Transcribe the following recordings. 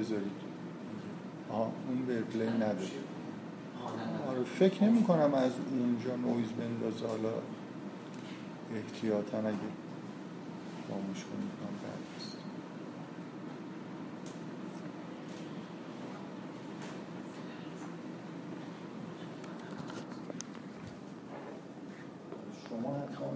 بذارید. آها اون ورپلین نداره. آره فکر نمی کنم از اونجا نویز بندازه. حالا احتیاطا اگه خاموش کنیم شما حتما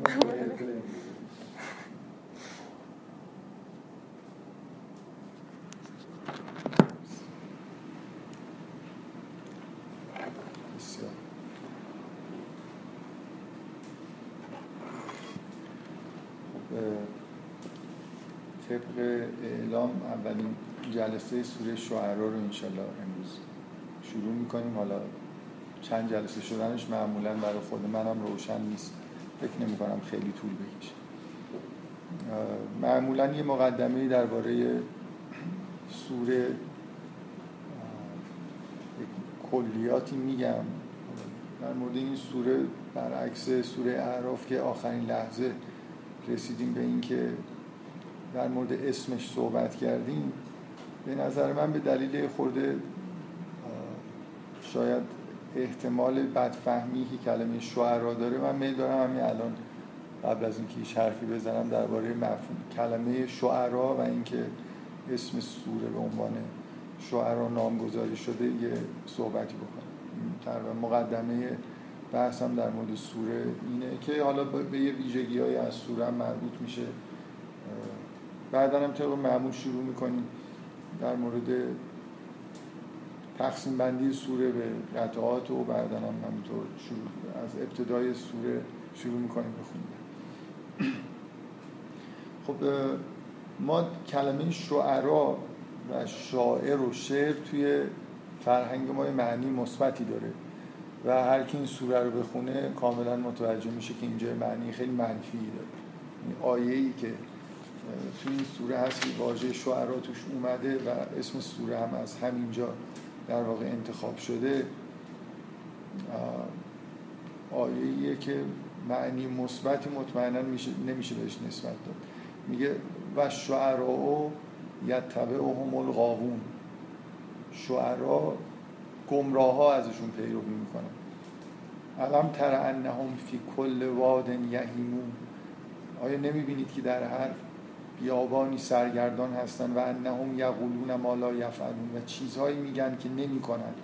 طبق اعلام اولین جلسه سوره شعرا رو انشالله امروز شروع می‌کنیم. حالا چند جلسه شدنش معمولا برای خود منم روشن نیست. فکر نمی کنم خیلی طول بکشه. معمولا یه مقدمه درباره سوره کلیاتی میگم. در مورد این سوره برعکس سوره اعراف که آخرین لحظه رسیدیم به اینکه در مورد اسمش صحبت کردیم. به نظر من به دلیل خورده شاید احتمال بدفهمی که کلمه شعرا داره من میل دارم همین الان قبل از اینکه هیچ حرفی بزنم درباره مفهوم کلمه شعرا و اینکه اسم سوره به عنوان شعرا نامگذاری شده یه صحبتی بکنم. تقریبا مقدمه بحثم در مورد سوره اینه که حالا به یه ویژگی های از سوره مربوط میشه. بعدا هم طبق معمول شروع می‌کنیم در مورد تقسیم بندی سوره به قطعات و بعدا هم همینطور شروع از ابتدای سوره شروع می‌کنیم بخونیم خب ما کلمه شعرا و شاعر و شعر توی فرهنگ ما معنی مثبتی داره و هر کی این سوره رو بخونه کاملا متوجه میشه که اینجا معنی خیلی منفی داره. این آیه ای که توی این سوره هست واژه شعرا توش اومده و اسم سوره هم از همینجا در واقع انتخاب شده. آیه که معنی مثبتی مطمئنا نمیشه بهش نسبت داد. میگه و شعرا یتبعهم الغاوون. شعرا گمراه ها ازشون پیروی می‌کنن. علم تر انهم فی کل واد یهیمون. آیا نمی‌بینید که در هر بیابانی سرگردان هستن و انهم یقولون ما لا یفعلون و چیزهایی میگن که نمی‌کنن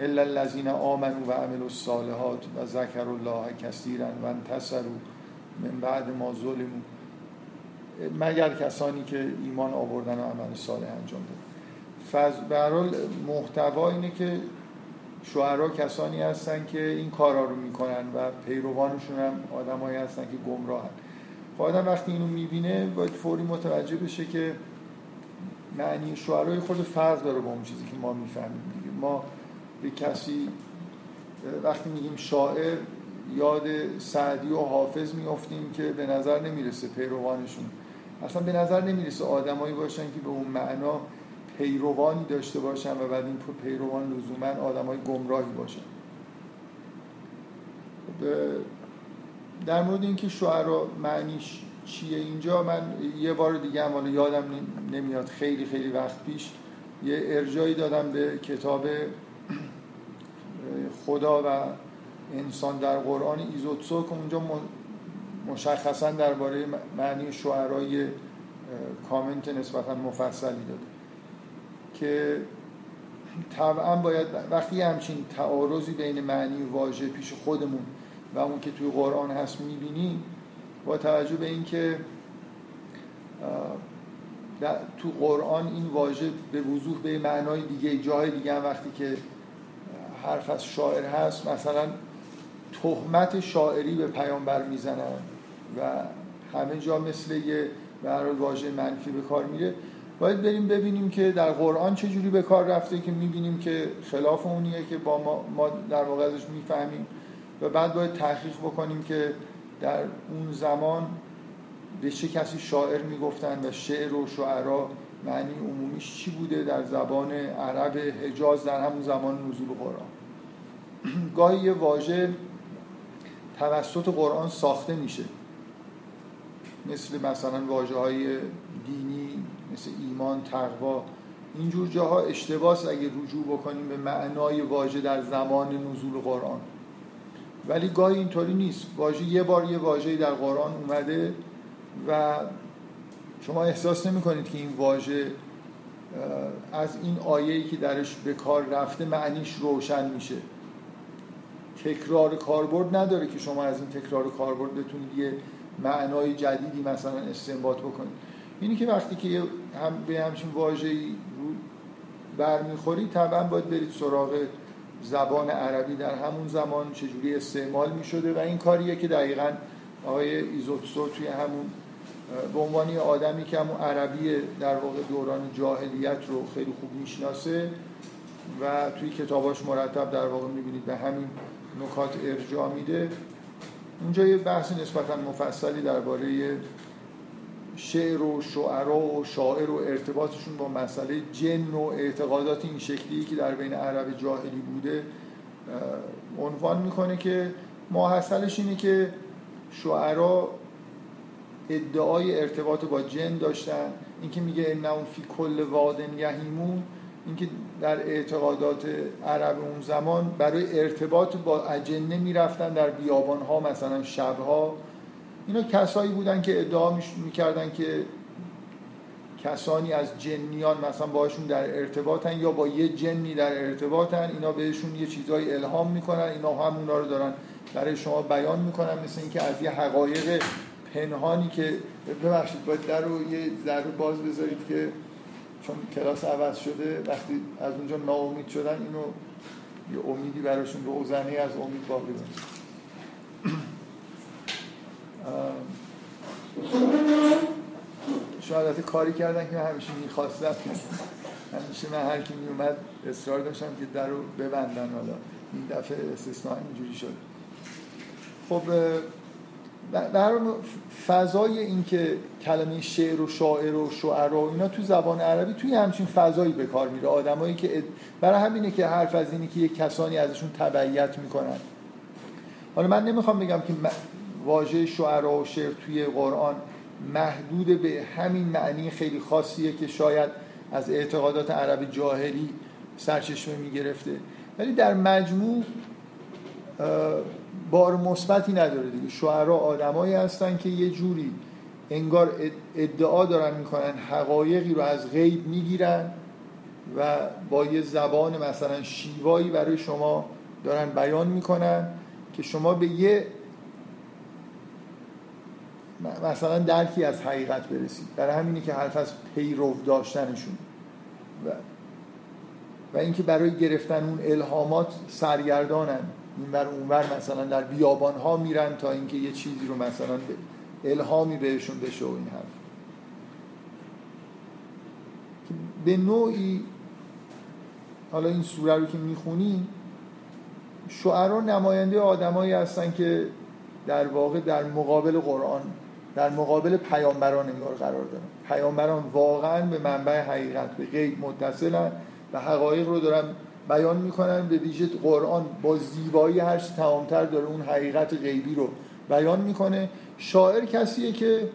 الا الذين آمنوا و عملوا الصالحات و ذکر الله کثیرا و انتصروا. من بعد ما ظلموا. مگر کسانی که ایمان آوردن و عمل صالح انجام دادن. فز برحال محتوا اینه که شوهرها کسانی هستن که این کارا رو می‌کنن و پیروانشون هم آدمایی هستن که گمراهن. آدم وقتی اینو می‌بینه باید فوری متوجه بشه که معنی شعرهای خود فرق داره با اون چیزی که ما می‌فهمیم دیگه. ما به کسی وقتی میگیم شاعر یاد سعدی و حافظ میافتیم که به نظر نمی‌رسه پیروانشون. اصلا به نظر نمی‌رسه آدمایی باشن که به اون معنا پیروانی داشته باشن و بعد این پیروان لزوما آدمای گمراهی باشن. در مورد اینکه شعرا معنیش چیه اینجا من یه بار دیگه هم یادم نمیاد خیلی خیلی وقت پیش یه ارجایی دادم به کتاب خدا و انسان در قرآن ایزوتسو که اونجا مشخصا درباره معنی شعرای کامنت نسبتا مفصلی داده که طبعا باید وقتی همچین تعارضی بین معنی واژه پیش خودمون و اون که توی قرآن هست می‌بینیم با توجه به اینکه تو قرآن این واژه به وضوح به معنای دیگه جای دیگه هم وقتی که حرف از شاعر هست مثلا تهمت شاعری به پیامبر می‌زنن و همه جا مثل یه به واژه منفی به کار میره. باید بریم ببینیم که در قرآن چه جوری به کار رفته که می‌بینیم که خلاف اونیه که با ما, ما در واقع ازش می‌فهمیم. و بعد باید تحقیق بکنیم که در اون زمان به چه کسی شاعر می‌گفتن و شعر و شعرا معنی عمومیش چی بوده در زبان عرب حجاز در همون زمان نزول قرآن. گاهی یه واژه توسط قرآن ساخته میشه. مثل مثلا واژه های دینی مثل ایمان تقوا. اینجور جاها اشتباس اگه رجوع بکنیم به معنای واژه در زمان نزول قرآن. ولی گاهی اینطوری نیست. واژه یه بار یه واژه در قرآن اومده و شما احساس نمی کنید که این واژه از این آیه‌ای که درش به کار رفته معنیش روشن میشه. تکرار کاربرد نداره که شما از این تکرار کاربرد بتونید یه معنای جدیدی مثلا استنباط بکنید. اینی که وقتی که هم به همچین واژه‌ای برمیخورید طبعا باید برید سراغ زبان عربی در همون زمان چجوری استعمال می شده و این کاریه که دقیقا آقای ایزوتسو توی همون به عنوان آدمی که همون عربی در واقع دوران جاهلیت رو خیلی خوب می‌شناسه و توی کتاباش مرتب در واقع می‌بینید به همین نکات ارجاع میده. اونجا یه بحث نسبتا مفصلی درباره شعر و شعرا و شاعر و ارتباطشون با مسئله جن و اعتقادات این شکلی که در بین عرب جاهلی بوده عنوان می‌کنه که ماحصلش اینه که شعرا ادعای ارتباط با جن داشتن. اینکه میگه انهم فی کل وادن یهیمون اینکه در اعتقادات عرب اون زمان برای ارتباط با اجنه می‌رفتن در بیابان ها مثلا شبها. اینا کسایی بودن که ادعا می‌کردن که کسانی از جنیان مثلا باشون در ارتباطن یا با یه جنی در ارتباطن اینا بهشون یه چیزای الهام می‌کنن اینا هم اونا رو دارن برای شما بیان می‌کنن مثل اینکه از یه حقایق پنهانی که ببخشید باید در رو یه ذره باز بذارید که چون کلاس عوض شده وقتی از اونجا ناامید شدن اینو یه امیدی براشون روزنه از امید باقی شاید کاری کردن که همیشه می‌خواستم همیشه من هر کی میومد اصرار داشتم که در رو ببندن حالا این دفعه استثناء اینجوری شد. خب در فضای این که کلمه شعر و شاعر و شعرا و اینا تو زبان عربی توی همچین فضایی به کار میره. آدمایی که برای همینه که حرف از اینه که یک کسانی ازشون تبعیت می‌کنن. حالا من نمی‌خوام بگم که واژه شعرا و شعر توی قرآن محدود به همین معنی خیلی خاصیه که شاید از اعتقادات عرب جاهلی سرچشمه می‌گرفته. ولی در مجموع بار مثبتی نداره دیگه. شعرا آدمایی هستن که یه جوری انگار ادعا دارن می‌کنن حقایقی رو از غیب می‌گیرن و با یه زبان مثلا شیوایی برای شما دارن بیان می‌کنن که شما به یه مثلا درکی از حقیقت برسید. برای همینی که حرف از پیرو داشتنشون. و و اینکه برای گرفتن اون الهامات سرگردانن. این بر اونور مثلا در بیابان ها میرن تا اینکه یه چیزی رو مثلا الهامی بهشون بشه و این حرف. به نوعی حالا این سوره رو که می‌خونیم شعرا نماینده آدمایی هستن که در واقع در مقابل قرآن در مقابل پیامبران انگار قرار دارن پیامبران واقعا به منبع حقیقت به غیب متصلن و حقایق رو دارن بیان می‌کنن. به ویژه قرآن با زیبایی هرچی تمامتر داره اون حقیقت غیبی رو بیان می‌کنه. شاعر کسیه که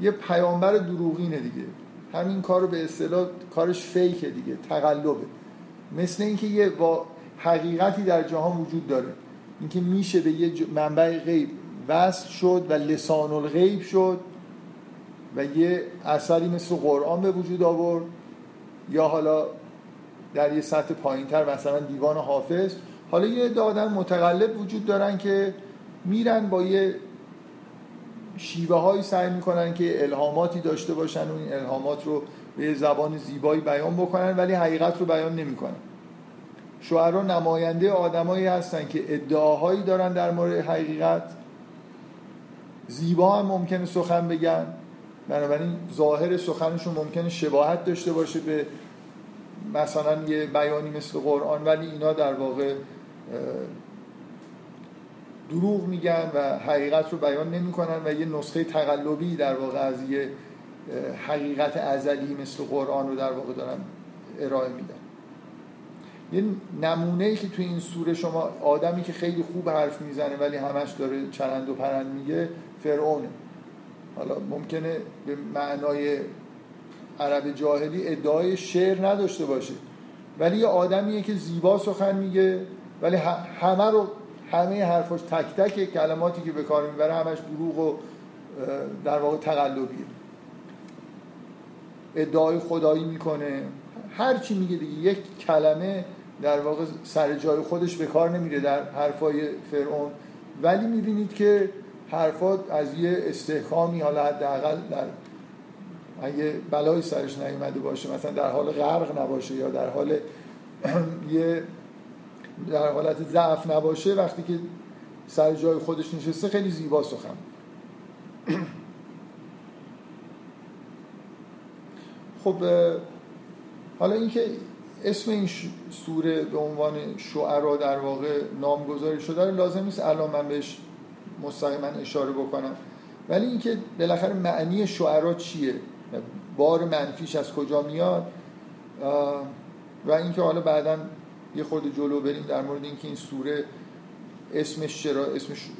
یه پیامبر دروغینه دیگه. همین کار رو به اصطلاح کارش فیکه دیگه تقلبه. مثل اینکه یه حقیقتی در جهان وجود داره. اینکه میشه به یه منبع غیب وصل شد و لسان الغیب شد و یه اثری مثل قرآن به وجود آورد. یا حالا در یه سطح پایینتر مثلا دیوان حافظ. حالا یه دادن متقلب وجود دارن که میرن با یه شیوه هایی سعی می‌کنن که الهاماتی داشته باشن و این الهامات رو به زبان زیبایی بیان بکنن ولی حقیقت رو بیان نمی‌کنن. شعرا نماینده آدمایی هستن که ادعاهایی دارن در مورد حقیقت. زیبا هم ممکنه سخن بگن. بنابراین ظاهر سخنشون ممکنه شباهت داشته باشه به مثلا یه بیانی مثل قرآن ولی اینا در واقع دروغ میگن و حقیقت رو بیان نمی‌کنن و یه نسخه تقلبی در واقع از یه حقیقت ازلی مثل قرآن رو در واقع دارن ارائه میدن. یه نمونه ای که توی این سوره شما آدمی که خیلی خوب حرف می‌زنه ولی همش داره چرند و پرند میگه فرعونه حالا ممکنه به معنای عرب جاهلی ادعای شعر نداشته باشه. ولی یه آدمیه که زیبا سخن میگه ولی همه رو همه حرفاش تک تک کلماتی که به کار می‌بره همش دروغ و در واقع تقلبیه. ادعای خدایی می‌کنه. هر چی میگه دیگه یک کلمه در واقع سر جای خودش به کار نمیره در حرفای فرعون. ولی می‌بینید که حرفات از یه استحکامی حالا حداقل در اگه بلایی سرش نیومده باشه مثلا در حال غرق نباشه یا در حال یه در حالت ضعف نباشه وقتی که سر جای خودش نشسته خیلی زیبا سخن. خب حالا اینکه اسم این سوره به عنوان شعرا در واقع نامگذاری شده لازم نیست. الان من بهش مستقیما اشاره بکنم. ولی اینکه بالاخره معنی شعرا چیه؟ بار منفیش از کجا میاد؟ و اینکه حالا بعدا یه خورده جلو بریم در مورد اینکه این سوره اسمش چرا اسمش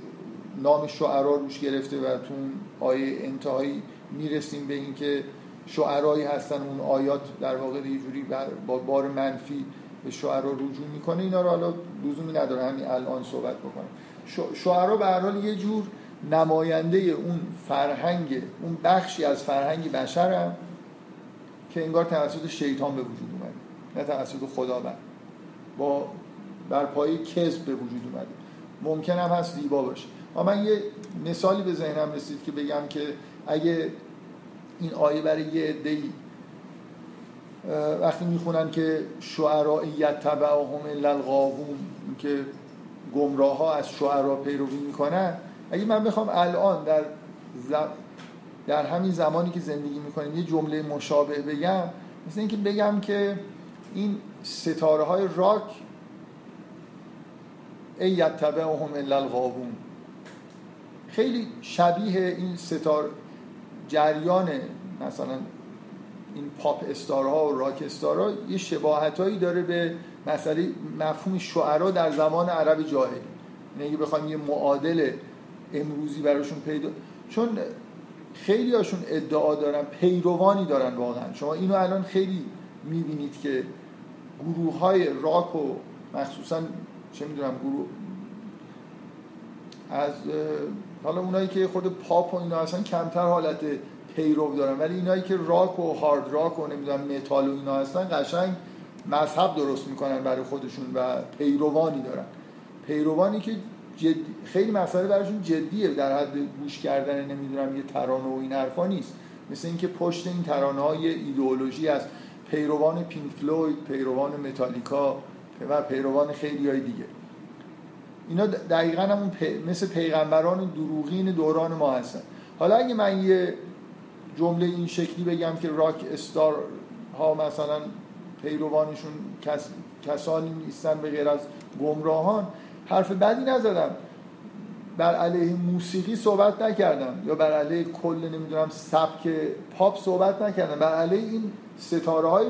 نام شعرا روش گرفته و تو آیه انتهایی می‌رسیم به اینکه شعرایی هستن اون آیات در واقع یه جوری با بار منفی به شعرا رجوع می‌کنه. اینا رو حالا لزومی نداره همین الان صحبت بکنیم. شعرا به هر حال یه جور نماینده اون فرهنگ اون بخشی از فرهنگ بشر که انگار توسط شیطان به وجود اومده نه توسط خداوند. با بر پای کذب به وجود اومده. ممکن هم هست زیبا باشه. اما من یه مثالی به ذهنم رسید که بگم که اگه این آیه برای یه عده‌ای وقتی می‌خونن که شعرا یتبعهم الا که گمراه ها از شعرا پیروی می‌کنن. اگه من بخوام الان در در همین زمانی که زندگی می‌کنیم یه جمله مشابه بگم مثل اینکه بگم که این ستاره های راک ای یتبعهم الا الغاوون خیلی شبیه این ستاره جریان مثلا این پاپ استارها و راک استارها یه شباهتایی داره به مسئله مفهوم شعرا در زمان عرب جاهلی. یعنی اگه بخوایم یه معادل امروزی براشون پیدا چون خیلی هاشون ادعا دارن پیروانی دارن واقعا. شما اینو الان خیلی می‌بینید که گروه های راک و مخصوصا چه می‌دونم گروه از حالا اونایی که خود پاپ و اینا هستن کمتر حالت پیرو دارن. ولی اینایی که راک و هارد راک و نمی‌دونم متال و اینا هستن قشنگ مذهب درست می‌کنن برای خودشون و پیروانی دارن. پیروانی که خیلی مسئله براشون جدیه در حد گوش کردن نمی‌دونم یه ترانه و این حرفا نیست. مثل اینکه پشت این ترانه های ایدئولوژی از پیروان پینک فلوید پیروان متالیکا و پیروان خیلی های دیگه. اینا دقیقا همون مثل پیغمبران دروغین دوران ما هستن. حالا اگه من یه جمله این شکلی بگم که راک استار ها مثلا پیروانشون کس... کسانی نیستن به غیر از گمراهان. حرف بدی نزدم. بر علیه موسیقی صحبت نکردم. یا بر علیه کل نمی‌دونم سبک پاپ صحبت نکردم. بر علیه این ستاره های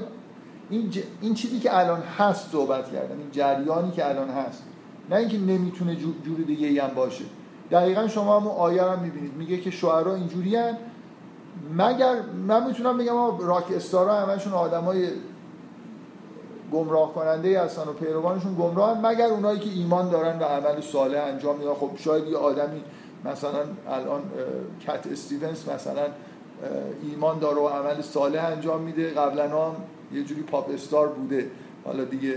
این, این چیزی که الان هست صحبت کردم. این جریانی که الان هست. نه اینکه نمی‌تونه جور دیگه هم باشه. دقیقا شما همون آیه هم می‌بینید. میگه که شعرها اینجوری مگر من می‌تونم بگم راک استارا همشون آدمای گمراه کننده هستن و پیروانشون گمراه مگر اونایی که ایمان دارن و عمل صالح انجام میدن. خب شاید یه آدمی مثلا الان کت استیونز مثلا ایمان داره و عمل صالح انجام میده. قبلا هم یه جوری پاپ استار بوده. حالا دیگه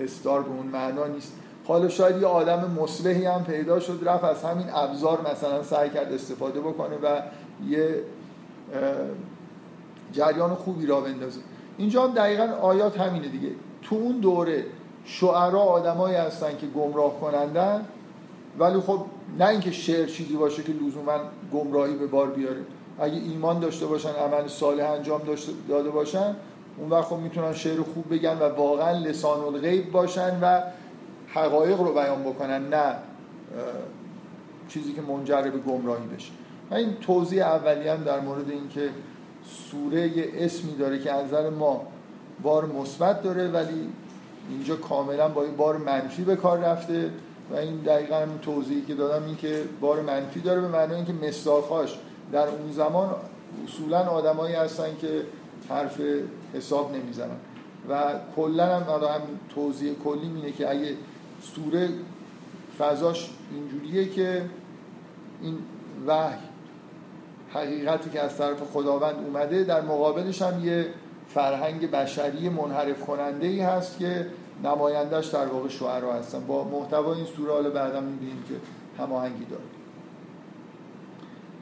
استار به اون معنا نیست. حالا شاید یه آدم مصلحی هم پیدا شد رفت از همین ابزار مثلا سعی کرد استفاده بکنه و یه جریان خوبی را بندازه. اینجا هم دقیقا آیات همینه دیگه. تو اون دوره شعرا آدمایی هستن که گمراه کنندن ولی خب نه اینکه شعر چیزی باشه که لزوما گمراهی به بار بیاره. اگه ایمان داشته باشن عمل صالح انجام داده باشن اون وقت خب می‌تونن شعر خوب بگن و واقعا لسان الغیب باشن و حقایق رو بیان بکنن نه چیزی که منجر به گمراهی بشه. و این توضیح اولی در مورد اینکه سوره یه اسمی داره که از نظر ما بار مثبت داره ولی اینجا کاملا با این بار منفی به کار رفته و این دقیقا همین توضیحی که دادم این که بار منفی داره به معنی اینکه مصداقهاش در اون زمان اصولا آدمایی هستن که حرف حساب نمی‌زنن. و کلا هم حالا همین توضیح کلی اینه که اگه سوره فضاش اینجوریه که این وحی حقیقتی که از طرف خداوند اومده در مقابلش هم یه فرهنگ بشری منحرف کننده ای هست که نمایندهش در واقع شعرا هستن. با محتوا این سوره حالا بعدا می‌بینیم که هماهنگی داره.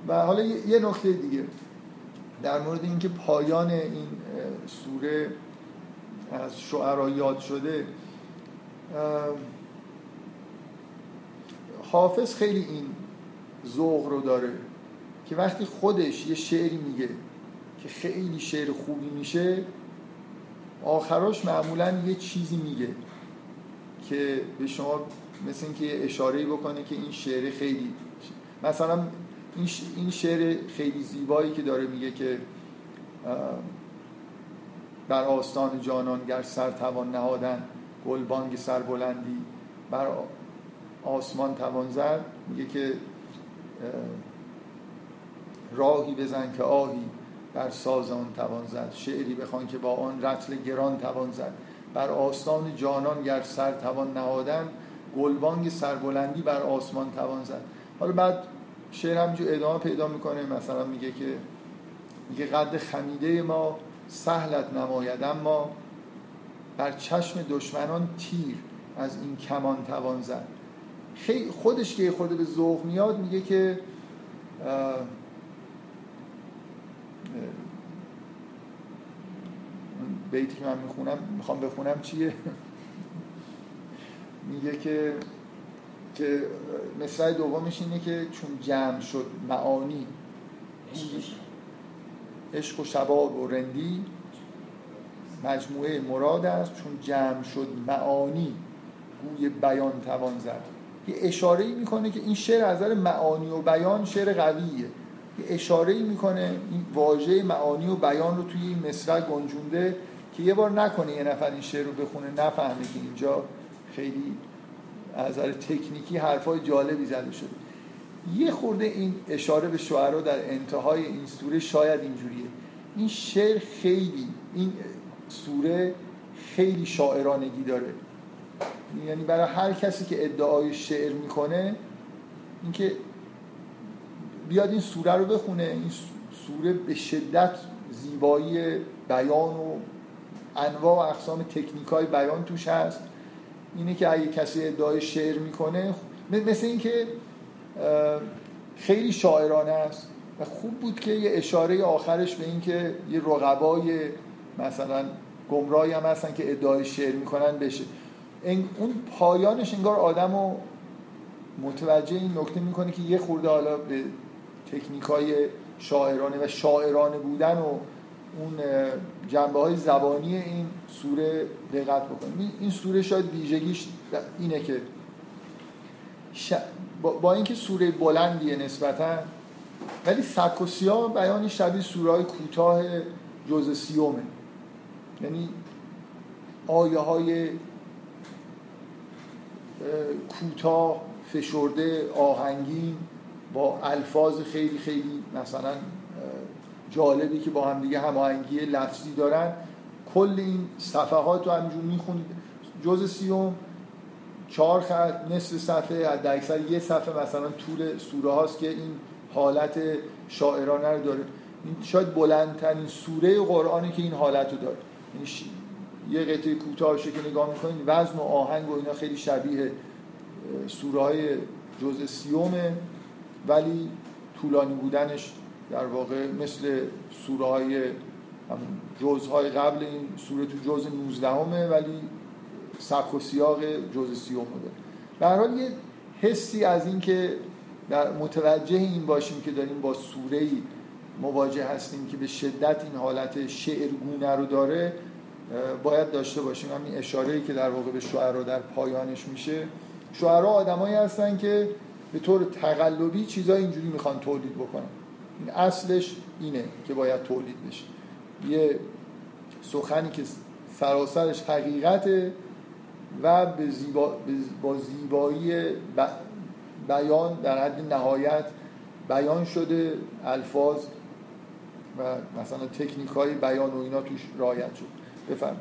و حالا یه نکته دیگه. در مورد اینکه پایان این سوره از شعرا یاد شده حافظ خیلی این ذوق رو داره. که وقتی خودش یه شعری میگه که خیلی شعر خوبی میشه آخراش معمولا یه چیزی میگه که به شما مثل اینکه اشاره بکنه که این شعر خیلی مثلا این شعر خیلی زیبایی که داره میگه که بر آستان جانان گر سر توان نهادن گلبانگ سربلندی بر آسمان توان زد میگه که راهی بزن که آهی بر ساز آن توان زد. شعری بخوان که با آن رتل گران توان زد. بر آستان جانان گر سر توان نهادن گلبانگ سربلندی بر آسمان توان زد. حالا بعد شعر همینجور ادامه پیدا می‌کنه. مثلا میگه که میگه قد خمیده ما سهلت نماید اما بر چشم دشمنان تیر از این کمان توان زد. خودش که خورده به ذوق میاد میگه که بیتی که من می‌خونم می‌خوام بخونم چیه؟ میگه که که مثل دومش اینه که چون جمع شد معانی عشق و شباب. و رندی مجموعه مراد است چون جمع شد معانی گوی بیان توان زد. یه اشاره می‌کنه که این شعر از نظر معانی و بیان شعر قویه. یه اشاره ای می‌کنه این واژه معانی و بیان رو توی این مصرع گنجونده که یه بار نکنه یه نفر این شعر رو بخونه نفهمه که اینجا خیلی از نظر تکنیکی حرفای جالبی زده شده. یه خورده این اشاره به شعرها در انتهای این سوره شاید اینجوریه. این شعر خیلی این سوره خیلی شاعرانگی داره. یعنی برای هر کسی که ادعای شعر می‌کنه اینکه بیاد این سوره رو بخونه. این سوره به شدت زیبایی بیان و انواع و اقسام تکنیک های بیان توش هست. اینه که اگه کسی ادعای شعر می‌کنه مثل اینکه خیلی شاعرانه است. و خوب بود که یه اشاره آخرش به اینکه یه رقبای مثلا گمراهی هم هستن که ادعای شعر می‌کنن بشه. اون پایانش انگار آدم رو متوجه این نکته می‌کنه که یه خورده حالا به تکنیک های شاعرانه و شاعرانه بودن و اون جنبه های زبانی این سوره دقت بکنیم. این سوره شاید ویژگیش اینه که با اینکه سوره بلندیه نسبتا ولی سک بیانی شبیه سوره کوتاه جز سیومه. یعنی آیه های کوتاه فشرده آهنگین با الفاظ خیلی خیلی مثلا جالبی که با هم دیگه هماهنگی لفظی دارن. کل این صفحات رو همینجور می‌خونید. جز سیوم چهار خط نصف صفحه از اکثر یه صفحه مثلا طول سوره هاست که این حالت شاعرانه رو داره. این شاید بلندترین سوره قرآنی که این حالت رو داره. یعنی یه قطعه کوتاهشه که نگاه می‌کنید وزن و آهنگ و اینا خیلی شبیه سوره های جز سیومه. ولی طولانی بودنش در واقع مثل سوره های جزهای قبل این سوره تو جز 19 همه ولی سبک و سیاق جز سی داره حال یه حسی از این که در متوجه این باشیم که داریم با سوره ای مواجه هستیم که به شدت این حالت شعرگونه رو داره باید داشته باشیم. همین اشاره که در واقع به شعرها در پایانش میشه. شعرها آدمایی هستن که به طور تقلبی چیزای اینجوری می‌خوان تولید بکنن. این اصلش اینه که باید تولید بشه. یه سخنی که سراسرش حقیقته و به زیبا با زیبایی بیان در حد نهایت بیان شده الفاظ و مثلا تکنیک های بیان و اینا توش رعایت شد. بفرم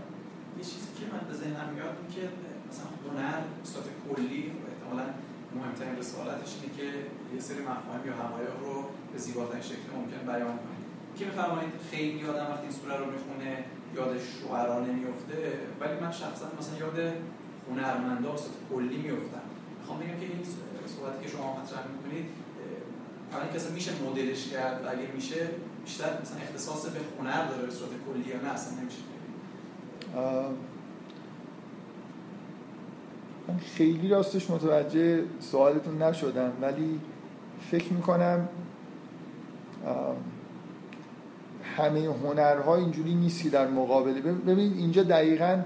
یه چیزی که من به ذهنم میاد که مثلا هنر صورت کلی احتمالاً مهمترین رسالتش اینه که یه سری مفاهیم یا حقایق رو به زیباترین شکل ممکن بیان کنه که میفرمایید خیلی آدم وقتی این سوره رو می‌خونه یاد شعرا نمیفته ولی من شخصا مثلا یاد هنرمندا به کلی میفتم می‌خوام بگم که این صحبتی که شما مطرح می‌کنید حالا کسی میشه مدلش کرد و اگه میشه بیشتر مثلا اختصاص به هنر داره به صورت کلی یا نه؟ اصلا نمیشه. من خیلی راستش متوجه سوالتون نشدم ولی فکر می‌کنم همه هنرها اینجوری نیست که در مقابله ببینید اینجا دقیقا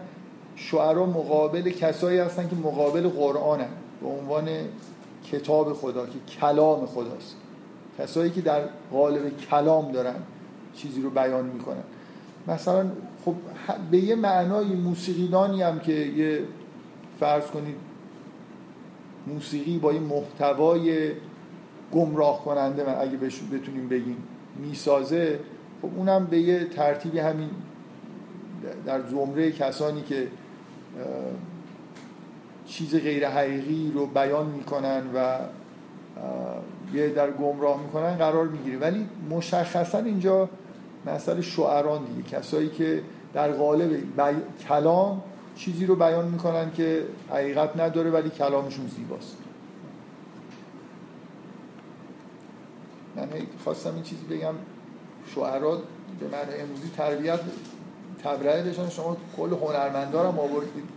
شعرها مقابل کسایی هستن که مقابل قرآن هم. به عنوان کتاب خدا که کلام خداست. کسایی که در قالب کلام دارن چیزی رو بیان می‌کنن. مثلا خب به یه معنای موسیقیدانی هم که یه فرض کنید موسیقی با این محتوای گمراه کننده من اگه بتونیم بگیم می‌سازه خب اونم به یه ترتیبی همین در زمره کسانی که چیز غیر حقیقی رو بیان می‌کنن و یه در گمراه می‌کنن قرار می‌گیره. ولی مشخصا اینجا مسئله شعران دیگه. کسایی که در قالب کلام چیزی رو بیان می‌کنن که حقیقت نداره ولی کلامشون زیباست. من خواستم این چیزی بگم. شعرا به من امروزی تربیت تبرئه داشتن شما کل هنرمندان هم آوردید.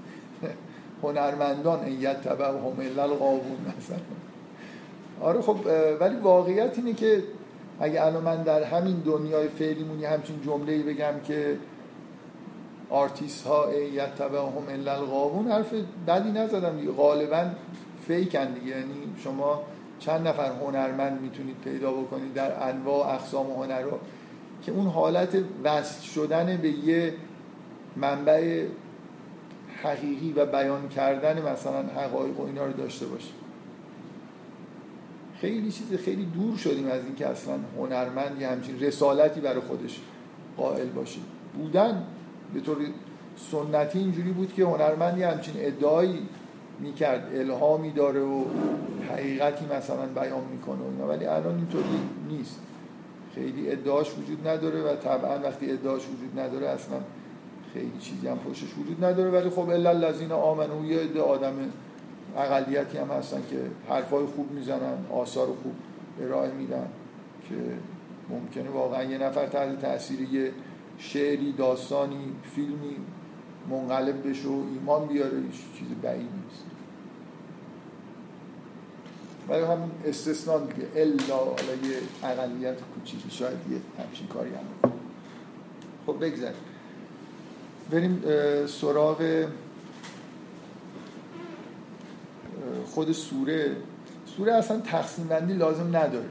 هنرمندان ایت تبع هم القاوون مثلا. آره خب ولی واقعیت اینه که اگه الان من در همین دنیای فعلیمونی همچین جمله بگم که آرتیست ها تبع هم الا القاوون حرف بدی نزدم دیگه. غالبا فیکن دیگه. یعنی شما چند نفر هنرمند می‌تونید پیدا بکنید در انواع اقسام هنر رو که اون حالت وصل شدن به یه منبع حقیقی و بیان کردن مثلا حقایق و اینا رو داشته باشه خیلی چیز خیلی دور شدیم از اینکه اصلا هنرمند یه همچین رسالتی برای خودش قائل باشه بودن به طور سنتی اینجوری بود که هنرمند یه همچین ادعایی می‌کرد الهامی داره و حقیقتی مثلا بیان می‌کنه و اینا. ولی الان اینطوری نیست. خیلی ادعاش وجود نداره و طبعا وقتی ادعاش وجود نداره اصلا خیلی چیزی هم پشتش وجود نداره. ولی خب الا الذین آمنو یه عده آدم اقلیتی هم هستن که حرفای خوب می‌زنن آثار خوب ارائه میدن که ممکنه واقعا یه نفر تحت تاثیر یه شعری داستانی فیلمی منقلب بشه و ایمان بیاره چیز بعید نیست. ولی همون استثنان دیگه الا حالا یه اقلیت کوچیکی شاید یه همچین کاری هم خب بگذاریم. بریم سراغ خود سوره. سوره اصلا تقسیم بندی لازم نداره.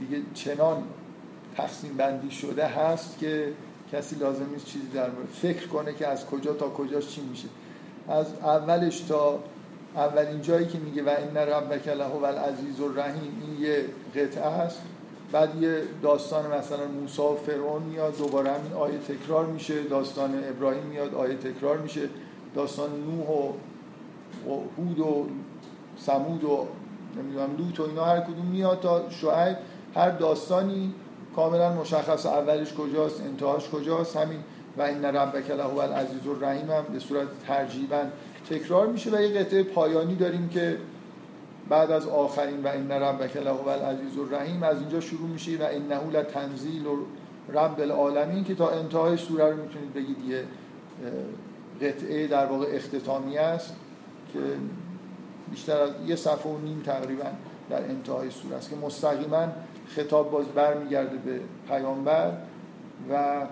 دیگه چنان تقسیم بندی شده هست که کسی لازم نیست چیزی در فکر کنه که از کجا تا کجاش چی میشه. از اولش تا اولین جایی که میگه و این ربک و العزیز الرحیم این یه قطعه است. بعد یه داستان مثلا موسی و فرعون میاد دوباره همین آیه تکرار میشه. داستان ابراهیم میاد آیه تکرار میشه. داستان نوح و هود و سمود و نمی‌دونم لوط و اینا هر کدوم میاد تا شعیب. هر داستانی کاملا مشخص اولش کجاست انتهاش کجاست همین و این ربک له و العزیز الرحیم هم به صورت ترجیبا تکرار میشه و یه قطعه پایانی داریم که بعد از آخرین و این ربک له و العزیز الرحیم از اینجا شروع میشه و انه لتنزیل و رب العالمین که تا انتهای سوره رو می‌تونید بگید یه قطعه در واقع اختتامی است که بیشتر از یه صفحه و نیم تقریبا در انتهای سوره است که مستقیما خطاب باز برمیگرده به پیامبر و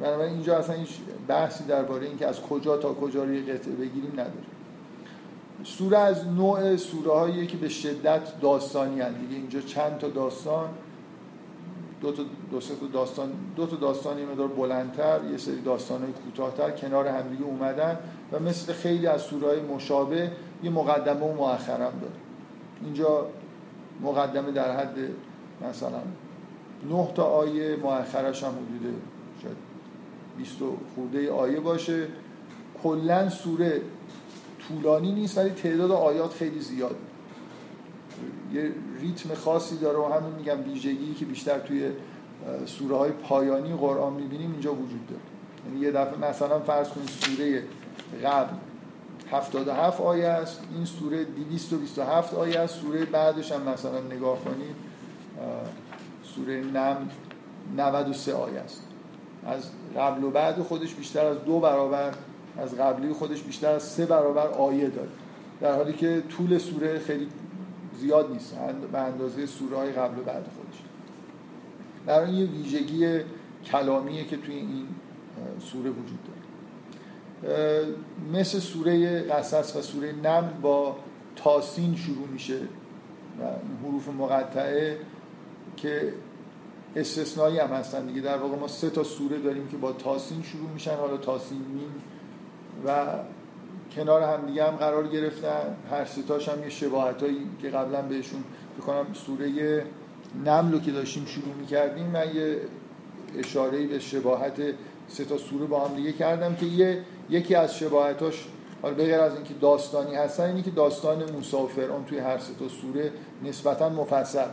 بنابراین اینجا اصلا هیچ بحثی درباره اینکه از کجا تا کجا روی قطعه بگیریم نداره. سوره از نوع سوره هایی که به شدت داستانی هست دیگه اینجا چند تا داستان دو تا دو تا داستان دو تا داستان یه مقدار بلندتر یه سری داستان های کوتاهتر کنار همدیگه اومدن و مثل خیلی از سوره های مشابه یه مقدمه و مؤخرم داره. اینجا مقدمه در حد مثلا نه تا آیه مؤخرش هم حدود شاید 20 خورده آیه باشه. کلا سوره طولانی نیست ولی تعداد آیات خیلی زیاد. یه ریتم خاصی داره و همین میگم ویژگی که بیشتر توی سوره های پایانی قرآن می‌بینیم اینجا وجود داره. یعنی یه دفعه مثلا فرض کنید سوره قبل 77 آیه است این سوره 227 آیه است سوره بعدش هم مثلا نگاه کنید سوره نم 93 آیه است. از قبل و بعد خودش بیشتر از دو برابر از قبلی خودش بیشتر از سه برابر آیه داره. در حالی که طول سوره خیلی زیاد نیست به اندازه سوره های قبل و بعد خودش. در یه ویژگی کلامیه که توی این سوره وجود داره. مثل سوره قصص و سوره نم با تاسین شروع میشه و حروف مقطعه که استثنایی هم هستن دیگه. در واقع ما سه تا سوره داریم که با تاسین شروع میشن حالا تاسین میم و کنار هم دیگه هم قرار گرفتن. هر ستاش هم یه شباهت هایی که قبلا بهشون بکنم سوره نملو که داشتیم شروع می‌کردیم من یه اشاره به شباهت سه تا سوره با هم دیگه کردم که یه یکی از شباهتاش حالا به غیر از اینکه داستانی هستن اینی که داستان موسی و فرعون توی هر سه تا سوره نسبتا مفصل.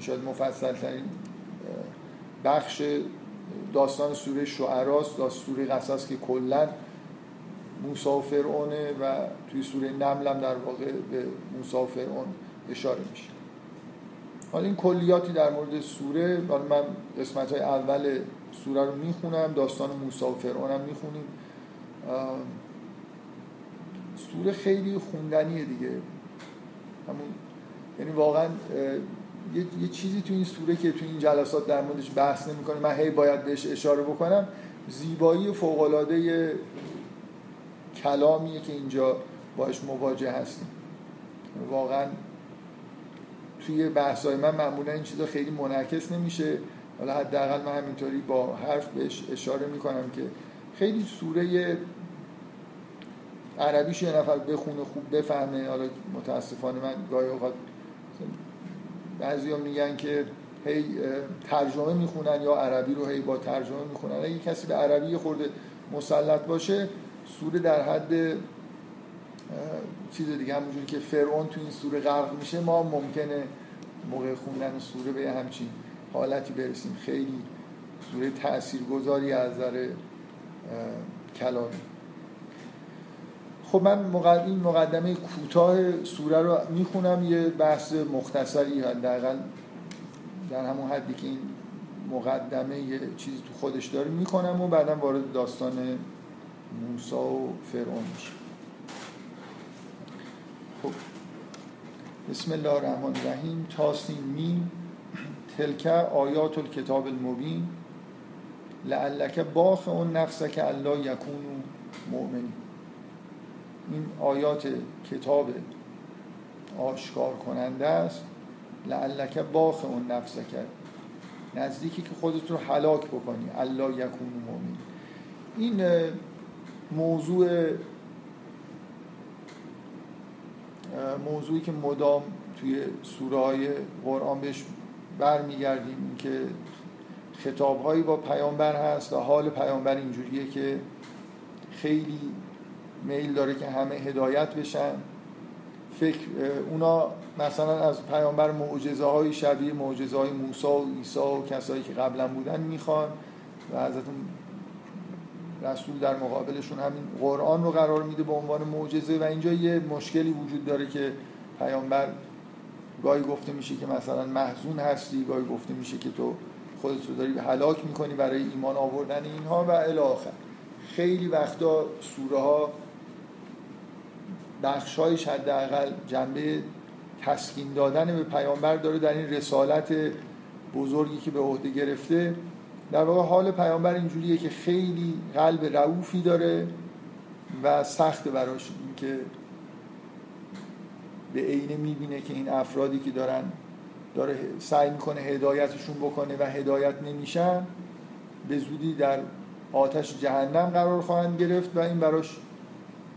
شاید مفصل ترین بخش داستان سوره شعراست داستان سوره قصص که کلا موسی و فرعونه و توی سوره نمل هم در واقع به موسی و اشاره میشه. حالا این کلیاتی در مورد سوره حالا من قسمت های اول سوره رو می‌خونم داستان موسی و فرعون هم می‌خونیم. سوره خیلی خوندنیه دیگه. همون یعنی واقعا یه،, یه چیزی تو این سوره که تو این جلسات در موردش بحث نمی‌کنه من هی باید بهش اشاره بکنم زیبایی فوقالعاده کلامیه که اینجا باش مواجه هستیم. واقعا توی بحثای من معمولا این چیزا خیلی منعکس نمیشه. حالا حداقل من همینطوری با حرف بهش اشاره می‌کنم که خیلی سوره عربیش یه نفر بخونه خوب بفهمه. حالا متاسفانه من گاهی اوقات بعضی ها میگن که هی ترجمه می‌خونن یا عربی رو هی با ترجمه می‌خونن. اگه کسی به عربی خورده مسلط باشه سوره در حد چیز دیگه همونجوری که فرعون تو این سوره غرق میشه ما ممکنه موقع خوندن سوره به همچین حالتی برسیم. خیلی سوره تاثیرگذاری از نظر کلامی. خب من این مقدمه کوتاه سوره رو می‌خونم یه بحث مختصری حداقل در همون حدی که این مقدمه یه چیزی تو خودش داره می‌کنم و بعدا وارد داستان موسا و فرعون میشه خب. بسم الله الرحمن الرحیم. تاسین میم تلک آیات الکتاب المبین لعلک باخ اون نفسه که الله یکونو مؤمنی این آیات کتاب آشکار کننده است. لعلک باخ اون نفسه کرد نزدیکی که خودت رو حلاک بکنی. الله یکون مؤمن. این موضوع موضوعی که مدام توی سوره های قرآن بهش برمیگردیم که خطابهایی با پیامبر هست و حال پیامبر اینجوریه که خیلی میل داره که همه هدایت بشن. فکر اونا مثلا از پیامبر معجزه های شبیه معجزه های موسی و عیسی و کسایی که قبلا بودن می‌خوان و حضرت رسول در مقابلشون همین قرآن رو قرار میده به عنوان معجزه. و اینجا یه مشکلی وجود داره که پیامبر گاهی گفته میشه که مثلا محزون هستی گاهی گفته میشه که تو خودت رو داری هلاک می‌کنی برای ایمان آوردن اینها و الی آخر. خیلی وقتا سوره ها بخشایش حداقل جنبه تسکین دادن به پیامبر داره در این رسالت بزرگی که به عهده گرفته. در واقع حال پیامبر اینجوریه که خیلی قلب رعوفی داره و سخت براش این که به عینه می‌بینه که این افرادی که دارن داره سعی می‌کنه هدایتشون بکنه و هدایت نمیشن به زودی در آتش جهنم قرار خواهند گرفت و این براش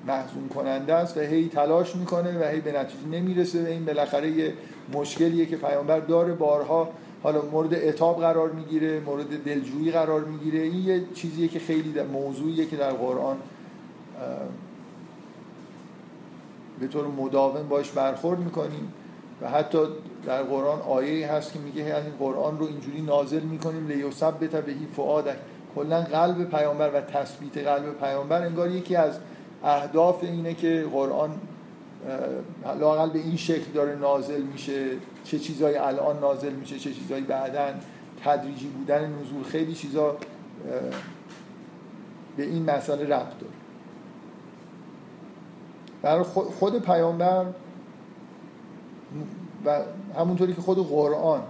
محزون کننده است و هی تلاش می‌کنه و هی به نتیجه نمی‌رسه و این بالاخره یه مشکلیه که پیامبر داره. بارها حالا مورد اتاب قرار می‌گیره مورد دلجویی قرار می‌گیره. این یه چیزیه که خیلی در موضوعیه که در قرآن به طور مداوم باش برخورد می‌کنیم و حتی در قرآن آیه هست که میگه این قرآن رو اینجوری نازل می‌کنیم لیوسب بهی فعادک کلا قلب پیامبر و تثبیت قلب پیامبر انگار یکی از اهداف اینه که قرآن لاقل به این شکل داره نازل میشه چه چیزایی الان نازل میشه چه چیزایی بعدا. تدریجی بودن نزول خیلی چیزا به این مسئله ربط داره. برای خود پیامبر و همونطوری که خود قرآن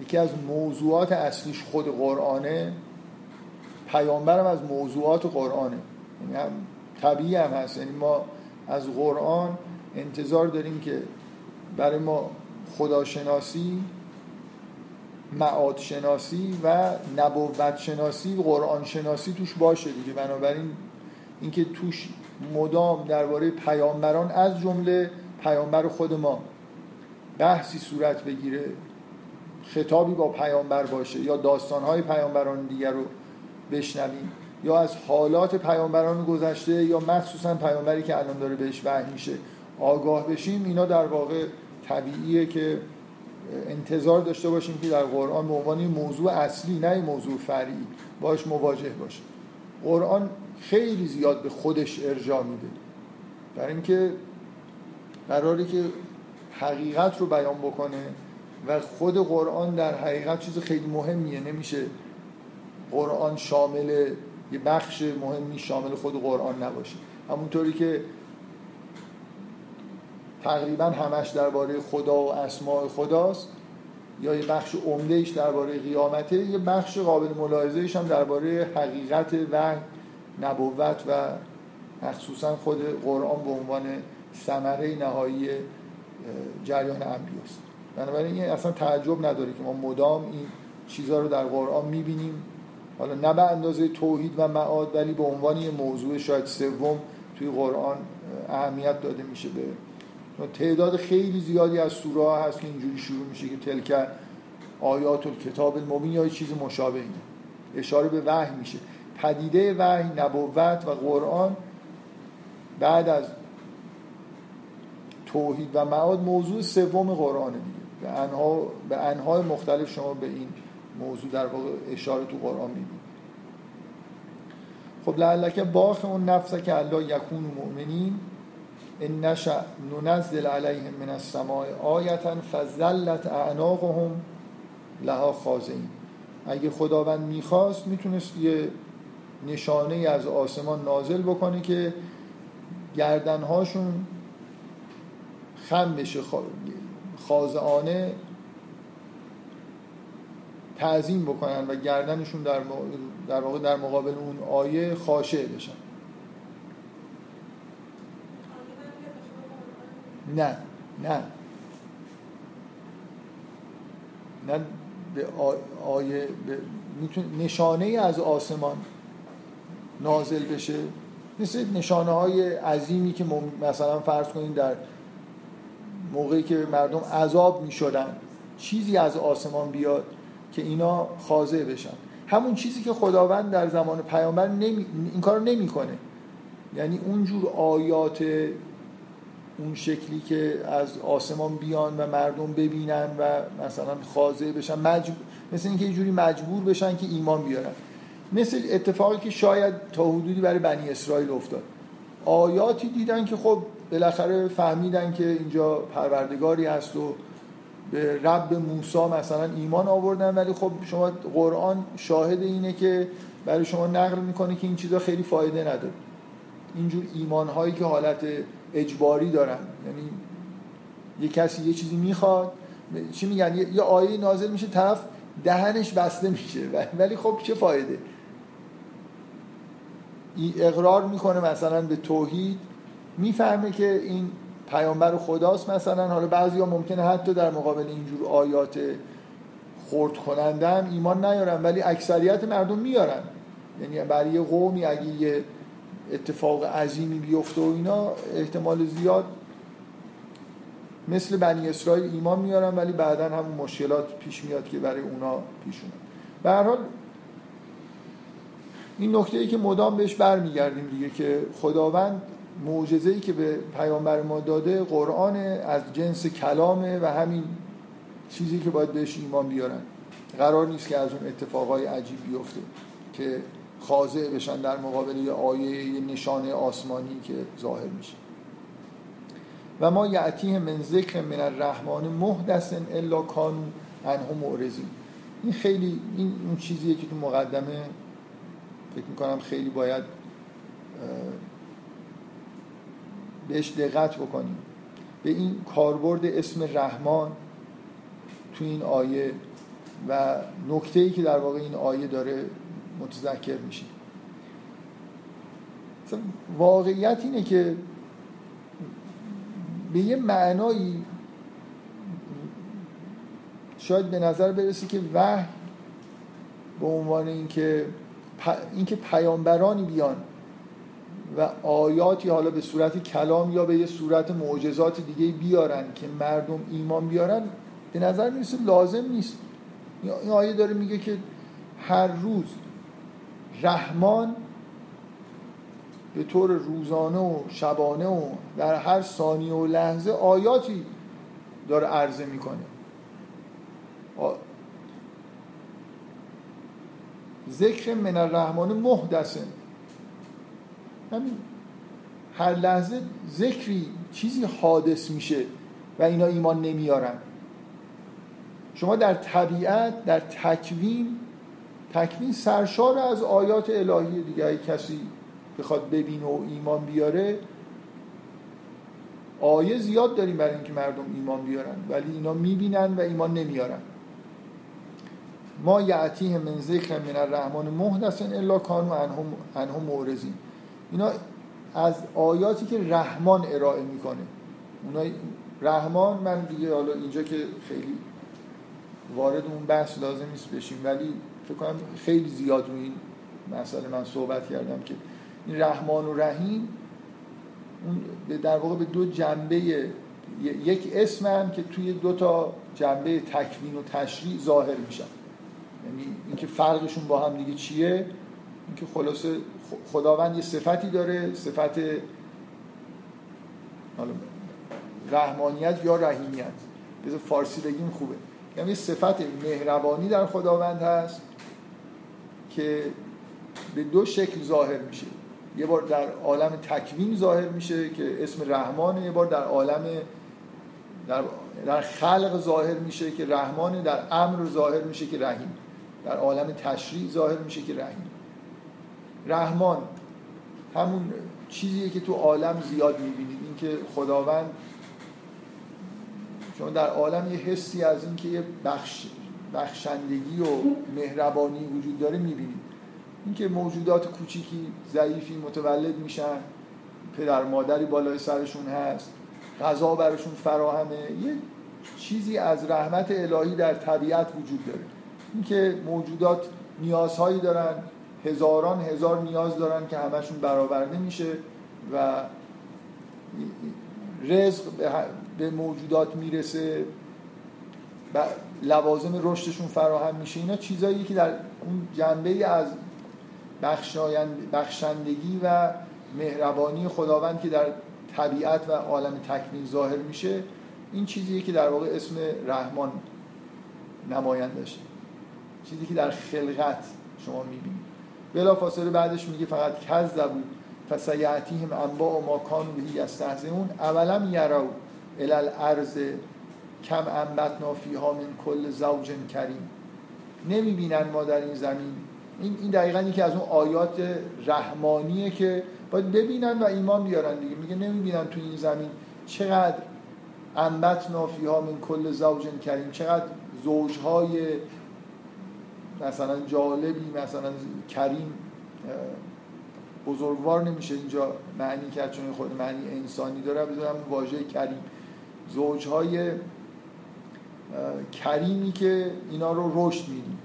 یکی از موضوعات اصلیش خود قرآنه پیامبرم از موضوعات قرآنه. یعنی طبیعی هم هست. یعنی ما از قرآن انتظار داریم که برای ما خداشناسی معاد شناسی و نبوت شناسی قرآن شناسی توش باشه دیگه. بنابراین اینکه توش مدام درباره پیامبران از جمله پیامبر خود ما بحثی صورت بگیره خطابی با پیامبر باشه یا داستانهای پیامبران دیگر رو بشنویم. یا از حالات پیامبران گذشته یا مخصوصا پیامبری که الان داره بهش وحی میشه آگاه بشیم اینا در واقع طبیعیه که انتظار داشته باشیم که در قرآن به عنوان موضوع اصلی نه موضوع فرعی باش مواجه باشه. قرآن خیلی زیاد به خودش ارجاع میده. برای اینکه قراره که حقیقت رو بیان بکنه و خود قرآن در حقیقت چیز خیلی مهمیه. نمیشه قرآن شامل یه بخش مهمی شامل خود قرآن نباشه. همونطوری که تقریبا همش درباره خدا و اسماع خداست یا یه بخش عمدهش درباره قیامته یه بخش قابل ملاحظهش هم درباره حقیقت و نبوت و مخصوصا خود قرآن به عنوان ثمره نهایی جریان انبیاست. بنابراین این اصلا تعجب نداره که ما مدام این چیزها رو در قرآن می‌بینیم. حالا نه به اندازه توحید و معاد ولی به عنوان یه موضوع شاید سوم توی قرآن اهمیت داده میشه به تعداد خیلی زیادی از سوره ها هست که اینجوری شروع میشه که تلک آیات کتاب المبین یا چیز مشابه اشاره به وحی میشه. پدیده وحی نبوت و قرآن بعد از توحید و معاد موضوع سوم قرآن دیگه. به انها به انهای مختلف شما به این موضوع در واقع اشاره تو قرآن می‌بینید خب لعلک باخ اون نفسه که الله یکون مؤمنین ان نشأ ننزل علیهم من السماء آیتا فزلت اعناقهم لها خازین اگه خداوند می‌خواست می‌تونست یه نشانه از آسمان نازل بکنه که گردنهاشون خم بشه خازعانه تعظیم بکنن و گردنشون در, در واقع در مقابل اون آیه خاشع بشن. نه نه. نه به آیه به نشانه از آسمان نازل بشه. مثل نشانه های عظیمی که مثلا فرض کنید در موقعی که مردم عذاب می شدن چیزی از آسمان بیاد. که اینا خاضع بشن. همون چیزی که خداوند در زمان پیامبر نمی... این کار نمی‌کنه. یعنی اونجور آیات اون شکلی که از آسمان بیان و مردم ببینن و مثلا خاضع بشن مجبور مثل اینکه یه جوری مجبور بشن که ایمان بیارن. مثل اتفاقی که شاید تا حدودی برای بنی اسرائیل افتاد. آیاتی دیدن که خب بالاخره فهمیدن که اینجا پروردگاری هست و به رب موسی مثلا ایمان آوردن ولی خب شما قرآن شاهد اینه که برای شما نقل می‌کنه که این چیزا خیلی فایده نداره. اینجور ایمان هایی که حالت اجباری دارن. یعنی یه کسی یه چیزی می‌خواد چی میگن؟ یه آیه نازل میشه طرف دهنش بسته میشه. ولی خب چه فایده؟ اقرار می‌کنه مثلا به توحید. می‌فهمه که این پیامبر خداست مثلا. حالا بعضی ها ممکنه حتی در مقابل اینجور آیات خورد کننده ایمان نیارن ولی اکثریت مردم میارن. یعنی برای یه قومی اگه یه اتفاق عظیمی بیفته و اینا احتمال زیاد مثل بنی اسرائیل ایمان میارن ولی بعدا همون مشکلات پیش میاد که برای اونا پیش اومد. به هر حال این نکته ای که مدام بهش برمیگردیم دیگه که خداوند معجزه ای که به پیامبر ما داده قرآن از جنس کلامه و همین چیزی که باید بهش ایمان بیارن. قرار نیست که از اون اتفاقای عجیب بیفته که خاضع بشن در مقابل یه آیه یه نشانه آسمانی که ظاهر میشه. و ما یعتیه من ذکر من الرحمن محدث الا کانو انه معرضین. این خیلی این اون چیزیه که تو مقدمه فکر می‌کنم خیلی باید بهش دقت بکنیم. به این کاربرد اسم رحمان تو این آیه و نکته ای که در واقع این آیه داره متذکر میشه. واقعیت اینه که به یه معنایی شاید به نظر برسه که وحی به عنوان اینکه اینکه پیامبرانی بیان و آیاتی حالا به صورت کلام یا به یه صورت معجزات دیگه بیارن که مردم ایمان بیارن به نظر می‌رسه لازم نیست. این آیه داره میگه که هر روز رحمان به طور روزانه و شبانه و در هر ثانیه و لحظه آیاتی داره عرضه می‌کنه. ذکر من الرحمن محدثه همین. هر لحظه ذکری چیزی حادث میشه و اینا ایمان نمیارن. شما در طبیعت در تکوین تکوین سرشار از آیات الهی دیگه. کسی بخواد ببینه و ایمان بیاره آیه زیاد داریم برای اینکه مردم ایمان بیارن. ولی اینا می‌بینن و ایمان نمیارن. ما یعتیه من ذکر من الرحمن محدث الا کانو انهم مورزین اینا از آیاتی که رحمان ارائه می‌کنه. اونا رحمان من دیگه حالا اینجا که خیلی وارد اون بحث لازم نیست بشیم ولی فکر کنم خیلی زیاد رو این مسئله من صحبت کردم که این رحمان و رحیم اون در واقع به دو جنبه یک اسم که توی دو تا جنبه تکوین و تشریع ظاهر میشن. یعنی اینکه فرقشون با هم دیگه چیه؟ اینکه خلاصه خداوند یه صفتی داره صفت رحمانیت یا رحیمیت. بذار فارسی بگیم خوبه. یعنی صفت مهربانی در خداوند هست که به دو شکل ظاهر میشه. یه بار در عالم تکوین ظاهر میشه که اسم رحمانه یه بار در عالم در, در خلق ظاهر میشه که رحمانه در امر ظاهر میشه که رحیم. در عالم تشریع ظاهر میشه که رحیم. رحمان همون چیزیه که تو عالم زیاد می‌بینید اینکه خداوند شما در عالم یه حسی از اینکه یه بخش بخشندگی و مهربانی وجود داره می‌بینید اینکه موجودات کوچیکی ضعیفی متولد میشن پدر مادری بالای سرشون هست غذا براشون فراهمه یه چیزی از رحمت الهی در طبیعت وجود داره. اینکه موجودات نیازهایی دارن هزاران هزار نیاز دارن که همشون برآورده میشه و رزق به موجودات می‌رسه. لوازم رشدشون فراهم میشه. اینا چیزایی که در اون جنبه از بخشندگی و مهربانی خداوند که در طبیعت و عالم تکوین ظاهر میشه این چیزیه که در واقع اسم رحمان نمایندشه چیزی که در خلقت شما می‌بینید. بلا فاصله بعدش میگه فقط کذبو فسیعتیهم انباء و ما کانو بهی یستهزئون. اولم یرو الال ارز کم انبتنا فیها من کل زوج کریم. نمی‌بینن ما در این زمین. این این دقیقا یکی از اون آیات رحمانیه که باید ببینن و ایمان بیارن دیگه. میگه نمی‌بینن تو این زمین چقدر انبت نافیها من کل زوج کریم. چقدر زوجهای مثلا جالبی مثلا کریم بزرگوار نمیشه اینجا معنی کرد چون خود معنی انسانی داره. بذارم واژه کریم. زوجهای کریمی که اینا رو رشد میدیم.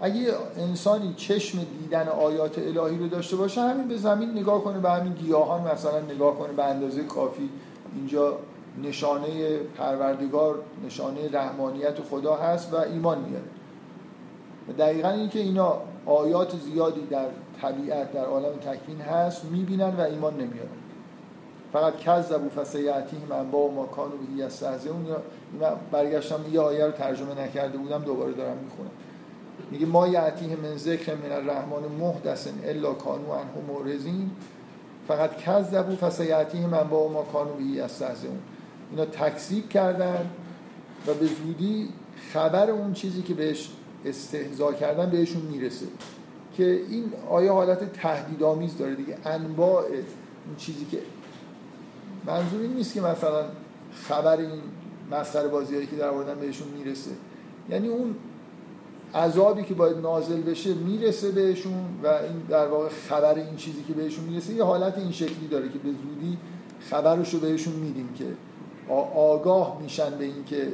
اگه انسانی چشم دیدن آیات الهی رو داشته باشه همین به زمین نگاه کنه به همین گیاهان مثلا نگاه کنه به اندازه کافی. اینجا نشانه پروردگار نشانه رحمانیت خدا هست و ایمان میاره. دقیقا اینکه اینا آیات زیادی در طبیعت در عالم تکوین هست می‌بینن و ایمان نمیارن. فقط کذبوا فسیعتیهم انباء ما کانوا به یستهزئون. برگشتم یه آیه رو ترجمه نکرده بودم دوباره دارم می‌خونم. میگه ما یعتیه من ذکر من الرحمن محدث الا کانوا عنه مورزین. فقط کذبوا فسیعتیهم انباء و ما کانوا به یستهزئون. اینا تکذیب کردن و به زودی خبر اون چیزی که بهش استهزا کردن بهشون می‌رسه. که این آیه حالت تهدیدآمیز داره دیگه. انواع این چیزی که منظور نیست که مثلا خبر این مسخره بازیایی که در آوردن بهشون می‌رسه. یعنی اون عذابی که باید نازل بشه می‌رسه بهشون و این در واقع خبر این چیزی که بهشون می‌رسه یه حالت این شکلی داره که به زودی خبرش رو بهشون میدیم که آگاه میشن به این که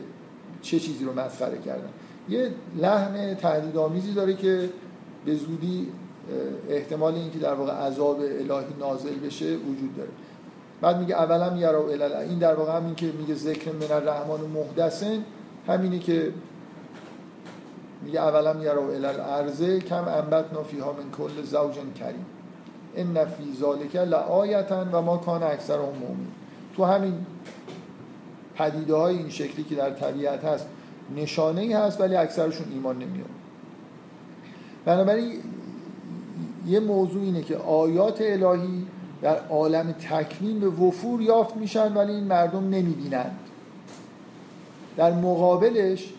چه چیزی رو مسخره کردن. یه لحن تهدیدآمیزی داره که به زودی احتمال اینکه در واقع عذاب الهی نازل بشه وجود داره. بعد میگه اولم یرا این در واقع همین که میگه ذکر من الرحمن محدثن همینه که میگه اولم یرا الارض کم انبتنا فیها من کل زوج کریم. ان فی ذالک لآیتا و ما کان اکثر مؤمن تو همین پدیده های این شکلی که در طبیعت هست نشانه ای هست ولی اکثرشون ایمان نمیاد. بنابراین یه موضوع اینه که آیات الهی در عالم تکوین به وفور یافت میشن ولی این مردم نمی‌بینند. در مقابلش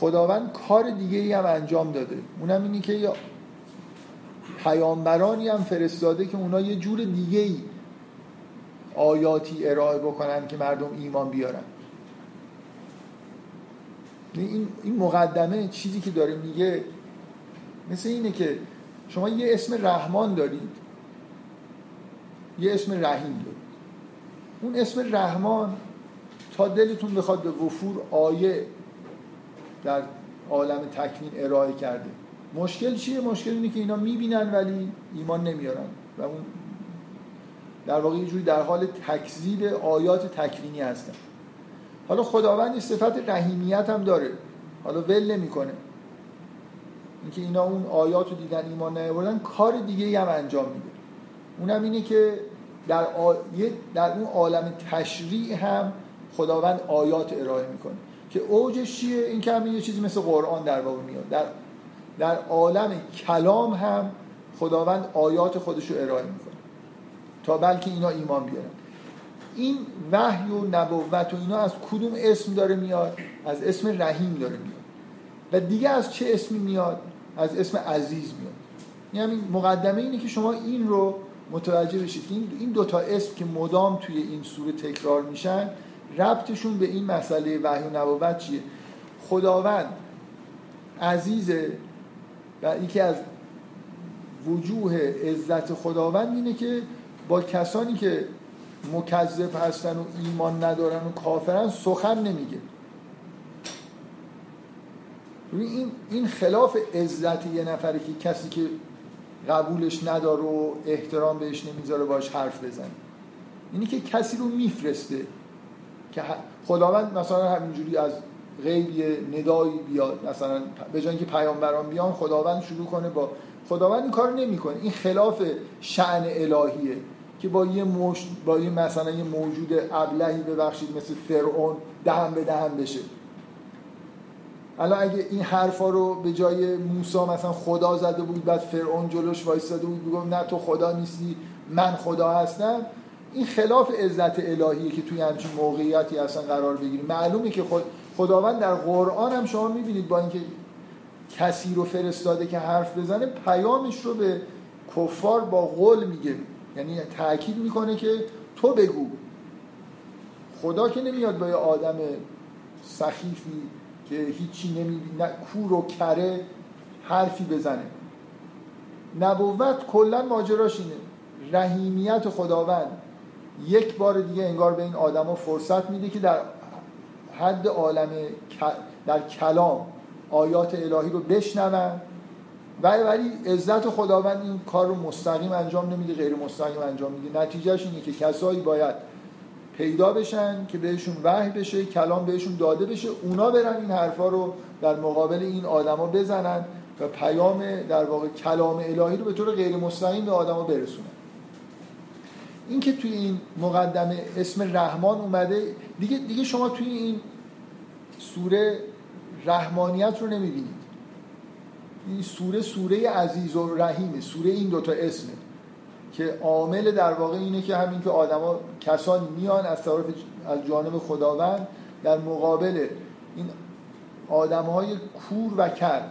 خداوند کار دیگه ای هم انجام داده. اونم اینی که یه پیامبرانی هم فرستاده که اونا یه جور دیگه ای آیاتی ارائه بکنن که مردم ایمان بیارن. این این مقدمه چیزی که داره میگه مثل اینه که شما یه اسم رحمان دارید. یه اسم رحیم دارید. اون اسم رحمان تا دلتون بخواد به وفور آیه در عالم تکوین ارائه کرده. مشکل چیه؟ مشکل اینه که اینا می‌بینن ولی ایمان نمیارن. و اون در واقع یه جوری در حال تکذیب آیات تکوینی هستن. حالا خداوند صفت رحیمیت هم داره. حالا ول نمی‌کنه. اینکه اینا اون آیات رو دیدن ایمان نیاوردن کار دیگه هم انجام میده. اونم اینه که در, در اون عالم تشریع هم خداوند آیات ارائه می‌کنه. که اوجش چیه؟ این که همین یه چیزی مثل قرآن در واقع میاد. در در عالم کلام هم خداوند آیات خودش رو ارائه می‌کنه. تا بلکه اینا ایمان بیارن. این وحی و نبوت و اینا از کدوم اسم داره میاد؟ از اسم رحیم داره میاد. و دیگه از چه اسمی میاد؟ از اسم عزیز میاد. یعنی مقدمه اینه که شما این رو متوجه بشید. این این دوتا اسم که مدام توی این سوره تکرار میشن ربطشون به این مسئله وحی و نبوت چیه؟ خداوند عزیزه و یکی از وجوه عزت خداوند اینه که با کسانی که مکذب هستن و ایمان ندارن و کافرن سخن نمیگه. این این خلاف عزت یه نفره که کسی که قبولش نداره و احترام بهش نمی‌ذاره باش حرف بزن. اینی که کسی رو میفرسته که خداوند مثلا همینجوری از غیب یه ندایی بیاد مثلا به جای اینکه پیامبران بیان خداوند شروع کنه با خداوند این کار نمی‌کنه. این خلاف شعن الهیه. که با یه مش... با یه مثلا یه موجود ابلهی ببخشید مثل فرعون دهن به دهن بشه. الان اگه این حرفا رو به جای موسی مثلا خدا زده بود بعد فرعون جلوش وایستاده بود میگم نه تو خدا نیستی من خدا هستم. این خلاف عزت الهیه که توی همچین موقعیتی اصلا قرار بگیریم. معلومه که خود خداوند در قرآن هم شما می‌بینید با اینکه کسی رو فرستاده که حرف بزنه پیامش رو به کفار با قول میگه. یعنی تاکید می‌کنه که تو بگو. خدا که نمیاد با یه آدم سخیفی که هیچی نمی کور و کره حرفی بزنه. نبوت کلا ماجراش اینه. رحیمیت خداوند. یک بار دیگه انگار به این آدما فرصت میده که در حد عالم در کلام آیات الهی رو بشنون. ولی عزت خداوند این کار رو مستقیم انجام نمیده غیر مستقیم انجام میده. نتیجهش اینه که کسایی باید پیدا بشن که بهشون وحی بشه کلام بهشون داده بشه اونا برن این حرفا رو در مقابل این آدما بزنن و پیام در واقع کلام الهی رو به طور غیر مستقیم به آدما برسونن. این که توی این مقدمه اسم رحمان اومده دیگه دیگه شما توی این سوره رحمانیت رو نمی‌بینید. این سوره سوره عزیز و رحیمه سوره این دوتا اسمه که عامل در واقع اینه که همین که آدما کسانی میان از طرف از جانب خداوند در مقابل این آدم های کور و کر.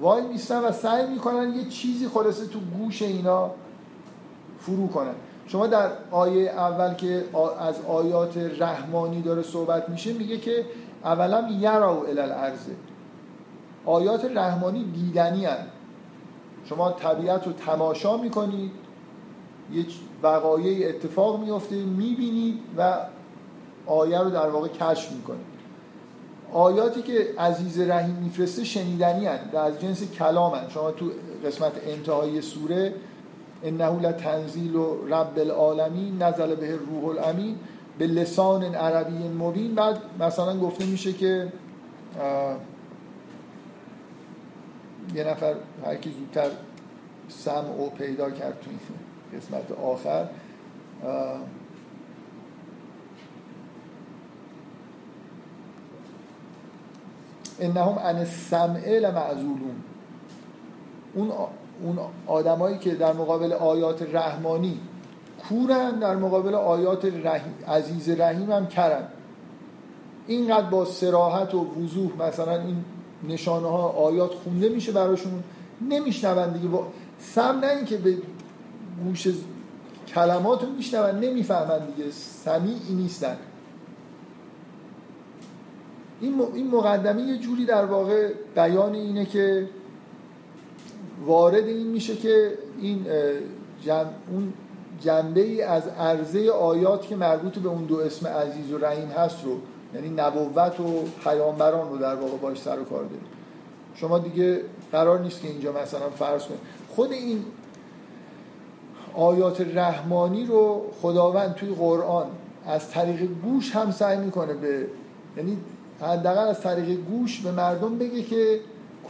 وای میستن و سعی می‌کنن یه چیزی خلاصه تو گوش اینا فرو کنن. شما در آیه اول که از آیات رحمانی داره صحبت میشه میگه که اولا یراو الالعرضه آیات رحمانی دیدنی هن. شما طبیعت رو تماشا می‌کنید یه وقایع اتفاق میفته می‌بینید و آیه رو در واقع کشف می‌کنید آیاتی که عزیز رحیم میفرسته شنیدنی هن و از جنس کلام هن. شما تو قسمت انتهای سوره انه لتنزیل و رب العالمین نزل به روح الامین به لسان عربی مبین بعد مثلا گفته میشه که یه نفر هر کی زودتر سم او پیدا کرد تو قسمت آخر. انهم ان السمع لمعزولون. اون اون آدمایی که در مقابل آیات رحمانی کورن در مقابل آیات رحیم عزیز رحیم هم کرن. اینقدر با سراحت و وضوح مثلا این نشانه ها آیات خونده میشه براشون نمیشنون دیگه. سم نه اینکه به گوش کلمات رو میشنون نمی‌فهمن دیگه. سمیعی نیستن. این این مقدمه یه جوری در واقع بیان اینه که وارد این میشه که این جم... اون جنبه ای از عرضه آیات که مربوط به اون دو اسم عزیز و رحیم هست رو یعنی نبوت و پیامبران رو در واقع باش سر و کار داریم. شما دیگه قرار نیست که اینجا مثلا فرض کنید. خود این آیات رحمانی رو خداوند توی قرآن از طریق گوش هم سعی می‌کنه به یعنی حداقل از طریق گوش به مردم بگه که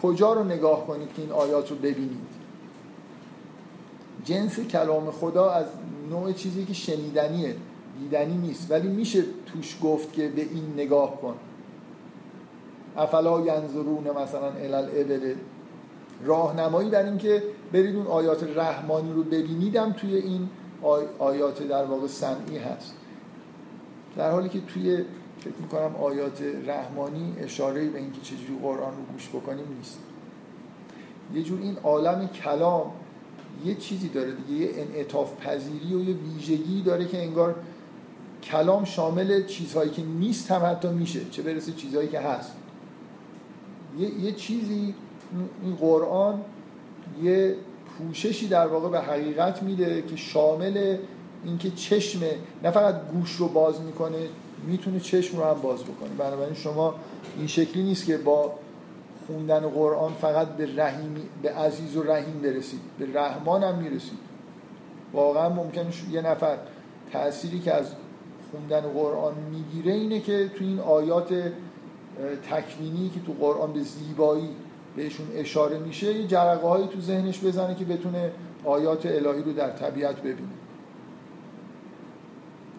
کجا رو نگاه کنید که این آیات رو ببینید. جنس کلام خدا از نوع چیزی که شنیدنیه. دیدنی نیست. ولی میشه توش گفت که به این نگاه کن. افلا ینظرون مثلا الال راهنمایی بر اینکه برید اون آیات رحمانی رو ببینیدم توی این آیات در واقع سمعی هست. در حالی که توی فکر می‌کنم آیات رحمانی اشاره به اینکه چجوری قرآن رو گوش بکنیم نیست. یه جور این عالم کلام یه چیزی داره دیگه یه انعطاف پذیری و یه ویژگی داره که انگار کلام شامل چیزهایی که نیست هم حتی میشه چه برسه چیزهایی که هست. یه, یه چیزی این قرآن یه پوششی در واقع به حقیقت میده که شامل اینکه چشم نه فقط گوش رو باز می‌کنه می‌تونه چشم رو هم باز بکنه. بنابراین شما این شکلی نیست که با خوندن قرآن فقط به رحیمی به عزیز و رحیم برسید. به رحمان هم می‌رسید. واقعا ممکنه یه نفر تأثیری که از خوندن قرآن می‌گیره اینه که تو این آیات تکوینی که تو قرآن به زیبایی بهشون اشاره میشه یه جرقه هایی تو ذهنش بزنه که بتونه آیات الهی رو در طبیعت ببینه.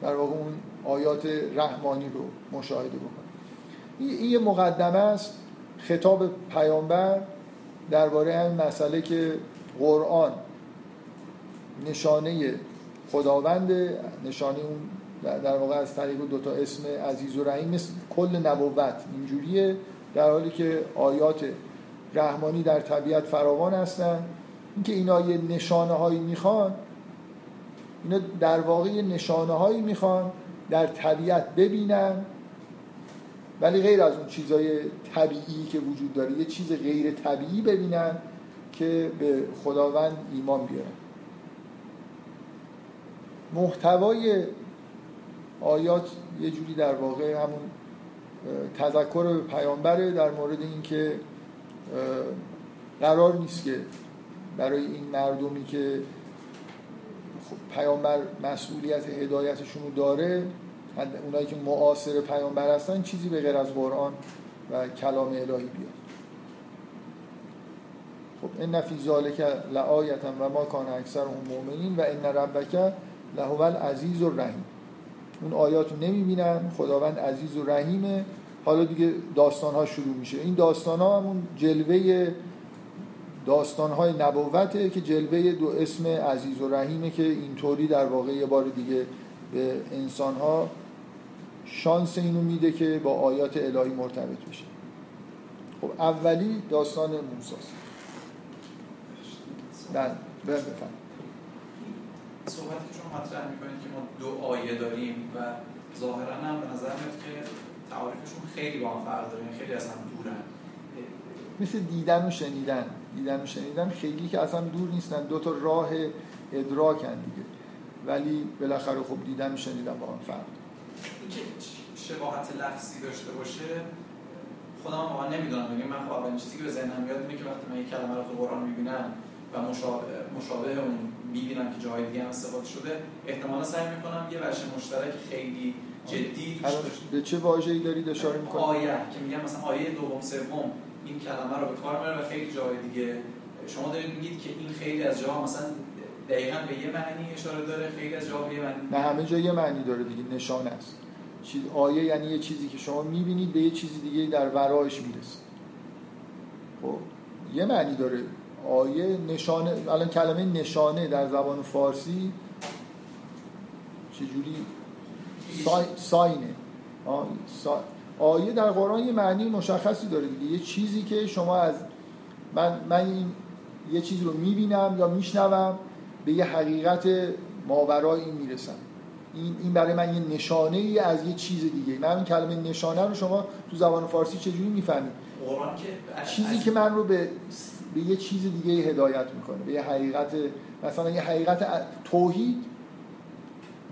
در واقع اون آیات رحمانی رو مشاهده بکنه. این یه مقدمه است خطاب پیامبر درباره این مسئله که قرآن نشانه خداوند نشانه اون در واقع از طریق دو تا اسم عزیز و رحیم مثل کل نبوت اینجوریه. در حالی که آیات رحمانی در طبیعت فراوان هستن. اینکه اینا یه نشانه هایی می‌خوان اینا در واقع یه نشانه هایی می‌خوان در طبیعت ببینن. ولی غیر از اون چیزهای طبیعی که وجود داره یه چیز غیر طبیعی ببینن که به خداوند ایمان بیارن. محتوای آیات یه جوری در واقع همون تذکر پیامبره در مورد اینکه قرار نیست که برای این مردمی که خب پیامبر مسئولیت هدایتشون رو داره اونایی که معاصر پیامبر هستن چیزی به غیر از قرآن و کلام الهی بیاد. خب این فی ذالک لآیتا و ما کان اکثر هم مؤمنین و ان ربک لهو العزیز الرحیم. اون آیات رو نمی‌بینن خداوند عزیز و رحیمه. حالا دیگه داستان ها شروع میشه. این داستان ها همون جلوه داستان های نبوته که جلوه دو اسم عزیز و رحیمه که اینطوری در واقع یه بار دیگه به انسان ها شانس اینو میده که با آیات الهی مرتبط بشه. خب اولی داستان موساست. بله بفهم صحبت که شما مطرح می‌کنید که ما دو آیه داریم و ظاهرا هم به نظر میاد که تعاریفشون خیلی با هم فرق داره خیلی از هم دورن. مثل دیدن و شنیدن. دیدن و شنیدن خیلی که اصلا دور نیستن. دو تا راه ادراکن دیگه. ولی بالاخره خب دیدن و شنیدن با هم فرق اینکه شباهت لفظی داشته باشه خودم واقعا نمی‌دونم. یعنی من خب اولین چیزی که به ذهنم میاد اینه که وقتی من یک کلمه رو تو قرآن می‌بینم و مشابه, مشابه اون می‌بینم که جای دیگه هم استفاده شده. احتمالا سعی می‌کنم یه ورش مشترک خیلی جدی به چه واژه‌ای دارید اشاره می‌کنید آیه که میگم مثلا آیه دوم سوم این کلمه رو به کار می‌بره و خیلی جای دیگه. شما دارید میگید که این خیلی از جاها مثلا دقیقا به یه معنی اشاره داره خیلی از جاها به یه معنی نه همه جا یه معنی داره دیگه نشانه است. چیز آیه یعنی یه چیزی که شما می‌بینید به یه چیزی دیگه در ورایش می‌رسه. خب یه معنی داره آیه نشانه الان کلمه نشانه در زبان فارسی چجوری؟ سای... ساینه. آیه در قرآن یه معنی مشخصی داره دیگه. یه چیزی که شما از من, من این یه چیزی رو می‌بینم یا میشنوم به یه حقیقت ماورای این می‌رسم. این, این برای من یه نشانه ای از یه چیز دیگه. من این کلمه نشانه رو شما تو زبان فارسی چجوری می‌فهمید؟ چیزی که من رو به به یه چیز دیگه هدایت می‌کنه به یه حقیقت مثلا یه حقیقت توحید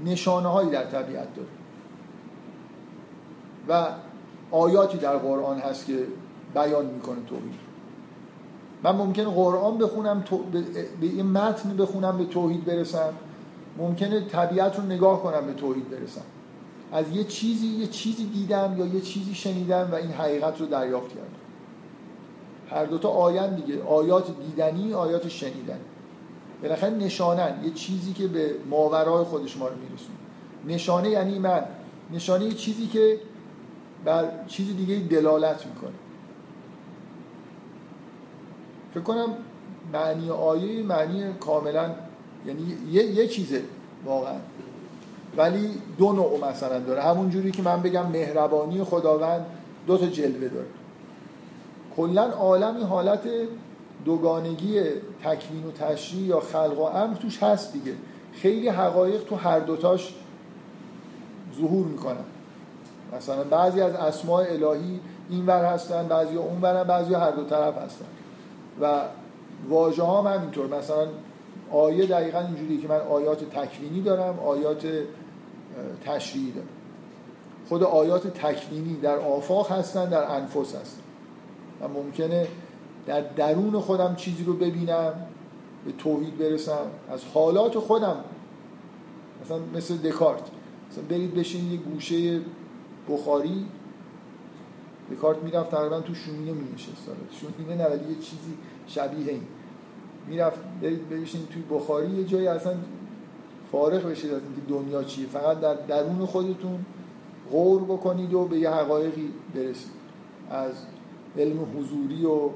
نشانه هایی در طبیعت داره. و آیاتی در قرآن هست که بیان می‌کنه توحید. من ممکن قرآن بخونم به یه متن بخونم به توحید برسم. ممکنه طبیعت رو نگاه کنم به توحید برسم. از یه چیزی یه چیزی دیدم یا یه چیزی شنیدم و این حقیقت رو دریافت کردم. هر دوتا آین دیگه. آیات دیدنی آیات شنیدنی. بالاخره نشانن. یه چیزی که به ماورای خودش ما رو میرسون نشانه یعنی من. نشانه یه چیزی که بر چیزی دیگه دلالت می‌کنه. فکر کنم معنی آیه معنی کاملا یعنی یه, یه چیزه واقعا. ولی دو نوع مثلا داره. همون جوری که من بگم مهربانی خداوند دو تا جلوه داره. کلا عالم حالت دوگانگی تکوین و تشریع یا خلق و امر توش هست دیگه. خیلی حقایق تو هر دوتاش ظهور می‌کنن. مثلا بعضی از اسماء الهی اینور هستن بعضی اونور بعضی هر دو طرف هستن. و واژه ها هم همینطور. مثلا آیه دقیقا اینجوری که من آیات تکوینی دارم آیات تشریعی دارم. خود آیات تکوینی در آفاق هستن در انفس هستن. و ممکنه در درون خودم چیزی رو ببینم به توحید برسم از حالات خودم. مثلا مثل دکارت. مثلا برید بشین یه گوشه بخاری. دکارت می‌رفت تقریبا تو شومینه می نشست شومینه نه یه چیزی شبیه این. می‌رفت برید بشین توی بخاری یه جایی اصلا فارغ بشید از اینکه دنیا چیه. فقط در درون خودتون غور بکنید و به یه حقایقی برسید. از علم حضوری و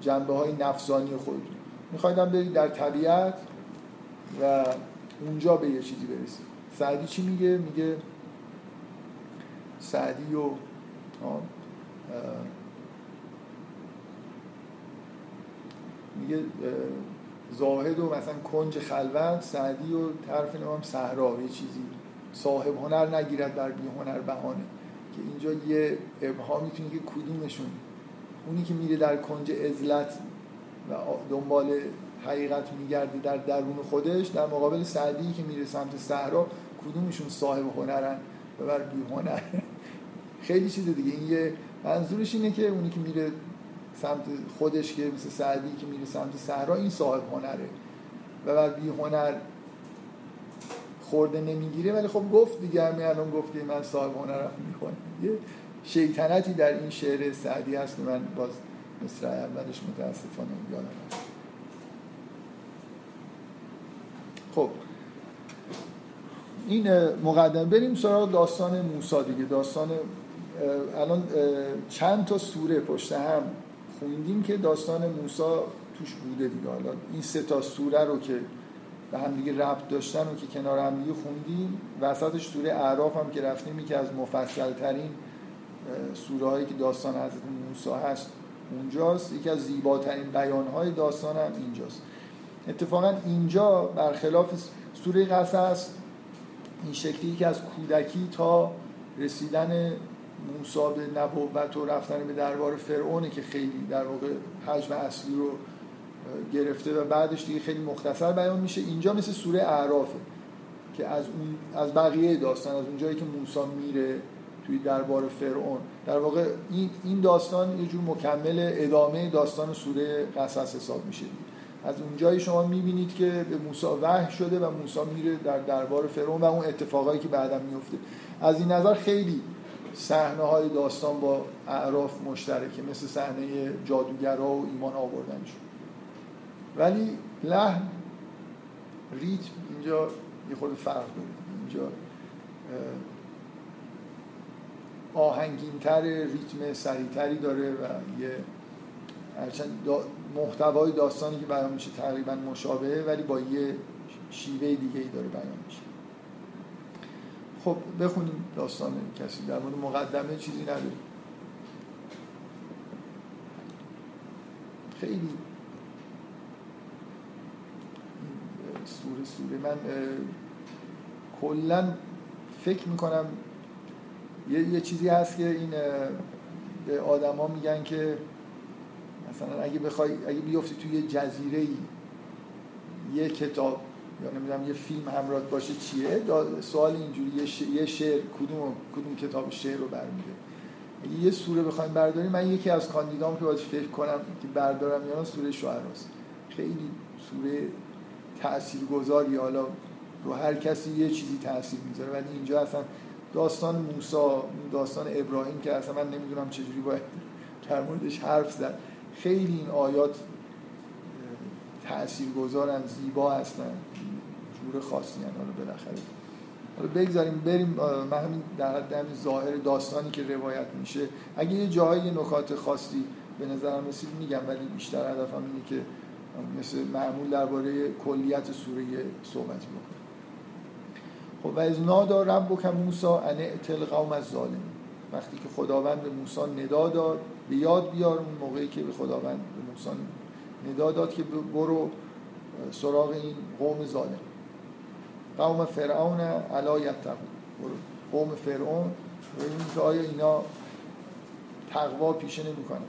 جنبه های نفسانی خودتون میخوایدم برید در طبیعت و اونجا به یه چیزی برسید. سعدی چی میگه؟ میگه سعدی و میگه زاهد و مثلا کنج خلوت سعدی و طرف نمام صحرا یه چیزی. صاحب هنر نگیرد بر بی هنر بهانه. که اینجا یه ابهام می‌تونی که کدومشون اونی که میره در کنج ازلت و دنبال حقیقت میگرده در درون خودش در مقابل سعدی که میره سمت صحرا کدومشون صاحب هنرن و بر بی هنر. خیلی چیز دیگه. این یه منظورش اینه که اونی که میره سمت خودش که مثل سعدی که میره سمت صحرا این صاحب هنره و بر بی هنر خورده نمی‌گیره ولی خب گفت دیگه همین الان گفتی من صاحب هنرم می‌کنم. یه شیطنتی در این شعر سعدی هست من باز مصر اولش متاسفانه یادم خب. این مقدمه بریم سراغ داستان موسی دیگه. داستان الان چند تا سوره پشت هم خوندیم که داستان موسی توش بوده دیگه. حالا این سه تا سوره رو که به هم دیگه ربط داشتن و که کنار هم دیگه خوندیم. وسطش سوره اعراف هم که رفتیم که از مفصل ترین سوره هایی که داستان حضرت موسی هست اونجاست. یکی از زیباترین بیان های داستان هم اینجاست. اتفاقا اینجا برخلاف سوره قصص این شکلی که از کودکی تا رسیدن موسی به نبوت و رفتن به دربار فرعونه که خیلی در واقع حجم اصلی رو گرفته و بعدش دیگه خیلی مختصر بیان میشه. اینجا مثل سوره اعرافه که از اون از بقیه داستان از اونجایی که موسی میره توی دربار فرعون. در واقع این این داستان یه جور مکمل ادامه داستان سوره قصص حساب میشه از اونجایی شما می‌بینید که به موسی وحی شده و موسی میره در دربار فرعون و اون اتفاقایی که بعدا میفته از این نظر خیلی صحنه های داستان با اعراف مشترکه مثل صحنه جادوگرا و ایمان آوردنشون ولی لحن ریتم اینجا یه خود فرق داره اینجا آهنگینتر ریتم سریعتری داره و یه هرچند محتوای داستانی که بیان میشه تقریبا مشابهه ولی با یه شیوه دیگه ای داره بیان میشه. خب بخونیم داستان کسی. در مورد مقدمه چیزی نداریم. خیلی سوره سوره من کلا فکر می‌کنم یه, یه چیزی هست که این به آدما میگن که مثلا اگه بخوای اگه بیفتی توی یه جزیره ای یه کتاب یا نمی‌دونم یه فیلم همراه باشه چیه؟ سوال اینجوری یه, شعر کدوم کدوم کتاب شعر رو برمیده اگه یه سوره بخوایم برداریم من یکی از کاندیدام که باید فکر کنم که بردارم یا سوره شعراست. خیلی سوره تاثیرگذاری حالا رو هر کسی یه چیزی تاثیر می‌ذاره. ولی اینجا اصلا داستان موسی داستان ابراهیم که اصلا من نمی‌دونم چجوری باید در موردش حرف زد. خیلی این آیات تأثیر گذارن زیبا هستن. جور خاصی هن حالا بالاخره. حالا بگذاریم بریم من همین در حد ظاهر داستانی که روایت میشه. اگه یه جایی نکات خاصی به نظرم رسید میگم ولی بیشتر هدفم اینه که مثل معمول درباره کلیت سوره صحبت بکنم خب و از نادا رب موسا ان اعتل قوم از ظالم وقتی که خداوند به موسی ندا داد به یاد بیار اون موقعی که به خداوند به موسی ندا داد که برو سراغ این قوم ظالم. قوم فرعون علا یتقون. قوم فرعون؟ ببینید که آیا اینا تقوا پیشه نمی‌کنه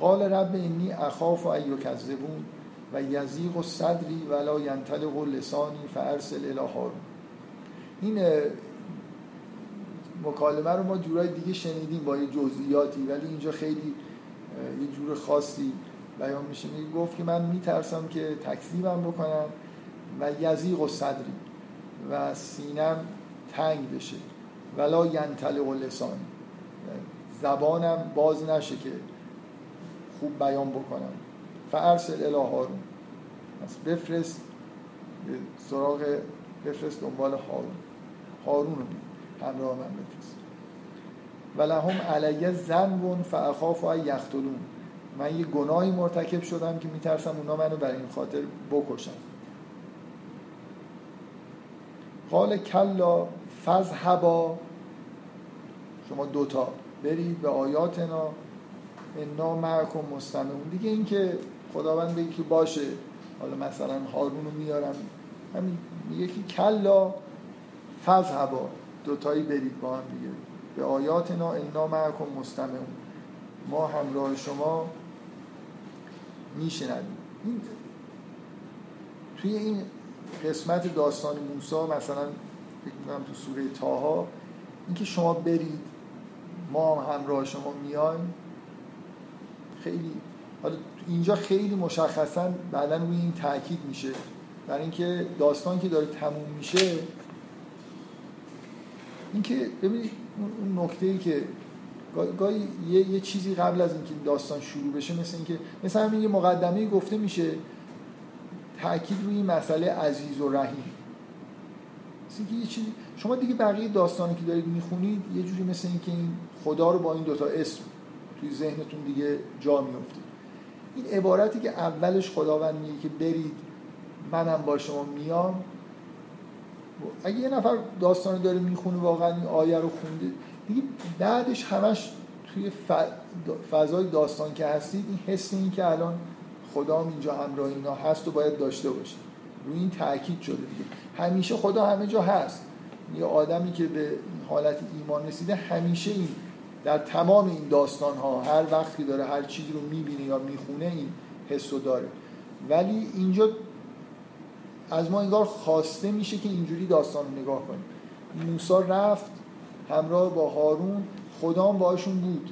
قال رب اینی اخاف و ایو کذبون و یزیق و صدری ولا ینطلق و لسانی فارسل الی این مکالمه رو ما جورای دیگه شنیدیم با یه جزئیاتی ولی اینجا خیلی یه جور خاصی بیان میشه. گفت که من میترسم که تکذیبم بکنم و یزیق و صدری و سینم تنگ بشه ولا ینطلق و لسانی زبانم باز نشه که خوب بیان بکنم. فارسل الی هارون. پس بفرست سراغ بفرست دنبال هارون. هارون رو همراه من بفرست. و لهم علیه زنبون فاخاف و یختلون من یه گناهی مرتکب شدم که میترسم اونا منو بر این خاطر بکشن. قال کلا فذهبا. شما دوتا برید به آیاتنا. انا معکم مستمعون. دیگه اینکه خداوند بگی که باشه حالا مثلا هارون رو میارم. همین یکی کلا فذهبا دوتایی برید با هم دیگه. به آیاتنا انا معکم مستمعون. ما همراه شما میشنویم. توی این قسمت داستان موسی مثلا فکر می‌کنم تو سوره تاها اینکه شما برید ما هم همراه شما میایم. خیلی حالا اینجا خیلی مشخصا بعدا روی این تاکید میشه. برای اینکه داستان که داره تموم میشه اینکه ببینید اون نکته ای که گاهی یه،, یه چیزی قبل از اینکه داستان شروع بشه مثل اینکه مثلا یه مقدمه گفته میشه تاکید روی این مسئله عزیز و رحیم. مثل یه چیزی شما دیگه بقیه داستانی که دارید می‌خونید یه جوری مثل اینکه این خدا رو با این دوتا اسم توی ذهنتون دیگه جا میفته این عبارتی که اولش خداوند میگه که برید منم با شما میام. اگه یه نفر داستان داره می‌خونه واقعا این آیه رو خونده. دیگه بعدش همش توی فضای داستان که هستید این حس این که الان خدا اینجا همراه اینا هست و باید داشته باشید روی این تاکید شده دیگه. همیشه خدا همه جا هست. یه آدمی که به حالت ایمان رسیده همیشه این در تمام این داستان ها هر وقتی داره هر چیزی رو می‌بینه یا می‌خونه این حس رو داره. ولی اینجا از ما انگار خواسته میشه که اینجوری داستان رو نگاه کنیم. موسا رفت همراه با هارون خدا هم باشون بود.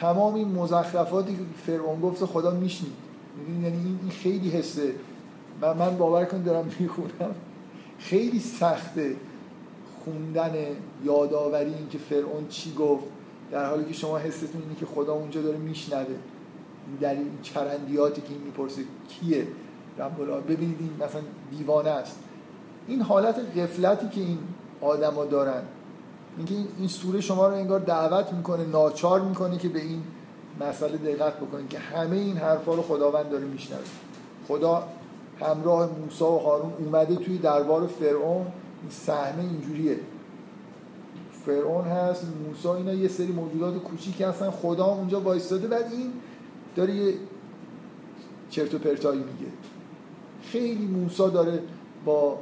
تمام این مزخرفاتی که فرعون گفت خدا میشنید. یعنی این خیلی حسه و من باور کن دارم می‌خونم. خیلی سخته خوندن یادآوری این که فرعون چی گفت در حالی که شما حستون اینه که خدا اونجا داره میشنوه. در این چرندیاتی که این می‌پرسه کیه؟ رب ببینید این مثلا دیوانه است. این حالت غفلتی که این آدما دارن. اینکه این سوره شما رو انگار دعوت می‌کنه ناچار می‌کنه که به این مسئله دقت بکنید که همه این حرفا رو خداوند داره میشنوه. خدا همراه موسی و هارون اومده توی دربار فرعون. این صحنه اینجوریه. فرعون هست موسی اینا یه سری موجودات کوچیک هستن خدا اونجا وایستاده بعد این داره یه چرت و پرتایی میگه. خیلی موسی داره با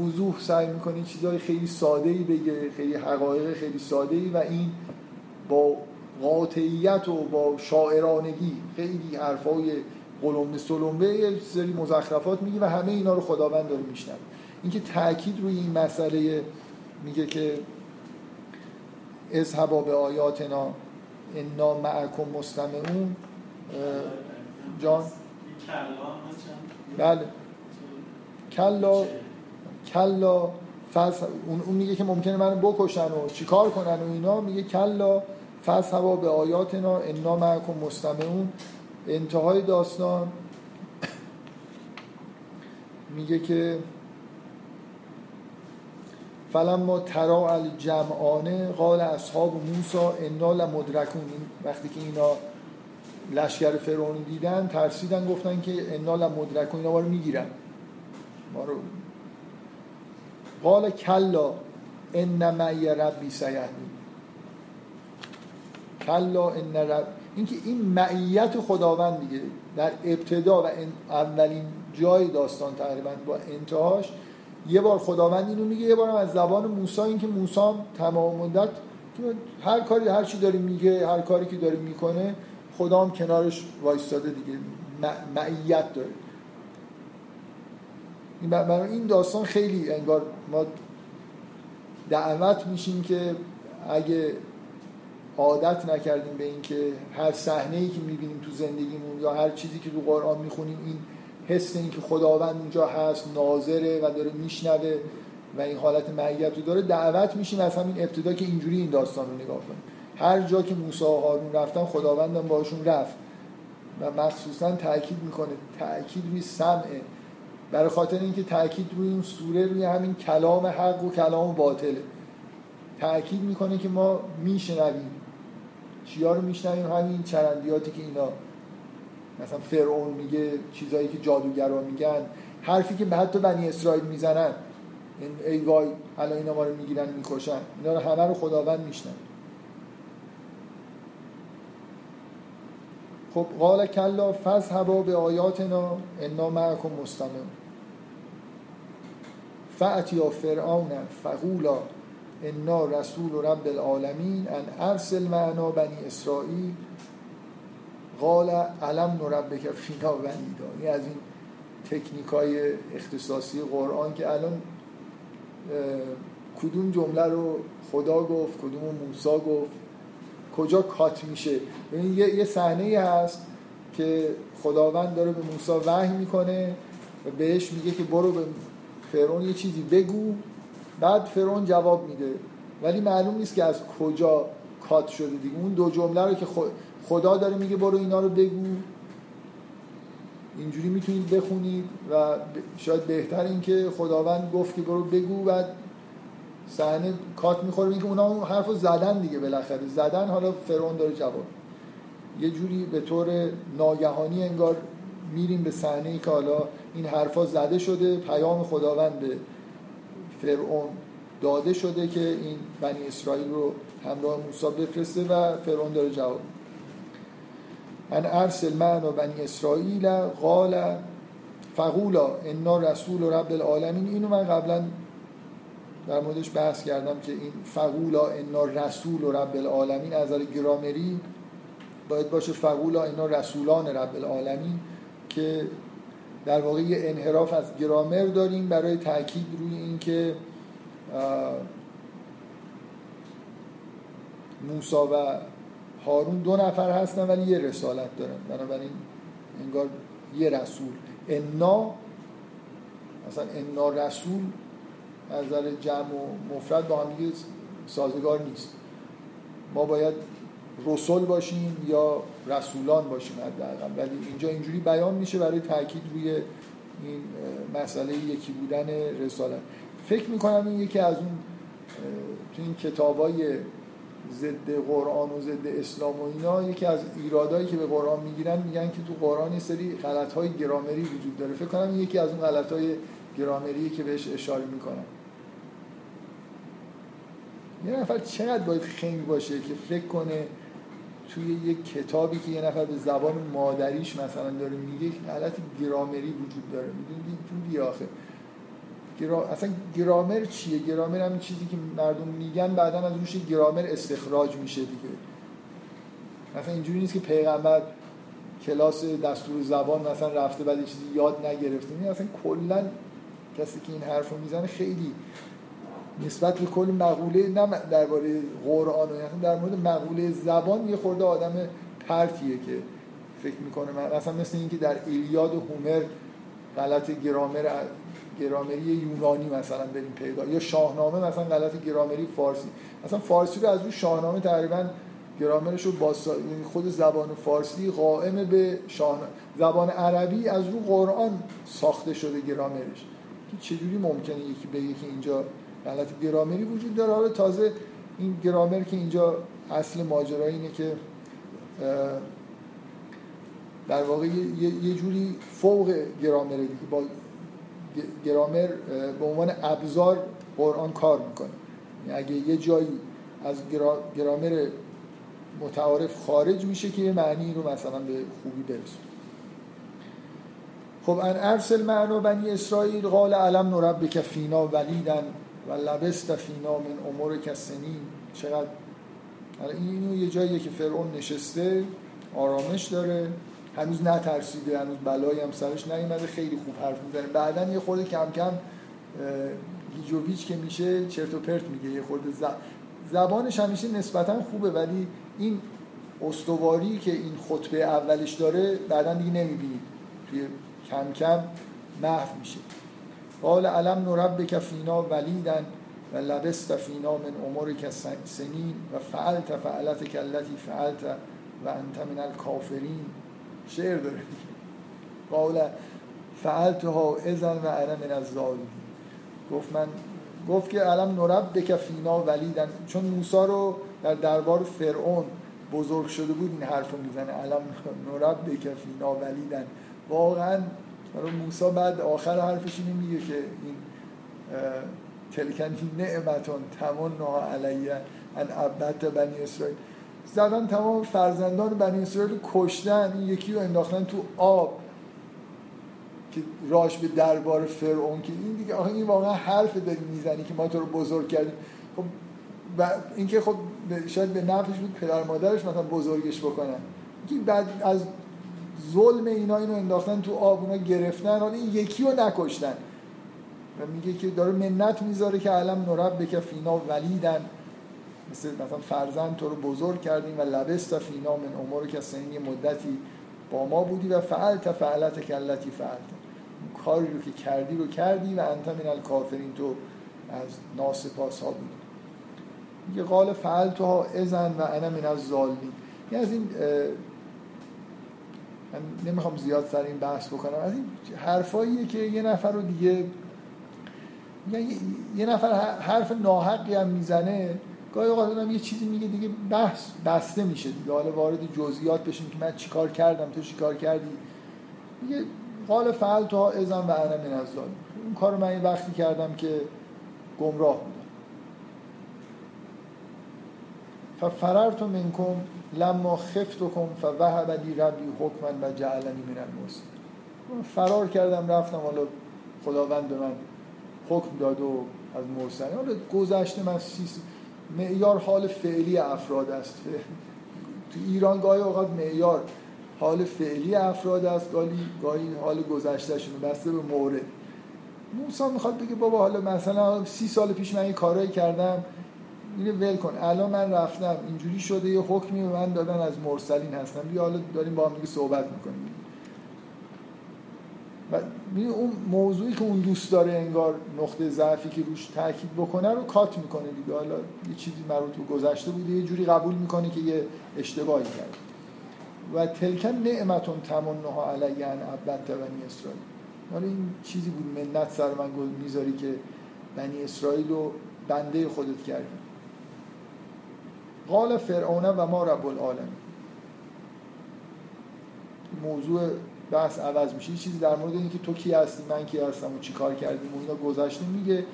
وضوح سعی می‌کنه چیزهای خیلی ساده ای بگه خیلی حقایق خیلی ساده ای و این با قاطعیت و با شاعرانگی خیلی حرفای قلمبه سلمبه یه سری مزخرفات میگه و همه اینا رو خداوند داره میشنوه. اینکه تاکید روی این مسئله میگه که اذهبا به آیاتنا انا معکم مستمعون. جان؟ بله. کلا کلا اون, اون میگه که ممکنه منو بکشن و چیکار کنن و اینا. میگه کلا هوا به آیاتنا انا معکم مستمعون. انتهای داستان. میگه که فلما ترا الجمعانه قال اصحاب موسا انا لمدرکون. وقتی که اینا لشکر فرعون دیدن ترسیدن گفتن که انا لمدرکون. اینا ما می‌گیرن. ما رو قال کلا ان معی ربی سیهدین کلا ان رب. اینکه این معیت خداوند دیگه در ابتدا و اولین جای داستان تقریبا با انتهاش یه بار خداوند اینو میگه یه بار از زبان موسی این که موسی تمام مدت هر کاری هر چی داره میگه هر کاری که داره می‌کنه خدا هم کنارش وایستاده دیگه معیت داره. برای این داستان خیلی انگار ما دعوت میشیم که اگه عادت نکردیم به اینکه هر صحنه ای که می‌بینیم تو زندگیمون یا هر چیزی که تو قرآن می‌خونیم این حس این که خداوند اونجا هست ناظره و داره میشنوه و این حالت معیت رو داره دعوت میشیم از همین ابتدا که اینجوری این داستان رو نگاه کنیم. هر جا که موسی و هارون رفتن خداوندم باشون رفت و مخصوصا تاکید می‌کنه. تاکید روی سمعه برای خاطر اینکه تاکید روی این سوره روی همین کلام حق و کلام باطله. تاکید می‌کنه که ما میشنویم. چیا رو میشنویم؟ همین چرندیاتی که اینا مثلا فرعون میگه چیزایی که جادوگرا میگن حرفی که حتی بنی اسرائیل می‌زنن ای وای الان اینا ما رو می‌گیرن می‌کشن. اینا رو همه رو خداوند میشنن. خب قال کلا فذهبا به آیاتنا انا معکم مستمع فأتیا فرعون فقولا انا رسول رب العالمین ان ارسل معنا بنی اسرائیل قال علم نربک فینا ونیدا این از این تکنیک های اختصاصی قرآن که الان کدوم جمله رو خدا گفت کدوم موسا گفت کجا کات میشه؟ یه, یه صحنه هست که خداوند داره به موسی وحی می‌کنه و بهش میگه که برو به فرعون یه چیزی بگو. بعد فرعون جواب میده. ولی معلوم نیست که از کجا کات شده دیگه. اون دو جمله رو که خدا داره میگه برو اینا رو بگو. اینجوری می‌تونید بخونید و شاید بهتر این که خداوند گفت که برو بگو و صحنه کات می‌خوره. میگه اونا اون حرفو زدن دیگه بالاخره. زدن حالا فرعون داره جواب. یه جوری به طور ناگهانی انگار میریم به صحنه ای که حالا این حرفا زده شده. پیام خداوند به فرعون داده شده که این بنی اسرائیل رو همراه موسی بفرسته و فرعون داره جواب ان ارسل معنا بنی اسرائیل قال فقولا انا رسول رب العالمین. اینو من قبلا در موردش بحث کردم که این فقولا انا رسول رب العالمین. از نظر گرامری باید باشه فقولا اینا رسولان رب العالمین که در واقع یه انحراف از گرامر داریم برای تاکید روی اینکه موسا و هارون دو نفر هستن ولی یه رسالت دارن. بنابراین انگار یه رسول. انا مثلا انا رسول از نظر جمع و مفرد با هم سازگار نیست. ما باید رسول باشیم یا رسولان باشیم حداقل. ولی اینجا اینجوری بیان میشه برای تاکید روی این مسئله یکی بودن رسالت. فکر می‌کنم این یکی از اون تو این کتابای ضد قرآن و ضد اسلام و اینا یکی از ایرادایی که به قرآن می‌گیرن میگن که تو قرآن یه سری غلطهای گرامری وجود داره. فکر کنم یکی از اون غلطهای گرامری که بهش اشاره می‌کنن یه نفر چقدر باید خنگ باشه که فکر کنه توی یک کتابی که یه نفر به زبان مادریش مثلا داره میگه غلط گرامری وجود داره. می‌دونید جوری آخه؟ گرا... اصلا گرامر چیه؟ گرامر هم چیزی که مردم میگن بعدا از روش گرامر استخراج میشه دیگه. مثلا اینجوری نیست که پیغمبر کلاس دستور زبان مثلا رفته بعد چیزی یاد نگرفته. این اصلا کلا کسی که این حرف رو می‌زنه خیلی نسبت به کل مقوله نه درباره قرآن و یعنی در مورد مقوله زبان یه خورده آدم پرتیه که فکر می‌کنه. مثلا مثل اینکه در ایلیاد و هومر غلط گرامر گرامری یونانی مثلا بریم پیدا یا شاهنامه مثلا غلط گرامری فارسی. مثلا فارسی رو از روی شاهنامه تقریبا گرامرش رو با یعنی خود زبان فارسی قائم به شاهنامه. زبان عربی از رو قرآن ساخته شده گرامرش. که چجوری ممکنه یکی بگه که اینجا غلط گرامری وجود داره؟ حالا تازه این گرامر که اینجا اصل ماجرا اینه که در واقع یه جوری فوق گرامره دیگه. با گرامر به عنوان ابزار قرآن کار می‌کنه. یعنی اگه یه جایی از گرامر متعارف خارج میشه که یه معنی رو مثلا به خوبی برسون خب ان ارسل معنا بنی اسرائیل قال علم نربک فینا ولیدن و لبست فینا من امور کسنین چقدر؟ اینو یه جاییه که فرعون نشسته آرامش داره. هنوز نترسیده هنوز بلایی هم سرش نیومده خیلی خوب حرف می‌زنه. بعدا یه خورده کم کم گیجوویچ که میشه چرت و پرت میگه یه خورده زبانش همیشه نسبتا خوبه ولی این استواری که این خطبه اولش داره بعدا دیگه نمی‌بینید توی کم کم محو میشه. قال علم نربک فینا ولیدن و لبست فینا من امور که سنین و فعلت فعلت کلتی فعلت و انت من الکافرین. شعر داره. قال فعلتها ازن و انا من از گفت من گفت که علم نربک فینا ولیدن. چون موسی رو در دربار فرعون بزرگ شده بود این حرف رو می‌زنه. علم نربک فینا ولیدن. واقعا موسی بعد آخر حرفش اینو میگه که این تلکنی نعمتون تمنا علیه ان عبدت بنی اسرائیل. زدن تمام فرزندان بنی اسرائیل کشتن این یکی رو انداختن تو آب که راش به دربار فرعون که این دیگه آخه این واقعا حرف داری می‌زنی که ما تو رو بزرگ کردیم. خب و اینکه خب شاید به نفعش بود پدر مادرش مثلا بزرگش بکنن. که بعد از ظلم اینا اینو انداختن تو آب اونا گرفتن حالا این یکی رو نکشتن. و میگه که داره منت می‌ذاره که علم نرب بکه فینا ولیدن. مثل مثلا فرزند تو رو بزرگ کردیم و لبست فینا من امور که سنین مدتی با ما بودی و فعلت فعلت کلتی فعلت. کاری رو که کردی رو کردی و انت من الکافرین تو از ناسپاس ها بودی. میگه قال فعلتها ازن و انا من از ظالمین یعنی از این من نمی‌خوام زیاد سر این بحث بکنم. از این حرفاییه که یه نفر رو دیگه یعنی یه نفر حرف ناحقی هم می‌زنه گاهی اوقات یه چیزی میگه دیگه بحث بسته میشه دیگه. حالا وارد جزئیات بشیم که من چیکار کردم تو چیکار کردی؟ میگه قال فعل تو ازم و انا من از اون کارو من یه وقتی کردم که گمراه بودم. ففررت منکم لما خفتکم فوهب لی ربی حکما و جعلنی من المرسلین فرار کردم رفتم حالا خداوند به من حکم داد و از مرسلین حالا گذشته من سیس معیار حال فعلی افراد است. تو ایران گاهی اوقات معیار حال فعلی افراد است گاهی گاهی حال گذشتهشون بسته به مورد. موسی می‌خواد بگه بابا حالا مثلا سی سال پیش من یه کارایی کردم اینو ول کن الان من رفتم اینجوری شده یه حکمی به من دادن از مرسلین هستم. بیا حالا داریم با هم دیگه صحبت می‌کنیم. و اون موضوعی که اون دوست داره انگار نقطه ضعفی که روش تاکید بکنه رو کات می‌کنه دیگه. حالا یه چیزی مربوط به گذشته بوده یه جوری قبول می‌کنه که یه اشتباهی کرد. و تلکن نعمتون تمنها علیه ان عبدت بنی اسرائیل. حالا این چیزی بود منت سر من می‌ذاری که بنی اسرائیل رو بنده خودت کردی. قال فرعون و ما رب العالمین. موضوع بحث عوض میشه یه چیزی در مورد اینکه تو کی هستی من کی هستم و چی کار کردیم و اینا گذشته میگه.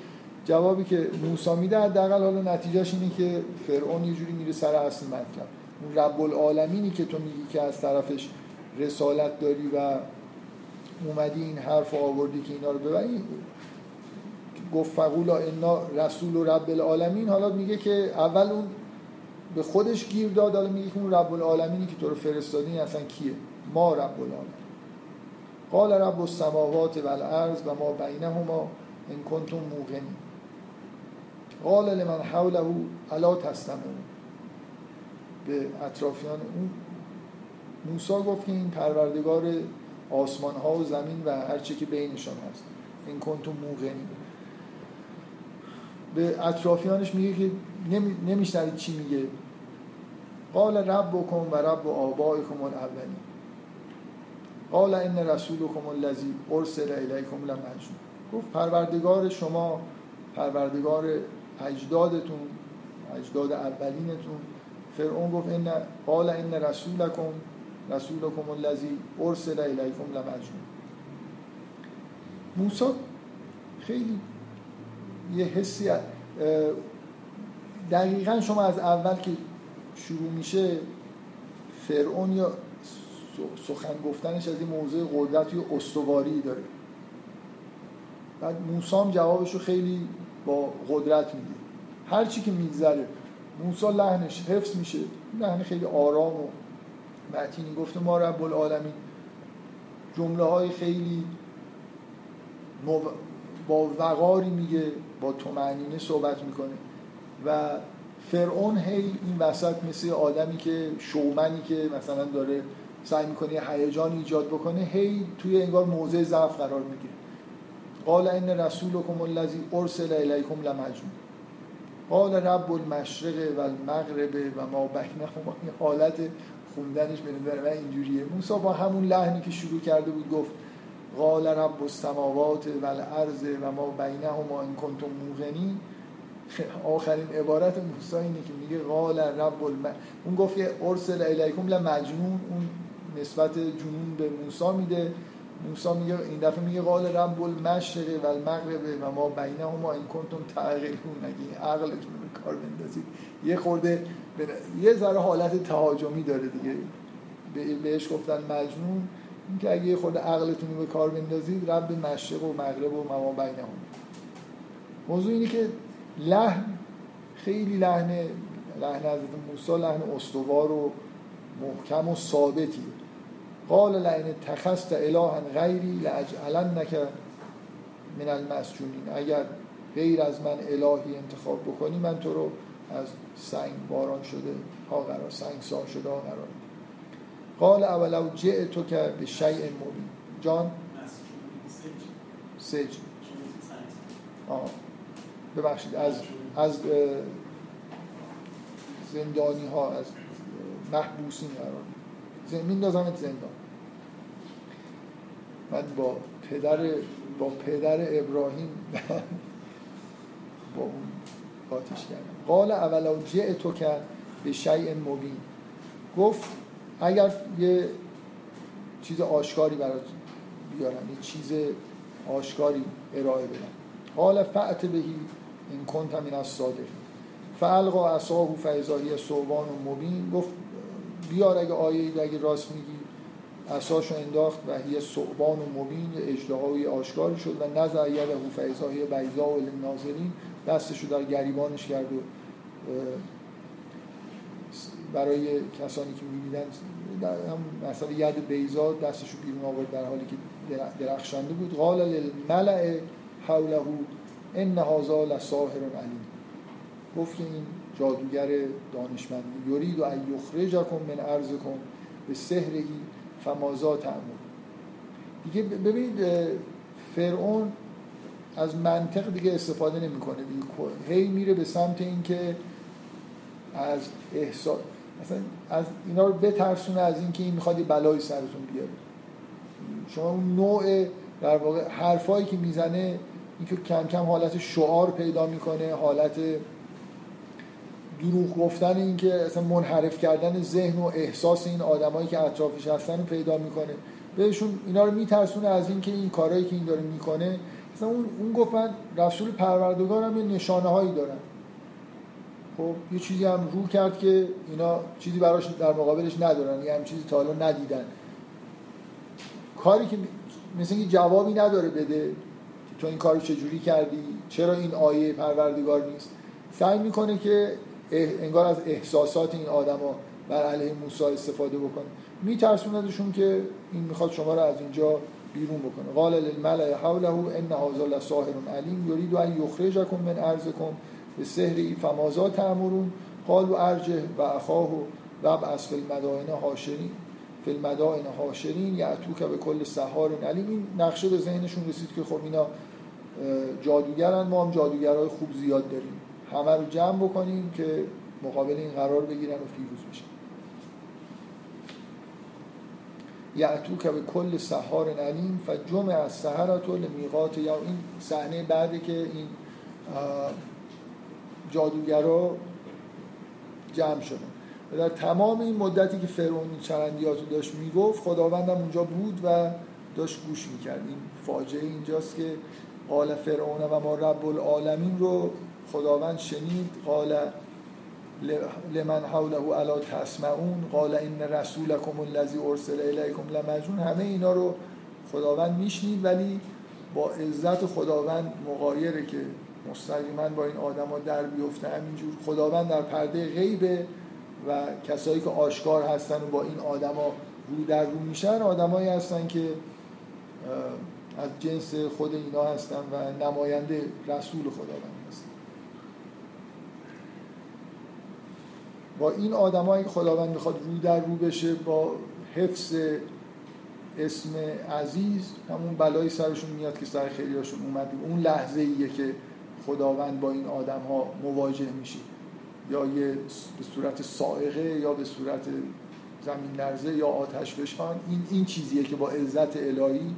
جوابی که موسی میده حداقل حالا نتیجهش اینه که فرعون یه جوری میره سر اصل مطلب. اون رب العالمینی که تو میگی که از طرفش رسالت داری و اومدی این حرف آوردی که اینا رو ببری گفت فقولا انا رسول و رب العالمین. حالا میگه که اول اون به خودش گیر داد حالا میگه که اون رب العالمینی که تو رو فرستادی اصلا کیه؟ ما رب العالمین. قال رب السماوات و الارض و ما بینهما ان کنتم موقنین. قال لمن حوله الا تستمعون. به اطرافیان اون موسی گفت که این پروردگار آسمان ها و زمین و هر چی که بینشان هست. این کنتم موقنین. به اطرافیانش میگه که نمیشنوید چی میگه. قال ربکم و رب آبائکم الاولین قال ان رسولکم الذی ارسل الیکم لمجنون گفت پروردگار شما پروردگار اجدادتون اجداد اولینتون. فرعون گفت ان قال ان رسولکم رسولکم الذی ارسل الیکم لمجنون موسی خیلی یه حسی دقیقا شما از اول که شروع میشه فرعون یا سخن گفتنش از این موضوع قدرت یا استواری داره. بعد موسام جوابش رو خیلی با قدرت میده. هر چی که میگذره موسی لحنش حفظ میشه. لحن خیلی آرام و متینی گفته ما رب العالمین. جمله های خیلی با وقاری میگه با تومعنینه صحبت می‌کنه. و فرعون هی این وسط مثل آدمی که شومنی که مثلا داره سعی می‌کنه هیجان ایجاد بکنه هی توی انگار موضع ضعف قرار می‌گیره. قال ان رسولکم الذی ارسل الیکم لمجنون. قال رب المشرق و المغرب و ما بینهما حالت خوندنش به من اینجوریه. موسی با همون لحنی که شروع کرده بود گفت قال رب السماوات و الارض و ما بینهما ان کنتم موقنین. آخرین عبارت موسی اینه که میگه قال رب الم... اون گفت ارسل الیکم لمجنون. اون نسبت جنون به موسی میده. موسی میگه این دفعه میگه قال رب المشرق و المغرب و ما بینهما این کنتم تعقلون. اگه عقلتون رو کار بندازید یه خورده یه ذره حالت تهاجمی داره دیگه. بهش گفتن مجنون. اینکه اگه یه خورده عقلتون رو به کار بندازید رب مشرق و مغرب و ما بینهما. موضوع اینه که لحن خیلی لحن لحن حضرت موسی لحن استوار و محکم و ثابتی قال لئن تخست الها غیری لاجعلنک من المسجونین. اگر غیر از من الهی انتخاب بکنی من تو رو از سنگ باران شده ها قرار سنگ سار شده ها قرار قال اولو تو که به شیء مبین. جان؟ سج آه. ببخشید از از زندانی ها از محبوسین قرار میندازمت زندان. من با پدر با پدر ابراهیم با اون آتش کردم. قال اولا تو کرد به شیء مبین. گفت اگر یه چیز آشکاری برات بیارم یه چیز آشکاری ارائه بدم. قال فعت بهی این کنت من از صادق فالقا عصاه فیضایی صوبان و مبین. گفت بیار اگه آیه اگه راست میگی اساشو انداخت و هی صعبان و مبین اجدهای آشکاری شد و نظر یده فیضای بیضا و ناظرین دستشو در گریبانش کرد و برای کسانی که میبیدن هم مثلا ید بیزا دستشو بیرون آورد در حالی که درخشانده بود. قال للملع حوله ان هذا لساحر علیم. گفت که این جادوگر دانشمند یرید و ان یخرجکم من ارضکم به سحرهی فمازا تعمل. دیگه ببینید فرعون از منطق دیگه استفاده نمی‌کنه. دیگه هی میره به سمت اینکه از احساس مثلا از اینا رو بترسونه از اینکه این می‌خواد یه سرتون بیاره. شما اون نوع در واقع حرفایی که می‌زنه اینکه کم کم حالت شعار پیدا می‌کنه حالت دروغ گفتن این که اصلا منحرف کردن ذهن و احساس این آدمایی که اطرافش هستن رو پیدا می‌کنه. بهشون اینا رو میترسونه از اینکه این کارهایی که این داره می‌کنه. مثلا اون اون گفت من رسول پروردگارم یه نشانه هایی دارم. خب یه چیزی هم رو کرد که اینا چیزی براش در مقابلش ندارن یه هم چیزی تا حالا ندیدن. کاری که مثل اینکه جوابی نداره بده تو این کارو چجوری کردی چرا این آیه پروردگار نیست. سعی می‌کنه که انگار از احساسات این آدما بر علیه موسی استفاده بکنه. میترسوندشون که این می‌خواد شما رو از اینجا بیرون بکنه. قال للملأ حوله ان هذا لساحر علیم یرید ان یخرجکم من ارضکم به سحری فمازا تعمرون قالوا ارجه و اخاه و از فی المدائن حاشرین. فی المدائن حاشرین یعتوک به کل سحار علیم. این نقشه به ذهنشون رسید که خب اینا جادوگرن. ما هم جادوگرای خوب زیاد داریم. همه رو جمع بکنیم که مقابل این قرار بگیرن و پیروز بشن. یعتو که به کل سحار علیم جمع از سهرت و لمیقات یا این صحنه بعدی که این جادوگرا جمع شدن و در تمام این مدتی که فرعون این چرندیات رو داشت می‌گفت خداوندم اونجا بود و داشت گوش می‌کرد. این فاجعه اینجاست که قال فرعون و ما رب العالمین رو خداوند شنید قال لمن حوله الا تسمعون قال این رسولکم الذی ارسل الیکم لمجنون. همه اینا رو خداوند میشنید ولی با عزت خداوند مقایره که مستقیما با این آدما در بیفته. همینجور خداوند در پرده غیبه و کسایی که آشکار هستن و با این آدما رو در رو میشن آدمایی هستن که از جنس خود اینا هستن و نماینده رسول خداوند. با این آدمایی که خداوند می‌خواد رو در رو بشه با حفظ اسم عزیز همون بلایی سرشون میاد که سر خیلی هاشون اومد اون لحظه ایه که خداوند با این آدم ها مواجه میشه. یا یه به صورت سائقه یا به صورت زمین لرزه یا آتش فشان. این این چیزیه که با عزت الهی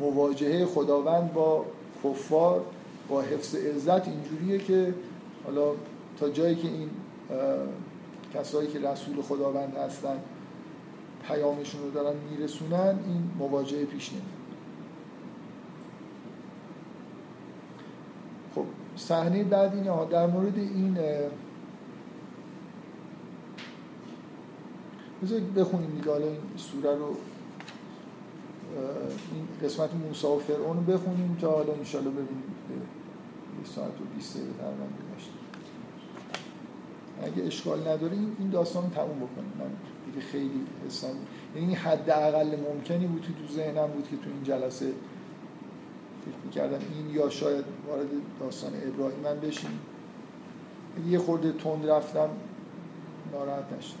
مواجهه خداوند با کفار با حفظ عزت اینجوریه که حالا تا جایی که این کسایی که رسول خداوند هستن پیامشون رو دارن میرسونن این مواجهه پیش نمیاد خب صحنه بعد اینه در مورد این بذارید بخونیم دیگه حالا این سوره رو این قسمت موسی و فرعون رو بخونیم تا حالا انشالله ببینیم به ساعت و 20 دقیقه اگه اشکال نداره این داستان رو تموم بکنیم. من دیگه خیلی حسام یعنی حد اقل ممکنی بود تو ذهنم بود که تو این جلسه فکر می‌کردم این یا شاید وارد داستان ابراهیم من بشیم. یه خورده تند رفتم ناراحت نشد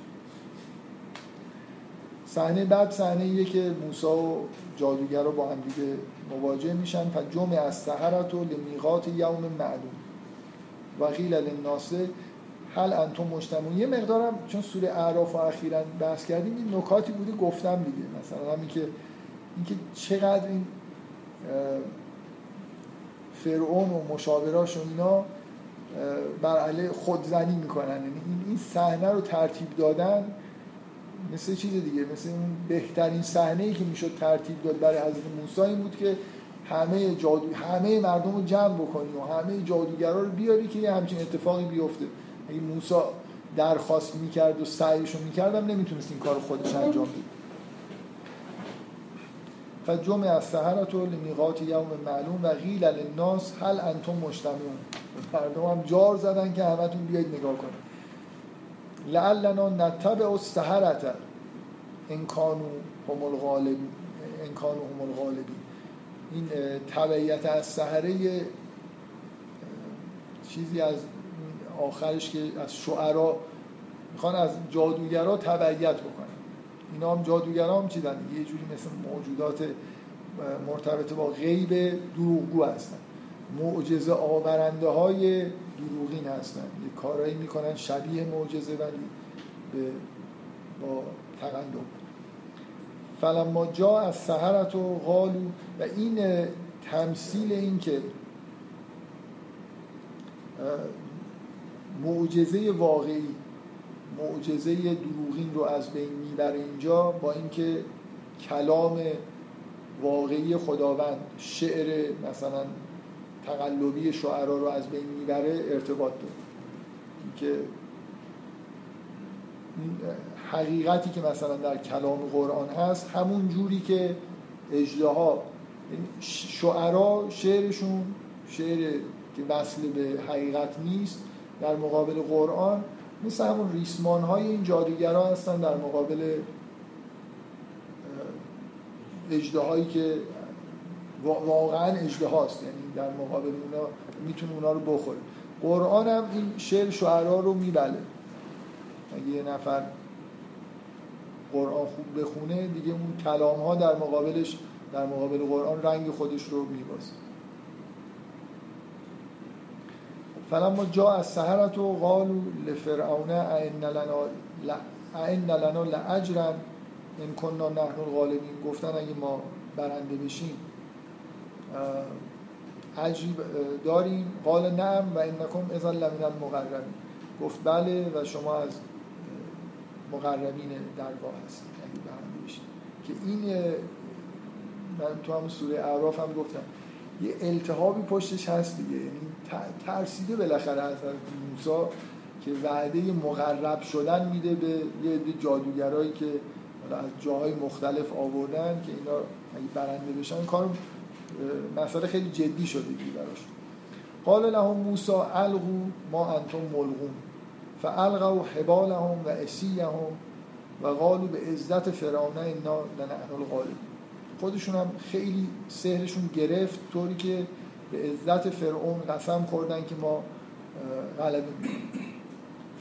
صحنه بعد صحنه ایه که موسی و جادوگر رو با هم دیگه مواجه میشن. و جمع از سهرت و لمیقات یوم معلوم. و للناس هل انتم مجتمعون؟ یه مقدارم چون سوره اعراف و اخیرا بحث کردیم این نکاتی بوده گفتم دیگه. مثلا همین که اینکه چقدر این فرعون و مشاوراش و اینا بر علیه خودزنی می‌کنن. یعنی این صحنه رو ترتیب دادن مثل چیز دیگه مثل این بهترین صحنه ای که می‌شد ترتیب داد برای حضرت موسی این بود که همه جادو همه مردم رو جمع بکنی و همه جادوگرا رو بیاری که یه همچین اتفاقی بیفته. اگه موسی درخواست می‌کرد و سعیش رو می‌کردم نمی‌تونست این کار خودش انجام بده. فجمع از سهرت و لمیقات یوم معلوم و غیل للناس هل انتم مجتمعون. مردم هم جار زدن که همتون بیاید نگاه کنید. لعلنا نتبع السهرت ان کانوا هم الغالب ان کانوا هم این تبعیت از سهره چیزی از آخرش که از شعرا می‌خوان از جادوگرا تبعیت بکنن. اینا هم جادوگرا هم چیدن یه جوری مثل موجودات مرتبط با غیب دروغگو هستن. معجزه آورنده های دروغین هستن. یه کارایی می‌کنن شبیه معجزه ولی به با تقلب فلما جا از سهرت و غالو و این تمثیل این که معجزه واقعی معجزه دروغین رو از بین می‌بره اینجا با اینکه کلام واقعی خداوند شعر مثلا تقلبی شعرا رو از بین می‌بره ارتباط داره. که حقیقتی که مثلا در کلام قرآن هست همون جوری که اجدها شعرا شعرشون شعر که وصل به حقیقت نیست در مقابل قرآن مثل همون ریسمان های این جادوگرا هستن در مقابل اجده که واقعا اجده هاست یعنی در مقابل اونا می‌تونه اونا رو بخوره. قرآن هم این شعر شعرا رو میبله. اگه یه نفر قرآن خوب بخونه دیگه اون کلام ها در مقابلش در مقابل قرآن رنگ خودش رو میبازه. فلما جا از سهرت و قالو لفرعون این لنا لعجرن این کننا نحن الغالبین. گفتن اگه ما برنده بشیم عجیب داریم؟ قال نعم و انکم اذا لمن المقربین. گفت بله و شما از مقربین درگاه هستید برنده بشید. که این من تو هم سوره اعراف هم گفتم یه التهابی پشتش هست دیگه. یعنی ترسیده بالاخره از موسی که وعده مقرب شدن میده به یه جادوگرایی که از جاهای مختلف آوردن که اینا اگه برنده بشن کار مسئله خیلی جدی شده دیگه براش. قال لهم موسی القوا ما انتم ملغون. فالقوا حبالهم و اسیهم و قالوا به عزت فرعون اینا لنحن الغالب. خودشون هم خیلی سهرشون گرفت طوری که به عزت فرعون قسم خوردن که ما غلبه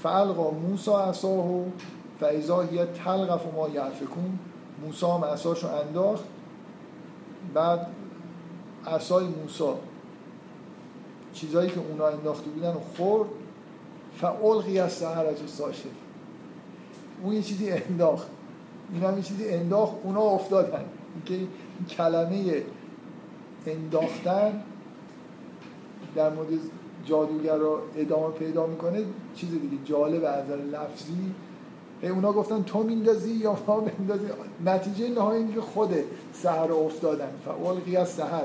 فالقا موسی عصاه فایزا هی تلقف و ما یعفکون موسی هم عصاشو انداخت. بعد عصای موسی چیزایی که اونا انداخته بودن و خورد. فالقی از سهرت ساشه اون یه چیزی انداخت. این هم یه چیزی انداخت. اونا افتادن. این کلمه انداختن در مورد جادوگر رو ادامه پیدا می‌کنه چیز دیگه جالب از لفظی. اونا گفتن تو میندازی یا ما میندازی نتیجه نهایی اینه که خود سهر افتادن. فعال قیاس سهر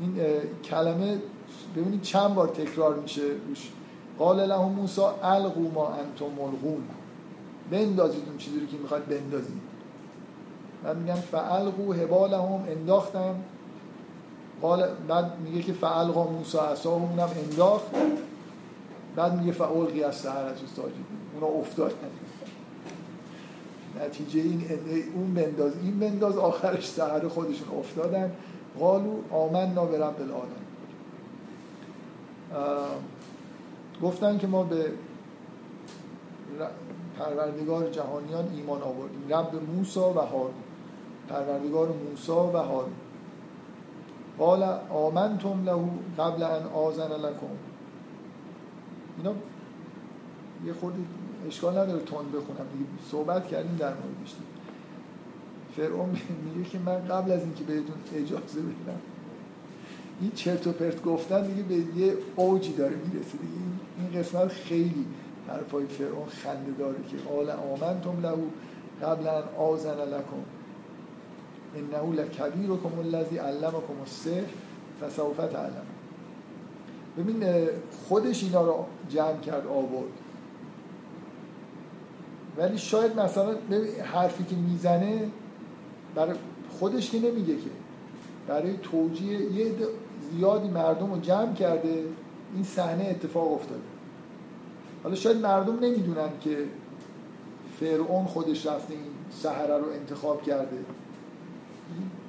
این کلمه ببینید چند بار تکرار میشه روش. قال لهم موسی القوا ما انتم ملغون. بندازید اون چیزی رو که می‌خواد بندازید. من میگم فعلقو هبالهم انداختم. قال بعد میگه که فعلقا موسی عصاهم اونم انداخت. بعد میگه فعلقی از سهرت ساجد. اونا افتاد. نتیجه این اون بنداز این بنداز آخرش سهر خودشون افتادن. قالو آمنا به رب گفتن که ما به پروردگار جهانیان ایمان آوردیم. رب موسا و هارون. پروردگار موسا و هارون. قال آمنتم له قبل ان آزن لکم اینا یه خورده اشکال نداره تون بخونم دیگه. صحبت کردیم در موردش فرعون میگه که من قبل از اینکه بهتون اجازه بدم. این چرت و پرت گفتن دیگه به یه اوجی داره می‌رسه دیگه. این قسمت خیلی حرفای فرعون خنده داره که قال آمنتم له قبل ان آزن لکم انه لکبیرکم الذی علمکم السحر فسوف تعلم ببین خودش اینا رو جمع کرد آورد. ولی شاید مثلا حرفی که می‌زنه برای خودش که نمیگه که. برای توجیه یه زیادی مردم رو جمع کرده این صحنه اتفاق افتاده. حالا شاید مردم نمی‌دونن که فرعون خودش رفته این سهره رو انتخاب کرده.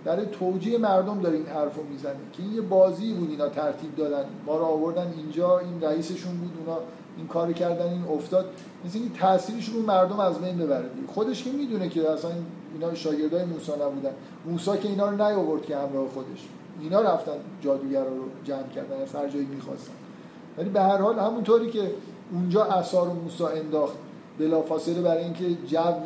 برای توجیه مردم داره این حرف رو می‌زنه که این یه بازی بود اینا ترتیب دادن. ما رو آوردن اینجا این رئیسشون بود اونا این کار کردن این افتاد. مثل این تاثیرش رو مردم از بین ببره. خودش که می‌دونه که اصلا اینا شاگردای موسی نبودن. موسی که اینا رو نیاورد که همراه خودش. اینا رفتن جادوگر رو جمع کردن از هر جایی می‌خواستن. ولی به هر حال همونطوری که اونجا اثار موسی انداخت بلافاصله برای اینکه جو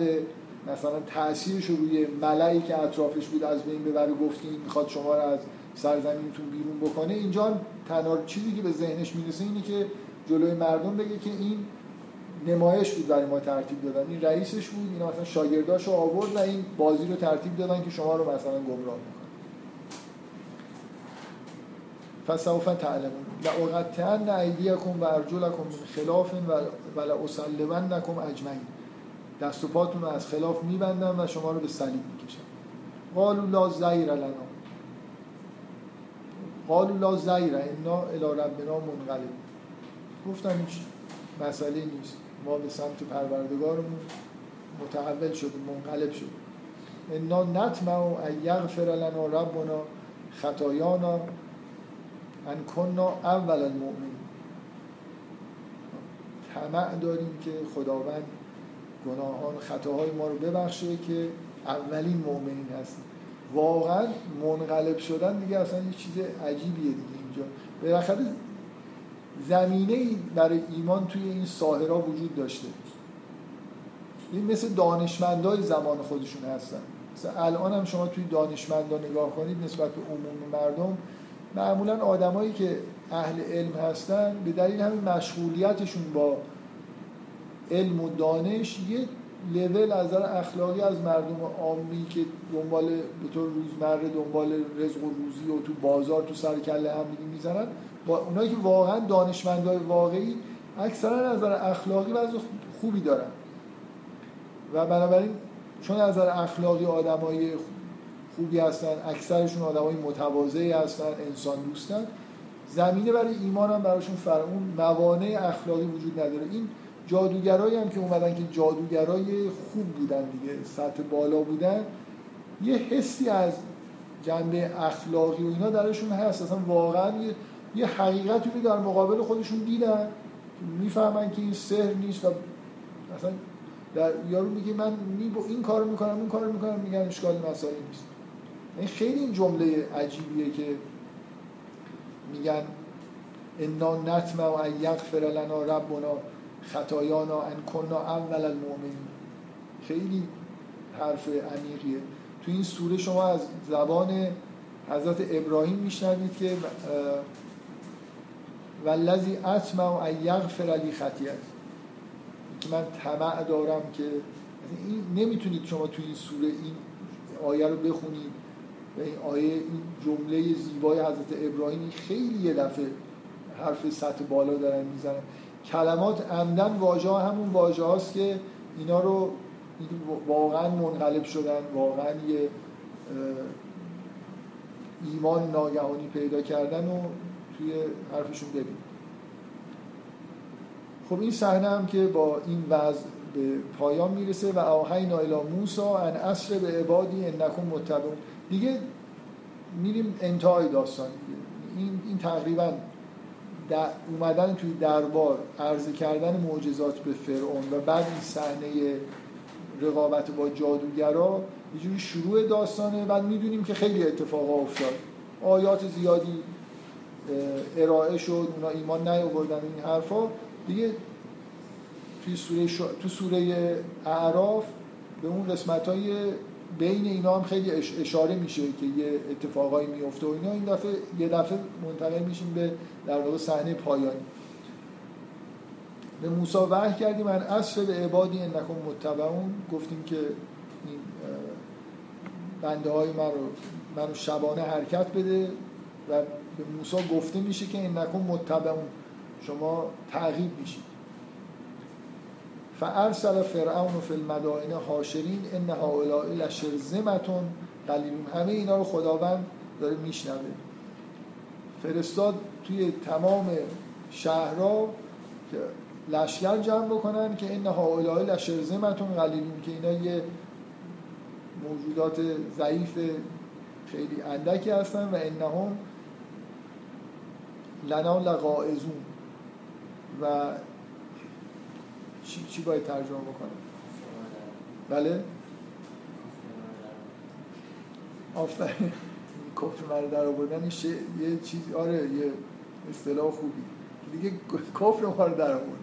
مثلا تاثیرش روی ملعی که اطرافش بود از بین ببره گفتی می‌خواد شما رو از سرزمینتون بیرون بکنه اینجا تنها چیزی که به ذهنش می‌رسه اینه که جلوی مردم بگه که این نمایش بود برای ما ترتیب دادن. این رئیسش بود اینا مثلا شاگرداشو آورد و این بازی رو ترتیب دادن که شما رو مثلا گمراه بکنن فسوف تعلمون. لأقطعن ایدیکم و ارجلکم من خلاف و لأصلبنکم اجمعین. دست و پاتون رو از خلاف میبندم و شما رو به صلیب می‌کشم. قالوا لا زیر لنا. قالوا لا زیر انا الى ربنا منقلب. گفتم هیچ مسئله نیست. ما به سمت پروردگارمون متحول شدیم منقلب شدیم. انا نطمع ان یغفر لنا ربنا خطایانا ان کننا اول المؤمنین. طمع داریم که خداوند گناهان خطاهای ما رو ببخشه که اولین مؤمنین هستیم. واقعا منقلب شدن دیگه اصلا یه چیز عجیبیه دیگه اینجا. بالاخره زمینه برای ایمان توی این ساهرا وجود داشته. این مثل دانشمندای زمان خودشون هستن. مثلا الان هم شما توی دانشمندا نگاه کنید نسبت به عموم مردم معمولا آدمایی که اهل علم هستن به دلیل همین مشغولیتشون با علم و دانش یه لول از نظر اخلاقی از مردم عامی که دنبال به طور روزمره دنبال رزق و روزی و تو بازار تو سر کله هم می‌زنن با اونایی که واقعا دانشمندای واقعی اکثرا از نظر اخلاقی وضع خوبی دارن. و بنابراین چون از نظر اخلاقی آدمای خوبی هستن اکثرشون آدمای متواضعی هستن انسان دوستن زمینه برای ایمان هم براشون فرمون موانع اخلاقی وجود نداره. این جادوگرایی هم که اومدن که جادوگرای خوب بودن دیگه سطح بالا بودن یه حسی از جنبه اخلاقی و اینا درشون هست. اصلا واقعا یه, یه حقیقتی رو در مقابل خودشون دیدن می‌فهمن که این سحر نیست و مثلا در یارو میگه من این کارو می‌کنم اون کارو می‌کنم میگن اشکال مسائلی نیست. این خیلی این جمله عجیبیه که میگن انا نطمع ان یغفر لنا ربنا. خطایانا ان کنا اول المؤمنین. خیلی حرف عمیقیه. تو این سوره شما از زبان حضرت ابراهیم میشنوید که والذی اطمع ان یغفر لی خطیئت که من طمع دارم که این نمی‌تونید شما تو این سوره این آیه رو بخونید. و این آیه این جمله زیبای حضرت ابراهیم خیلی یه دفعه حرف سطح بالا دارن می‌زنن. کلمات عمدن واژه همون واژه هاست که اینا رو واقعا منقلب شدن واقعا یه ایمان ناگهانی پیدا کردن و توی حرفشون ببین. خب این صحنه هم که با این وضع به پایان می‌رسه و آهینا الی موسا ان اصر به عبادی انکم متبعون دیگه میریم انتهای داستان. این, این تقریبا اومدن توی دربار عرضه کردن معجزات به فرعون و بعد این صحنه رقابت با جادوگرا یه جوری شروع داستانه. بعد می‌دونیم که خیلی اتفاقا افتاد. آیات زیادی ارائه شد اونا ایمان نیاوردن این حرفا. دیگه توی سوره ش... تو سوره اعراف به اون قسمت های بین اینا هم خیلی اشاره میشه که یه اتفاقایی میفته و اینا. این دفعه یه دفعه منتقل میشیم به در واقع صحنه پایانی. به موسی وحی کردیم من اصل به عبادی انکم متبعون. گفتیم که این بنده های من رو منو شبانه حرکت بده و به موسی گفته میشه که انکم متبعون. شما تعقیب میشید. فارسل فرعون فی المدائن حاشرین ان هؤلاء لشرذمتون قلیلون. همه اینا رو خداوند داره میشنوه. فرستاد توی تمام شهرها که لشکر جمع بکنن که این هؤلاء لشرذمتون قلیلون که اینا یه موجودات ضعیف خیلی اندکی هستن و انهم لنا لقائزون و چی, چی باید ترجمه بکنم؟ بله؟ آفرین. کفر مرد در آوردن یه چیز آره یه اصطلاح خوبی. دیگه کفر ما رو در آوردن.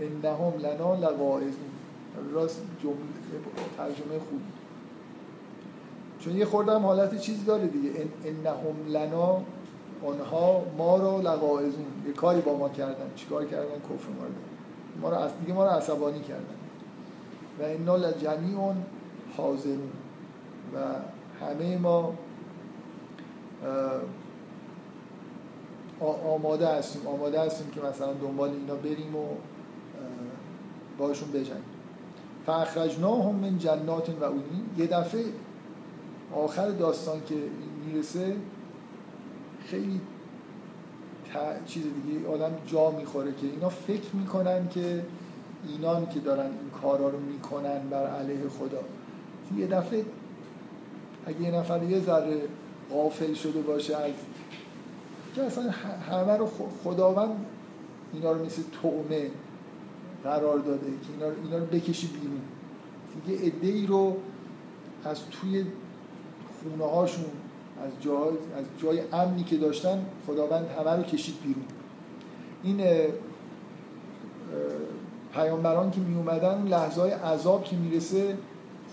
انهم لنا لقائزون راست جمله ترجمه خوبی. چون یه خوردم حالت چیزی داره دیگه. انهم لنا آنها ما رو لقائزون یه کاری با ما کردن. چیکار کردن؟ کفر ما رو ما رو دیگه ما رو عصبانی کردن. و اینا لجمیع حاضرون. و همه ما آماده هستیم. آماده هستیم که مثلا دنبال اینا بریم و باشون بجنگیم. فاخرجناهم من جنات و اونین یه دفعه آخر داستان که می‌رسه خیلی چیز دیگه آدم جا می‌خوره که اینا فکر می‌کنن که اینان که دارن این کارا رو می‌کنن بر علیه خدا. یه دفعه اگه یه نفر یه ذره غافل شده باشه از که اصلا همه رو خداوند اینا رو مثل تومه قرار داده که اینا رو, اینا رو بکشی بیرون. دیگه عده ای رو از توی خونه هاشون از جای, از جای امنی که داشتن خداوند همه رو کشید بیرون. این پیامبران که می اومدن لحظه های عذاب که می‌رسه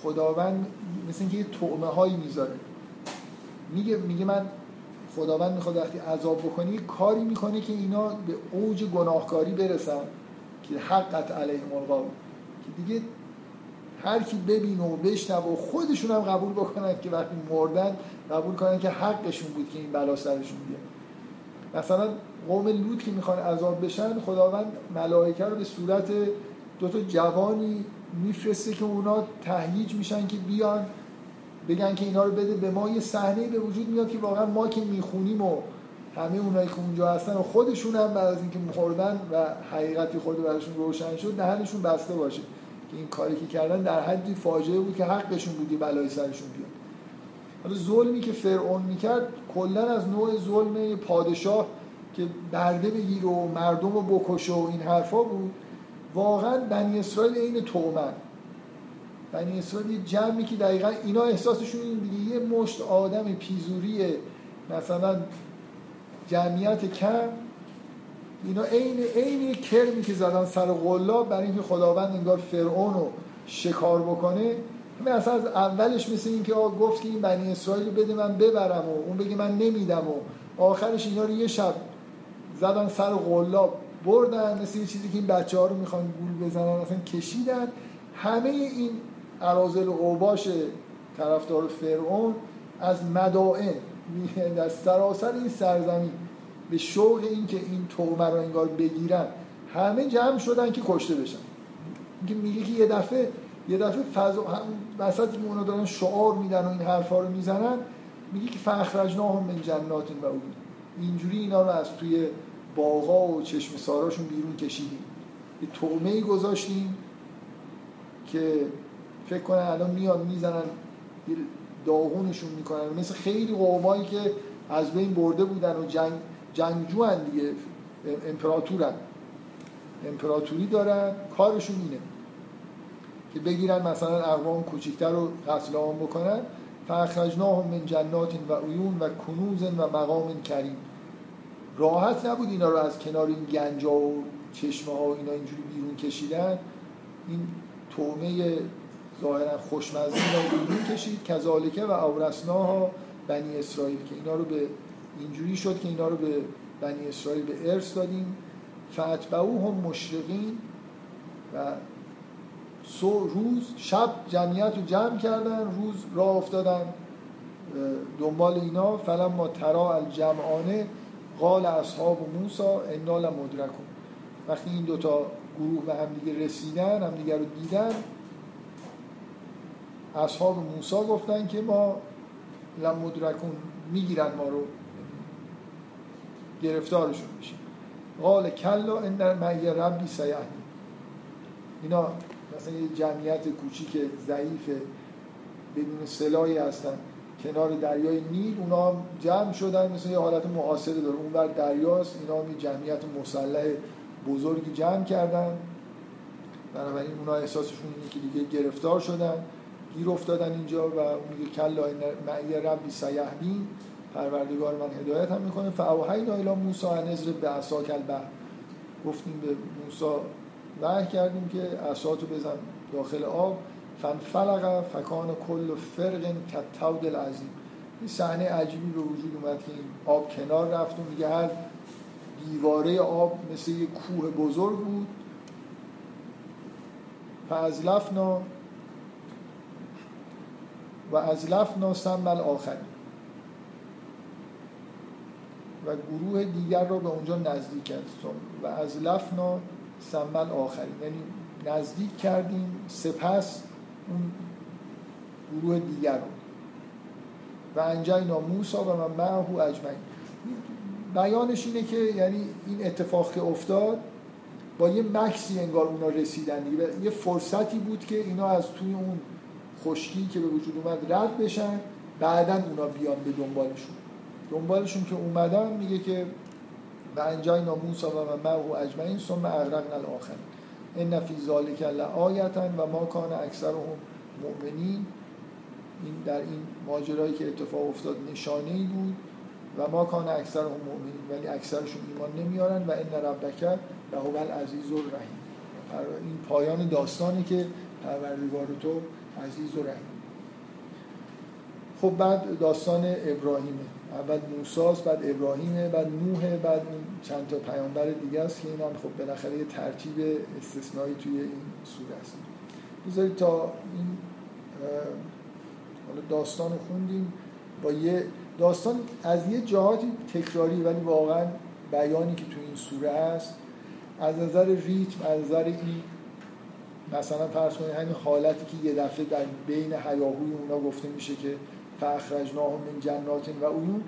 خداوند مثل اینکه یه تعمه هایی می‌ذاره. میگه میگه من خداوند می‌خواد وقتی عذاب بکنی کاری می‌کنه که اینا به اوج گناهکاری برسن که حقت علیه القول که دیگه هر کی ببینه و بشنوه و خودشون هم قبول بکنن که وقتی مردن قبول کنن که حقشون بود که این بلا سرشون بیاد. مثلا قوم لوط که می‌خوان عذاب بشن خداوند ملائکه رو به صورت دو تا جوانی میفرسته که اونا تهییج میشن که بیان بگن که اینا رو بده به ما. یه صحنه به وجود میاد که واقعا ما که می‌خونیم و همه اونایی که اونجا هستن و خودشون هم بعد از اینکه مردن و حقیقتی خود براشون روشن شد دهنشون بسته باشه. این کاری که کردن در حدی فاجعه بود که حقشون بودی بلای سرشون بیاد. حالا ظلمی که فرعون می‌کرد کلا از نوع ظلم پادشاه که برده بگیر و مردم رو بکشه و این حرفا بود واقعا بنی اسرائیل عین تومن. بنی اسرائیل جمعی که دقیقا اینا احساسشون این دیگه یه مشت آدم پیزوری مثلا جمعیت کم اینا عین عین کرمی که زدن سر قلاب برای اینکه خداوند انگار فرعون رو شکار بکنه همه اصلا از اولش مثل این که گفت که این بنی اسرائیل بده من ببرم و اون بگه من نمیدم و آخرش اینا رو یه شب زدن سر قلاب بردن مثل یه چیزی که این بچه ها رو می‌خوان گول بزنن اصلا کشیدن. همه این عرازل اوباش طرفدار فرعون از مدائن در سراسر این سرزمین. به شوق این که این تومه رو انگار بگیرن همه جمع شدن که کشته بشن. اینکه میگه که یه دفعه یه دفعه فضا وسط اونا دارن شعار میدن و این حرفا رو می‌زنن میگه که فخرجناهم من جنات و اون اینجوری اینا رو از توی باغا و چشم ساراشون بیرون کشیدیم. یه تومه ای گذاشتیم که فکر کنن الان میاد می‌زنن داغونشون می‌کنن. مثل خیلی قومایی که از بین برده بودن و جنگ جنگجو دیگه. امپراتورن. امپراتوری دارن. کارشون اینه که بگیرن مثلا اقوام کوچیکتر رو قتل عام بکنن. فاخرجناهم من جنات و عیون و کنوز و مقام کریم. راحت نبود اینا رو از کنار این گنجا و چشمه ها و اینا اینجوری بیرون کشیدن. این تومه ظاهرا خوشمزه رو بیرون کشید. کذالکه و اورسناها بنی اسرائیل که اینا رو به اینجوری شد که اینا رو به بنی اسرائیل به ارث دادیم. فاتبعو هم مشرقین و سو روز شب جمعیت رو جمع کردن روز راه افتادن دنبال اینا. فلم ما ترا الجمعانه قال اصحاب موسا انا لمدرکون. وقتی این دوتا گروه به همدیگه رسیدن همدیگه رو دیدن اصحاب موسا گفتن که ما لمدرکون می‌گیرن ما رو. گرفتارشون میشیم قال کلا ان معی ربی سیهدی اینا مثلا یه جمعیت کوچیک ضعیف بدون سلاحی هستن. کنار دریای نیل اونا جمع شدن مثل یه حالت معاصره داره. اون بر دریاست اینا هم جمعیت مسلح بزرگی جمع کردن. بنابراین اونا احساسشون اینه که دیگه گرفتار شدن. گیر افتادن اینجا و میگه کلا معی ربی سیهدین پروردگار من هدایت هم می‌کنه. فاوحینا الی موسی ان اضرب به عصاک البحر. گفتیم به موسی وحی کردیم که عصاتو بزن داخل آب. فلق فکان کل فرق کتود العظیم. این صحنه عجیبی به وجود اومد که این آب کنار رفت و میگه هر دیواره آب مثل یه کوه بزرگ بود. فازلفنا و ازلفنا سمل آخری و گروه دیگر رو به اونجا نزدیک کرد و از لفنا سمل آخری یعنی نزدیک کردیم سپس اون گروه دیگر رو. و انجینا موسا و من معه اجمعین. بیانش اینه که یعنی این اتفاق که افتاد با یه مکسی انگار اونا رسیدن دیگه. یه فرصتی بود که اینا از توی اون خشکی که به وجود اومد رد بشن بعدا اونا بیان به دنبالشون. دنبالشون که اومدن میگه که و انجاینا موسا و معه اجمعین ثم اغرقنا الاخر ان فی ذلک لآیتا و ما کان اکثرهم مؤمنین این در این ماجرایی که اتفاق افتاد نشانه ای بود و ما کان اکثرهم مؤمنین ولی اکثرشون ایمان نمیارن و ان ربک لهو العزیز الرحیم. این پایان داستانی که پروردگار تو عزیز و رحیم. خب بعد داستان ابراهیمه. اول موساست بعد ابراهیمه بعد نوح بعد چند تا پیامبر دیگه است که این هم خب بالاخره یه ترتیب استثنایی توی این سوره است. بذارید تا این داستان رو خوندیم. با یه داستان از یه جهاتی تکراری ولی واقعا بیانی که توی این سوره است. از نظر ریتم از نظر این مثلا فرض کنید همین حالتی که یه دفعه در بین هیاهوی اونا گفته میشه که فاخرجناهم من جنات و عیون.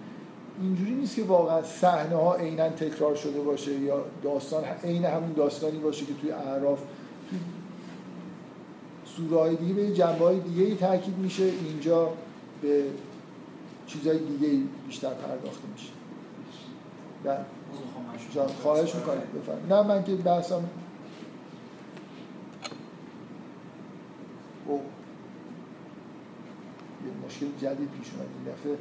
اینجوری نیست که واقعا صحنه ها عینا تکرار شده باشه یا داستان عین همون داستانی باشه که توی اعراف توی سوره دیگه به جنبه های دیگه ای تاکید میشه. اینجا به چیزهای دیگه بیشتر پرداخته میشه. بله. جان خواهش می‌کنم. بفرم نه من که بحثم مشکل جدید پیش اومد. این دفعه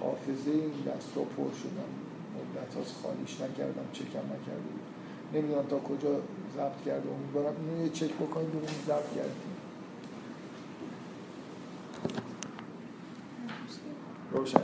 حافظه این دستا پر شدم مدت خالیش نکردم چکم نکرده بود. نمی‌دونم تا کجا ضبط کرده. امیدوارم اینو یه چک بکنید ببینید ضبط کردیم روشن.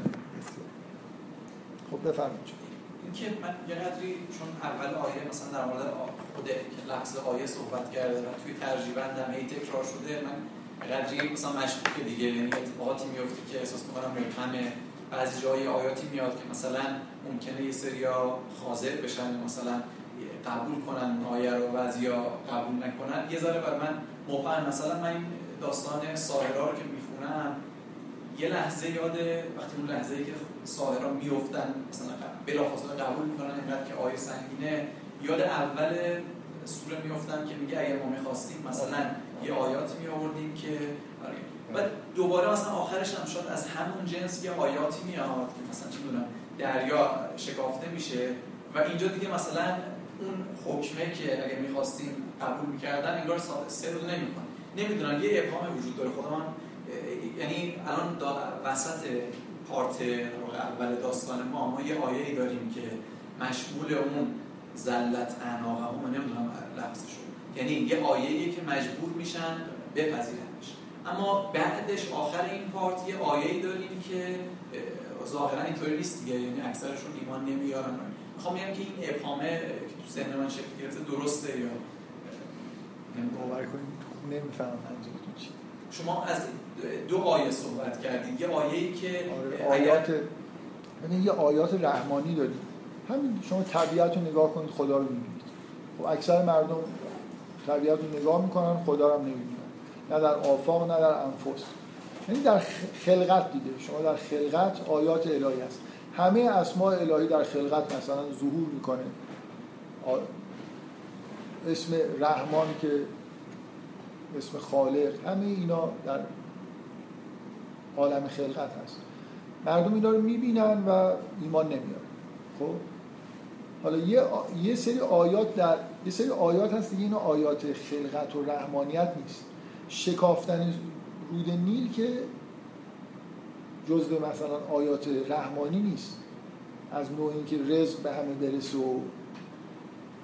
خب بفرمایید. اینکه من یه قدری چون اول آیه مثلا در مورد خود لحظه آیه صحبت کرده و توی ترجیبندم هی تکرار شده من قدری مثلا مشکوک دیگه. یعنی اتفاقاتی میفته که احساس می‌کنم مبهمه بعضی جای آیاتی میاد که مثلا ممکنه یه سریا خاضر بشن مثلا قبول کنن اون آیه رو بعضیا قبول نکنن. یه ذره بر من مبهم. مثلا من این داستان ساهرا رو که می‌خونم یه لحظه یاد وقتی اون لحظه ای که ساهرا میفتن مثلا بلافاصله قبول می‌کنن اینقدر که آیه سنگینه یاد اول سوره میفتم که میگه اگر ما می‌خواستیم مثلا یه آیات می آوردیم که آره. و دوباره مثلا آخرش هم شد از همون جنس یه آیاتی میاد که مثلا چی دریا شکافته میشه و اینجا دیگه مثلا اون حکمه که اگه می‌خواستیم قبول می‌کردن انگار سه رو نمی‌کنه نمی‌دونم یه ابهام وجود داره. خودم هم یعنی الان وسط پارت اول داستان ما ما یه آیه ای داریم که مشمول اون زلت اعناق هم نمی‌دونم لفظشو یعنی یه آیه که مجبور میشن بپذیرنش اما بعدش آخر این پارت یه آیه ای داریم که ظاهرا اینطوری نیست دیگه یعنی اکثرشون ایمان نمیارن. می‌خوام بگم که این ابهامه که تو ذهن من شکل گرفته درسته یا؟ باور کنید نمی‌فهمم منظورتون چی. شما از دو آیه صحبت کردید. یه آیه‌ای که آره آیات یعنی یه آیات رحمانی دارید. همین شما طبیعت رو نگاه کنید خدا رو می‌بینید. خب اکثر مردم طبیعت رو نگاه می‌کنن خدا رو نمی‌بینن نه در آفاق نه در انفس. یعنی در خلقت دیگه شما در خلقت آیات الهی هست. همه اسماء الهی در خلقت مثلا ظهور می‌کنه. اسم رحمان که اسم خالق همه اینا در عالم خلقت هست. مردم اینا رو می‌بینن و ایمان نمیارن. خب؟ حالا یه, یه سری آیات در یه سری آیات هست دیگه اینا آیات خلقت و رحمانیت نیست. شکافتن رود نیل که جزء مثلا آیات رحمانی نیست. از نوع اینکه رزق به همه برسه و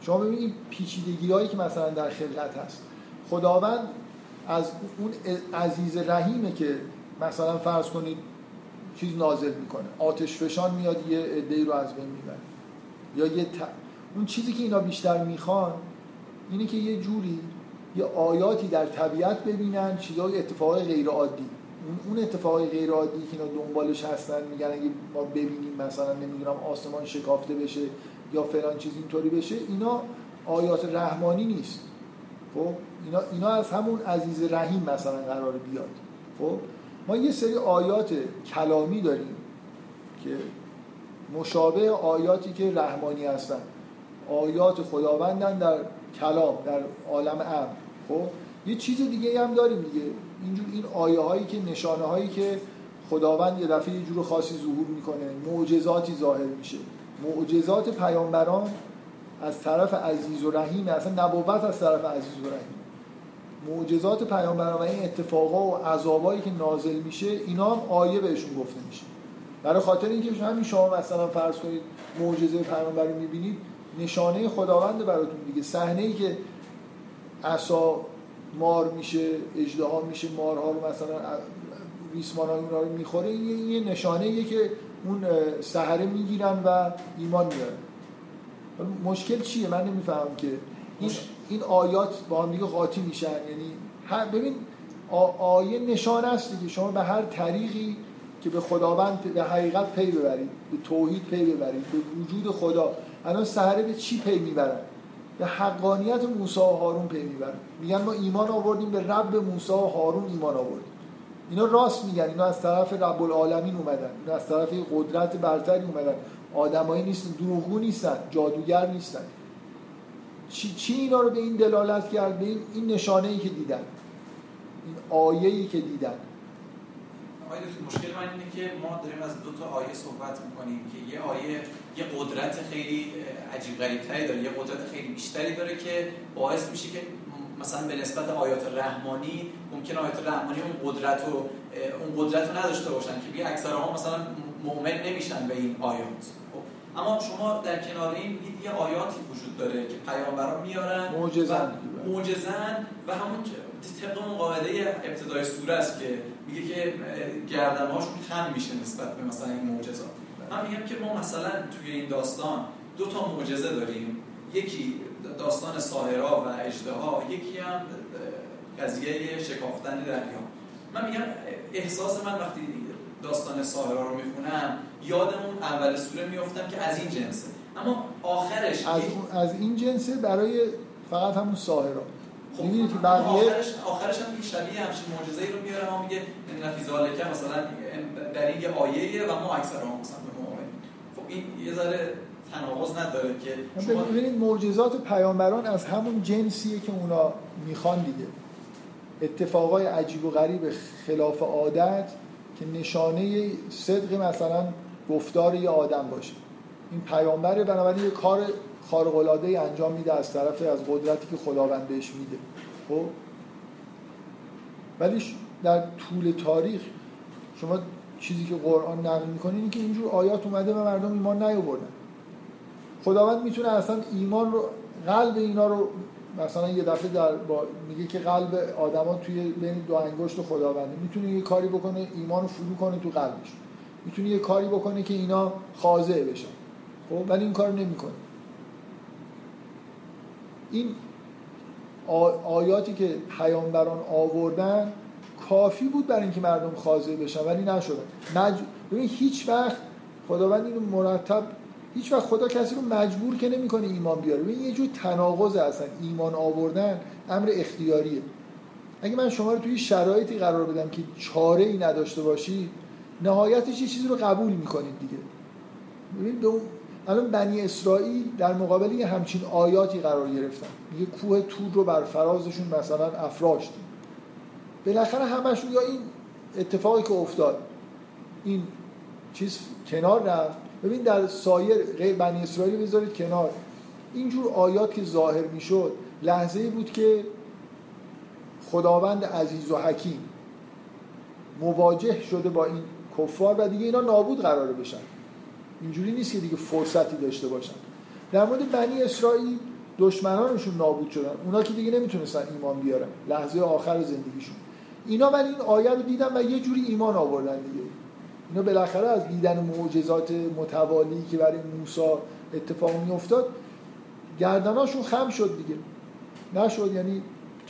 شما ببینید پیچیدگی هایی که مثلا در خلقت هست. خداوند از اون عزیز رحیمه که مثلا فرض کنید چیز نازل می‌کنه. آتش فشان میاد یه عده‌ای رو از بین می‌بره. یا یه اون چیزی که اینا بیشتر می‌خوان اینه که یه جوری یه آیاتی در طبیعت ببینن چیزای اتفاق غیر عادی اون اتفاقای غیر عادی که اینا دنبالش هستن میگن اگه ما ببینیم مثلا نمی‌دونم آسمان شکافته بشه یا فلان چیز اینطوری بشه اینا آیات رحمانی نیست. خب؟ اینا, اینا از همون عزیز رحیم مثلا قرار بیاد. خب؟ ما یه سری آیات کلامی داریم که مشابه آیاتی که رحمانی هستن. آیات خداوندن در کلام در عالم امر خب؟ یه چیز دیگه هم داریم دیگه. اینجور این آیه هایی که نشانه هایی که خداوند یه دفعه یه جور خاصی ظهور می‌کنه معجزاتی ظاهر میشه. معجزات پیامبران از طرف عزیز و رحیم اصلا نبوت از طرف عزیز و رحیم. معجزات پیامبران و این اتفاقا و عذابایی که نازل میشه اینا هم آیه بهشون گفته میشه. برای خاطر اینکه همین شما مثلا فرض کنید معجزه پیامبر رو می‌بینید نشانه خداوند براتون دیگه صحنه ای که عصا مار میشه اجدها میشه مارها رو مثلا ریسمان ها رو می‌خوره یه نشانه ایه که اون سهره می‌گیرن و ایمان میارن. مشکل چیه؟ من نمی‌فهمم که. این, این آیات با هم دیگه قاطی میشن. یعنی ببین آیه نشان است که شما به هر طریقی که به خداوند به حقیقت پی ببرید به توحید پی ببرید به وجود خدا. الان سحره به چی پی می‌برن؟ به حقانیت موسی و هارون پی می‌برن. میگن ما ایمان آوردیم به رب موسی و هارون ایمان آوردیم. اینا راست میگن. اینا از طرف رب العالمین اومدن. اینا از طرف قدرت برتری اومدن. آدمایی نیستن. دروغگو نیستن. جادوگر نیستن. چی, چی اینا رو به این دلالت کرد؟ به این, این نشانه ای که دیدن. این آیه ای که دیدن. آقای مشکل من اینه که ما داریم از دو تا آیه صحبت می‌کنیم که یه آیه یه قدرت خیلی عجیب غریب تری داره یه قدرت خیلی بیشتری داره که باعث میشه که مثلا به نسبت آیات رحمانی ممکن آیات رحمانی اون قدرت رو اون قدرت رو نداشته باشن که بی اکثرها مثلا مؤمن نمیشن به این آیات. خب اما شما در کنار این یه آیاتی وجود داره که پیامبران میارن معجزن و همون طبق اون قاعده ابتدای سوره است که میگه که گردنهاشون خم میشه نسبت به مثلا این معجزات. من میگم که ما مثلا توی این داستان دو تا معجزه داریم. یکی داستان ساهرا و اجدها یکی هم قضیه شکافتن دریا. من میگم احساس من وقتی داستان ساهرا رو می‌خونم یادمون اول سوره میفتم که از این جنسه. اما آخرش از, از این جنسه برای فقط همون ساهرا خب می‌بینید که بقیه آخرش آخرش هم شبیه همچین معجزه‌ای رو میاره ما میگه نفیزالکه مثلا در این یه آیه و ما اکثر هم مثلا خب این یه ذره تناقض نداره که شما ببینید معجزات پیامبران از همون جنسیه که اونا می‌خوان دیگه. اتفاقای عجیب و غریب خلاف عادت که نشانه صدق مثلا گفتار یه آدم باشه. این پیامبره بنابراین یه کار خارق العاده انجام میده از طرف از قدرتی که خداوند بهش میده. خب؟ ولی در طول تاریخ شما چیزی که قرآن نقل می‌کنه اینه که اینجور آیات اومده و مردم ایمان نیاوردن. خداوند می‌تونه اصلا ایمان رو قلب اینا رو مثلا یه دفعه در با میگه که قلب آدما توی بین دو انگشت خداونده. می‌تونه یه کاری بکنه ایمان رو فرو کنه تو قلبش. می‌تونه یه کاری بکنه که اینا خاضع بشن. خب؟ ولی این کار نمی‌کنه. این آیاتی که پیامبران آوردن کافی بود برای اینکه مردم خاضع بشن ولی نشدن مج... ببین هیچ وقت خداوند اینو مرتب هیچ وقت خدا کسی رو مجبور که نمی‌کنه ایمان بیاره. ببین یه جور تناقض اصلا ایمان آوردن امر اختیاریه. اگه من شما رو توی شرایطی قرار بدم که چاره ای نداشته باشی نهایتش یه چیزی رو قبول می‌کنید دیگه. ببین به الان بنی اسرائیل در مقابل یه همچین آیاتی قرار گرفتن. یه کوه تور رو بر فرازشون مثلا افراشت. بالاخره همشون یا این اتفاقی که افتاد این چیز کنار رفت. ببین در سایر غیر بنی اسرائیل بذارید کنار. اینجور آیات که ظاهر می‌شد لحظه بود که خداوند عزیز و حکیم مواجه شده با این کفار و دیگه اینا نابود قراره بشن. اینجوری نیست که دیگه فرصتی داشته باشن. در مورد بنی اسرائیل دشمنانشون نابود شدن. اونا که دیگه نمی‌تونستن ایمان بیارن. لحظه آخر زندگیشون. اینا ولی این آیه رو دیدن و یه جوری ایمان آوردن دیگه. اینا بالاخره از دیدن معجزات متوالی که برای موسی اتفاق میافتاد گردناشون خم شد دیگه. نشد یعنی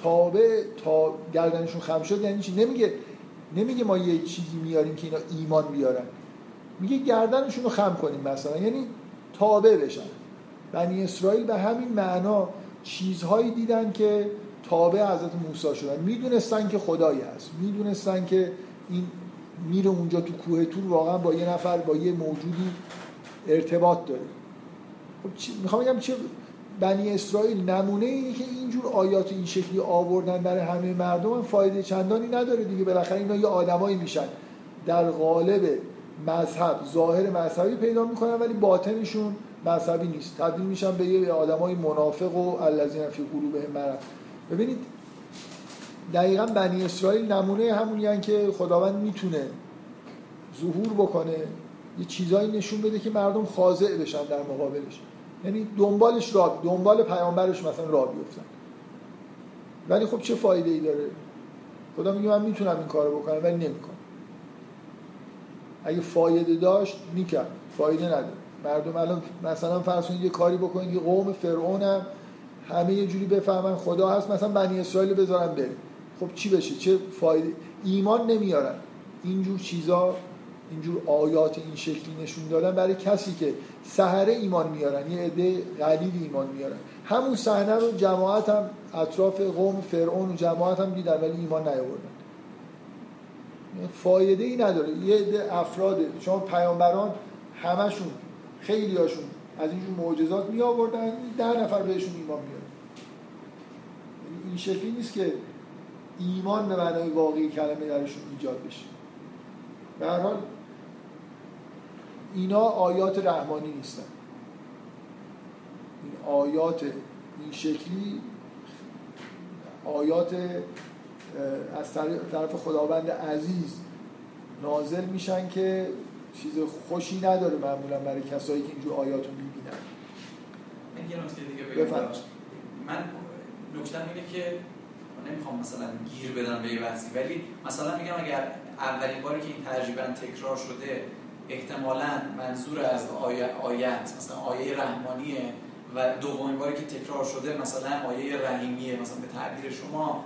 تابه تا گردنشون خم شد یعنی چی؟ نمیگه نمیگه ما یه چیزی میاریم که اینا ایمان بیارن. میگه گردنشون رو خم کنیم مثلا. یعنی تابع بشن. بنی اسرائیل به همین معنا چیزهایی دیدن که تابع حضرت موسی شدن. می‌دونستن که خدایی هست. می‌دونستن که این میره اونجا تو کوه تور واقعا با یه نفر با یه موجودی ارتباط داره. خب می‌خوام بگم چه بنی اسرائیل نمونه اینه که اینجور آیات این شکلی آوردن برای همه مردم فایده چندانی نداره دیگه. بالاخره اینا یه آدمایی میشن در قالب مذهب ظاهر مذهبی پیدا می‌کنن ولی باطنشون مذهبی نیست. تبدیل میشن به یه آدمای منافق و الذین فی قلوبهم مرض. ببینید دقیقا بنی اسرائیل نمونه همونی که خداوند می‌تونه ظهور بکنه یه چیزایی نشون بده که مردم خاضع بشن در مقابلش. یعنی دنبالش را دنبال پیامبرش مثلا را بیفتن. ولی خب چه فایده ای داره؟ خدا میگه من می‌تونم این کارو بکنم ولی نمی‌کنم. اگه فایده داشت می‌کرد. فایده نداره مردم الان مثلا فرض یه کاری بکنید که قوم فرعون هم همه یه جوری بفهمن خدا هست مثلا بنی اسرائیل بذارن بره خب چی بشه؟ چه فایده؟ ایمان نمیارن. اینجور چیزا اینجور آیات این شکلی نشون دادن برای کسی که سحره ایمان میارن. یه عده قلیل ایمان میارن. همون صحنه رو جماعت هم اطراف قوم فرعون و جماعت هم دیدن ولی ایمان نیاوردن. فایده ای نداره. یه عده افراد شما پیامبران همشون خیلی هاشون از اینجور معجزات می آوردن ده نفر بهشون ایمان میارن این شکلی نیست که ایمان به معنای واقعی کلمه درشون ایجاد بشه. به هر حال اینا آیات رحمانی نیستن. این آیات این شکلی آیات از طرف خداوند عزیز نازل میشن که چیز خوشی نداره معمولا برای کسایی که اینجور آیات رو می‌بینن. من یه نکته دیگه بگم. من نکته اینه که نمی‌خوام مثلا گیر بدم به یه ولی مثلا میگم اگر اولین باری که این تجربه تکرار شده احتمالا منظور از آیه آیت مثلا آیه رحمانیه و دومین باری که تکرار شده مثلا آیه رحیمیه مثلا به تعبیر شما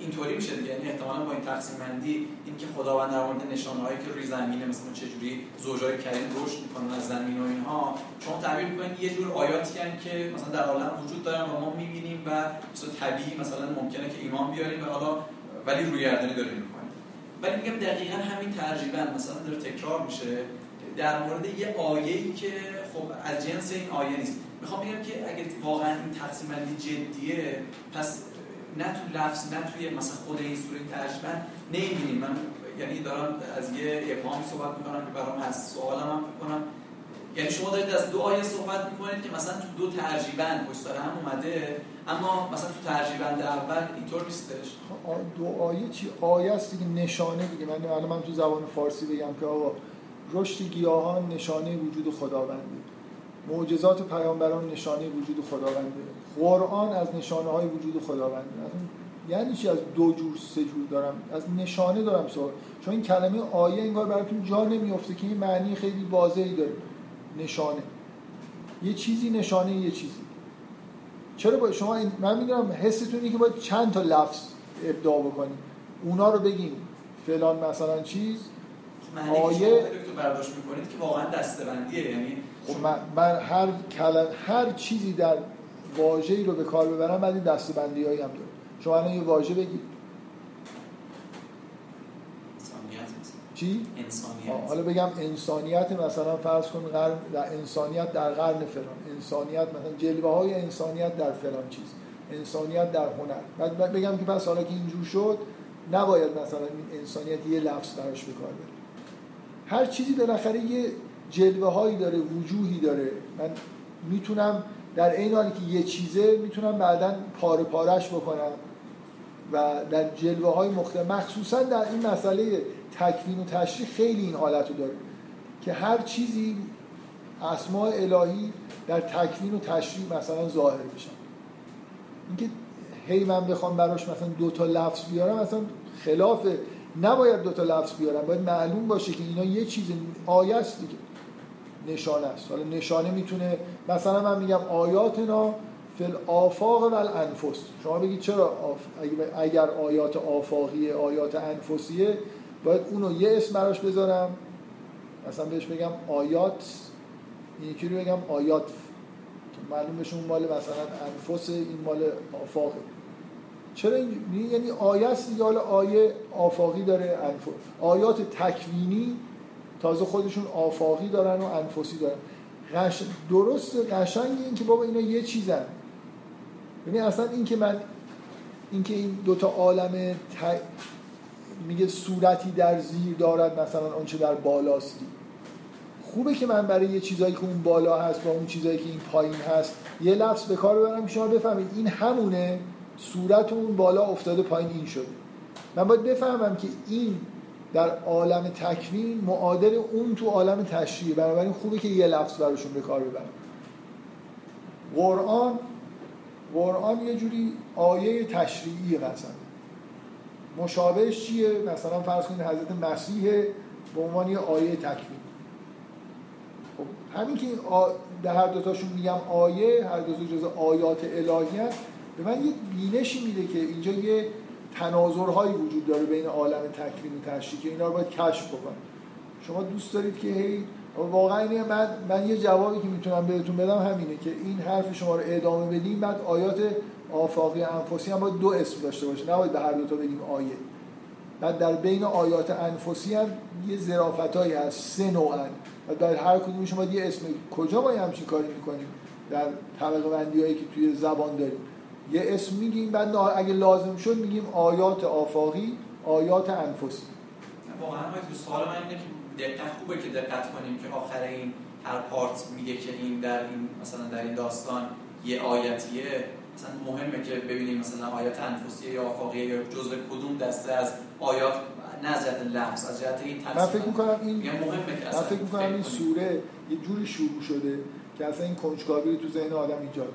اینطوری میشه دیگه یعنی احتمالا با این تقسیم بندی این که خداوند در مورد نشانه‌هایی که روی زمینه مثلا چجوری زوجای کریم رشد می‌کنن از زمین و اینها شما تعبیر می‌کنید یه جور آیاتی هن که مثلا در عالم وجود دارن و ما می‌بینیم و مثلا طبیعی مثلا ممکنه که ایمان بیاریم و حالا ولی روی گردنی داریم می‌کنیم. ولی میگم دقیقا همین ترجیبا مثلا داره تکرار میشه. در مورد یه آیه‌ای که خب از جنس این آیه نیست. می‌خوام بگم که اگه واقعا این تقسیم بندی جدیه پس نه تو لفظ نه توی مثلا خود این سوره ترجمه نمی‌بینیم. من یعنی دارم از یه ابهامی صحبت می‌کنم که برام هست. سوالم هم کنم. یعنی شما دارید از دو آیه صحبت می‌کنید که مثلا تو دو ترجیبند پشت هم اومده اما مثلا تو ترجیبند اول اینطور نیستش. خب، دو آیه چی؟ آیه است دیگه نشانه دیگه. من الان من تو زبان فارسی بگم که آقا رشد گیاهان نشانه وجود خداونده. معجزات پیامبران نشانه وجود خداونده. قرآن از نشانه های وجود خداونده یعنی چی؟ از دو جور سه جور دارم. از نشانه دارم سوال. چون این کلمه آیه انگار براتون جا نمیفته که این معنی خیلی واضحی داره. نشانه. یه چیزی نشانه یه چیزی. چرا با شما این من می‌دونم حستون اینه که باید چند تا لفظ ابداع بکنیم. اونا رو بگیم. فلان مثلا چیز. آیه تو برداشت می‌کنید که واقعا دستبندیه. یعنی خب من, من هر کلم هر چیزی در واژه‌ای رو به کار ببرم بعد این دستبندیایی هم داره شما الان یه واژه بگید. چی؟ انسانیت. حالا بگم انسانیت مثلا فرض کن قرن در انسانیت در قرن فلان. انسانیت مثلا جلوه های انسانیت در فلان چیز. انسانیت در هنر. بعد بگم که پس حالا که اینجور شد نباید مثلا این انسانیت یه لفظ براش بکار بره. هر چیزی بالاخره یه جلوه هایی داره وجوهی داره. من می‌تونم در این حالی که یه چیزه می‌تونم بعدا پاره پارش بکنم و در جلوه های مختلف مخصوصا در این مسئله تکوین و تشریح خیلی این حالت رو داره که هر چیزی اسماء الهی در تکوین و تشریح مثلا ظاهر بشن اینکه هی من بخوام براش مثلا دو تا لفظ بیارم مثلا خلاف نباید دو تا لفظ بیارم باید معلوم باشه که اینا یه چیز آیه است دیگه. نشانه است. حالا نشانه می‌تونه مثلا من میگم آیاتنا فل آفاق و الانفس. شما بگید چرا اگر آیات آفاقیه آیات انفسیه باید اونو یه اسم براش بذارم. مثلا بهش بگم آیات یکی رو بگم آیات. معلوم بشه اون مال مثلا انفس این مال آفاقه. چرا این یعنی آیه است آیه آفاقی داره انفس. آیات تکوینی تازه خودشون آفاقی دارن و انفسی دارن. قش... درست قشنگ این که بابا اینا یه چیزن. ببین اصلا این که من این که این دوتا عالم ت... میگه صورتی در زیر دارد مثلا آنچه در بالاستی خوبه که من برای یه چیزایی که اون بالا هست با اون چیزایی که این پایین هست یه لفظ به کار ببرم شما بفهمید. این همونه صورت اون بالا افتاده پایین این شده. من باید بفهمم که این در عالم تکوین معادل اون تو عالم تشریع. بنابراین خوبه که یه لفظ براشون به کار ببرم قرآن قرآن یه جوری آیه تشریعی مثلا. مشابهش چیه؟ مثلا فرض کنید حضرت مسیح به عنوان یه آیه تکوین. خب همین که در هر دوتاشون میگم آیه هر دو جز آیات الهی هست به من یه بینشی میده که اینجا یه تناظرهایی وجود داره بین عالم تکوین و تشریح که اینا رو باید کشف بکنم شما دوست دارید که هی واقعا اینه من, من یه جوابی که می‌تونم بهتون بدم همینه که این حرف شما رو ادامه بدیم بعد آیات آفاقی انفسی هم باید دو اسم داشته باشه. نباید به هر دو تا بگیم آیه. بعد در بین آیات انفسی هم یه ظرافتایی هست سه نوعن. و در هر کدومش شما یه اسم. کجا ما همچین کاری می‌کنیم؟ در طبقه بندی هایی که توی زبان داریم. یه اسم میگیم بعد اگه لازم شد میگیم آیات آفاقی آیات انفسی. واقعا سوال من اینه که دقت خوبه که دقت کنیم که آخر این هر پارت میگه که این در این مثلا در این داستان یه آیتیه. مثلا مهمه که ببینیم مثلا آیات انفسیه یا آفاقیه یا جزء کدوم دسته از آیات نه از جهت لفظ از جهت این من فکر می‌کنم این مهمه که من فکر می‌کنم این سوره یه جوری شروع شده که اصلا این کنجکاوی رو تو ذهن آدم ایجاد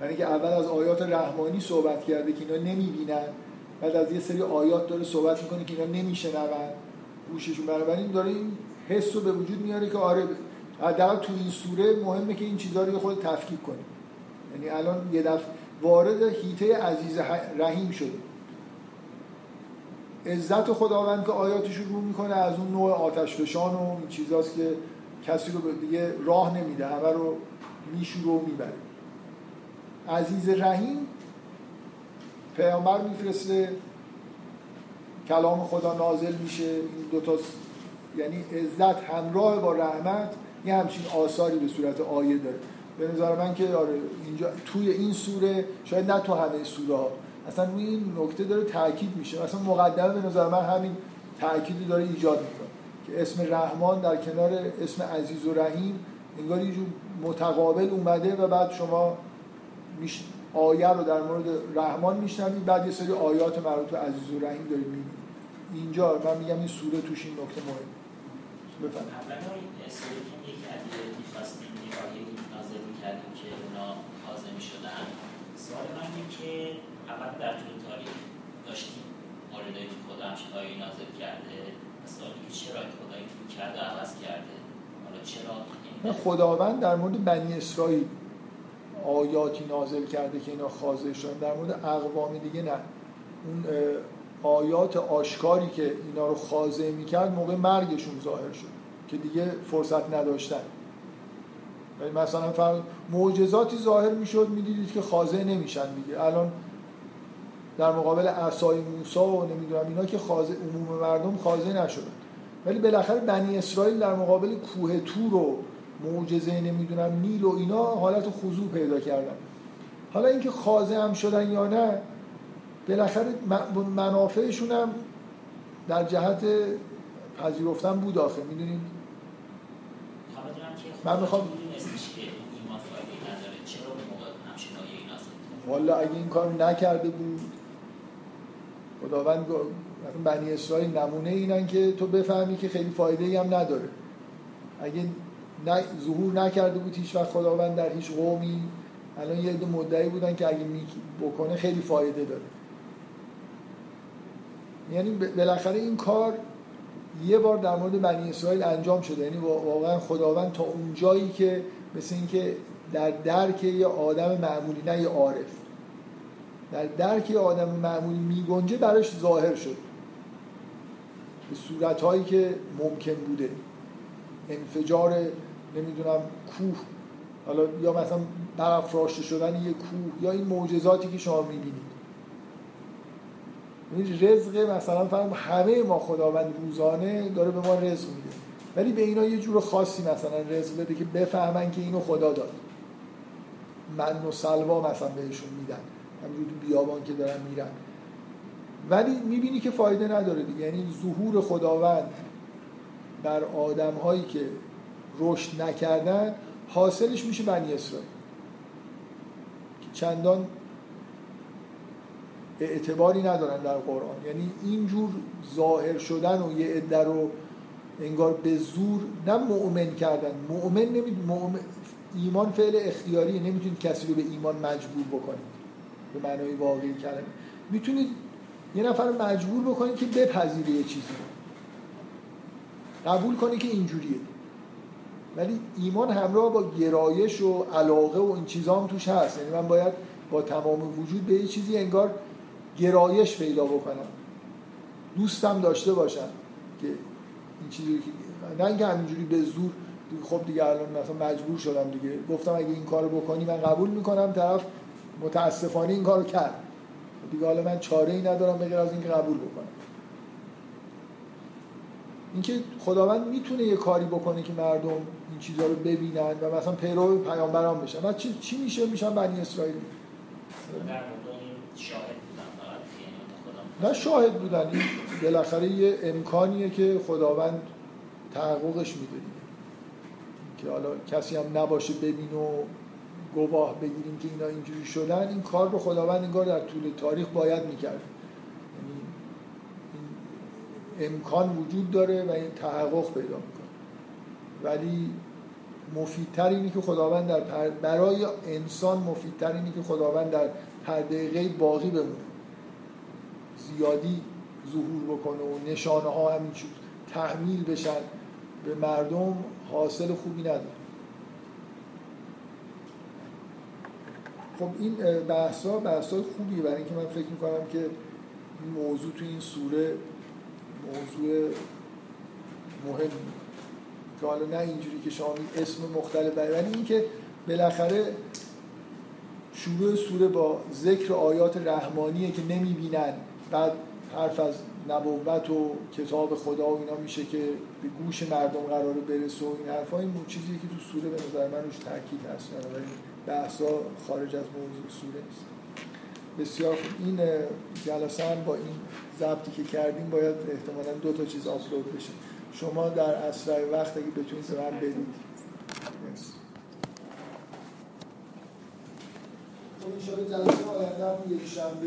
یعنی که اول از آیات رحمانی صحبت کرده که اینا نمی‌بینن بعد از یه سری آیات داره صحبت می‌کنه که اینا نمیشنون گوششون. این داره این حس رو به وجود میاره که آره حداقل تو این سوره مهمه که این چیزا رو خود تفکیک کنیم. یعنی الان یه دفعه وارد هیته عزیز رحیم شده عزت خداوند که آیاتش رو می‌کنه از اون نوع آتش فشان و این چیزاست که کسی رو دیگه راه نمیده همه رو میشوره و می‌بره. عزیز رحیم پیامبر میفرسته کلام خدا نازل میشه این دوتا یعنی عزت همراه با رحمت یه همچین آثاری به صورت آیه داره به نظر من که آره اینجا توی این سوره شاید نه تو همه سوره اصلا روی این نکته داره تاکید میشه اصلا مقدمه به نظر من همین تاکیدی داره ایجاد می‌کنه که اسم رحمان در کنار اسم عزیز و رحیم انگار یه جور متقابل اومده و بعد شما. آیه رو در مورد رحمان میشنوید بعد یه سری آیات مربوط به عزیز و رحیم دارید می‌بینید اینجا من میگم این سوره توش این نکته مهم بفرمایید. این سوره که که اونا حاضر می‌شدن. سوال من اینه که اول در طول تاریخ داشتیم موردهایی که خدا همچین آیه نازل کرده سوالی که چرا خدا این کرده عوض کرده؟ حالا چرا خداوند در مورد بنی اسرائیل آیاتی نازل کرده که اینا خاضع شدن در مورد اقوام دیگه نه. اون آیات آشکاری که اینا رو خاضع می‌کرد موقع مرگشون ظاهر شد که دیگه فرصت نداشتن. یعنی مثلا فرض معجزاتی ظاهر می‌شد می‌دیدید که خاضع نمیشن دیگه. الان در مقابل عصای موسی و نمی‌دونم اینا که خاضع عموم مردم خاضع نشدن. ولی بالاخره بنی اسرائیل در مقابل کوه تور و معجزه نمی‌دونم نیل و اینا حالت خضوع پیدا کردن حالا اینکه خاضع هم شدن یا نه بالاخره منافعشون هم در جهت پذیرفتن بود آخه می‌دونید من می‌خوام والا اگه این کار نکرده بود خداوند بنی اسرائیل نمونه اینن که تو بفهمی که خیلی فایده ای هم نداره. اگه ظهور نکرده بود هیچ وقت خداوند در هیچ قومی. الان یه دو مدعی بودن که اگه بکنه خیلی فایده داره. یعنی بالاخره این کار یه بار در مورد بنی اسرائیل انجام شده. یعنی واقعا خداوند تا اون جایی که مثل اینکه در درک یه آدم معمولی نه یه عارف. در درک یه آدم معمولی میگنجه براش ظاهر شد. به صورتهایی که ممکن بوده. انفجار نمی‌دونم کوه. حالا یا مثلا برافراشته شدن یه کوه یا این معجزاتی که شما می‌بینید. این رزق مثلا فرم همه ما خداوند روزانه داره به ما رزق میده. ولی به اینا یه جور خاصی مثلا رزق بده که بفهمن که اینو خدا داد. من و سلوا مثلا بهشون میدن. همینجور بیابان که دارن میرن. ولی می‌بینی که فایده نداره دیگه. یعنی ظهور خداوند در آدم هایی که رشد نکردن حاصلش میشه بنی اسرائیل. چندان اعتباری ندارن در قرآن. یعنی اینجور ظاهر شدن و یه عده رو انگار به زور نه مؤمن کردن مؤمن نمید مؤمن ایمان فعل اختیاری نمی‌تونید کسی رو به ایمان مجبور بکنید. به معنای واقعی کلمه. می‌تونید یه نفر مجبور بکنید که بپذیره یه چیزی قبول کنه که اینجوریه. ولی ایمان همراه با گرایش و علاقه و این چیزا هم توش هست. یعنی من باید با تمام وجود به یه چیزی انگار گرایش پیدا بکنم. دوستم داشته باشم که این چیزی که نه اینکه همینجوری به زور خب دیگه الان مثلا مجبور شدم دیگه. گفتم اگه این کارو بکنی من قبول می‌کنم طرف متاسفانه این کارو کرد. دیگه حالا من چاره ای ندارم بغیر از اینکه قبول بکنم. اینکه خداوند می‌تونه یه کاری بکنه که مردم این چیزها رو ببینن و مثلا پیرو پیامبران بشن. و چی, چی میشه؟ میشن بنی اسرائیل نه شاهد بودن. این بالاخره یه امکانیه که خداوند تحققش میده که حالا کسی هم نباشه ببین و گواه بگیریم که اینا اینجوری شدن این کار رو خداوند انگار در طول تاریخ باید می‌کرد. یعنی امکان وجود داره و این تحقق پیدا می‌کنه. ولی مفیدتر اینه که خداوند در برای انسان مفیدتر اینه که خداوند در پرده غیب باقی بمونه. زیادی ظهور بکنه و نشانه ها همین تحمیل بشن. به مردم حاصل خوبی نداره. خب این بحثا بحثا خوبیه. برای اینکه من فکر می‌کنم که این موضوع تو این سوره موضوع مهم که حالا نه اینجوری که شما اسم مختلف ولی اینکه بالاخره شروع سوره با ذکر آیات رحمانیه که نمی‌بینن بعد حرف از نبوت و کتاب خدا و اینا میشه که به گوش مردم قراره برسه و این حرفا این چیزی که تو سوره به نظر من روش تاکید هست ولی بحثا خارج از موضوع سوره نیست. بسیار خوب. این جلسه با این ضبطی که کردیم باید احتمالا دو تا چیز آپلود بشه. شما در اسرع وقت اگه بتونید به من بدید. خب، این شبه جلسه آینده همون یک شنبه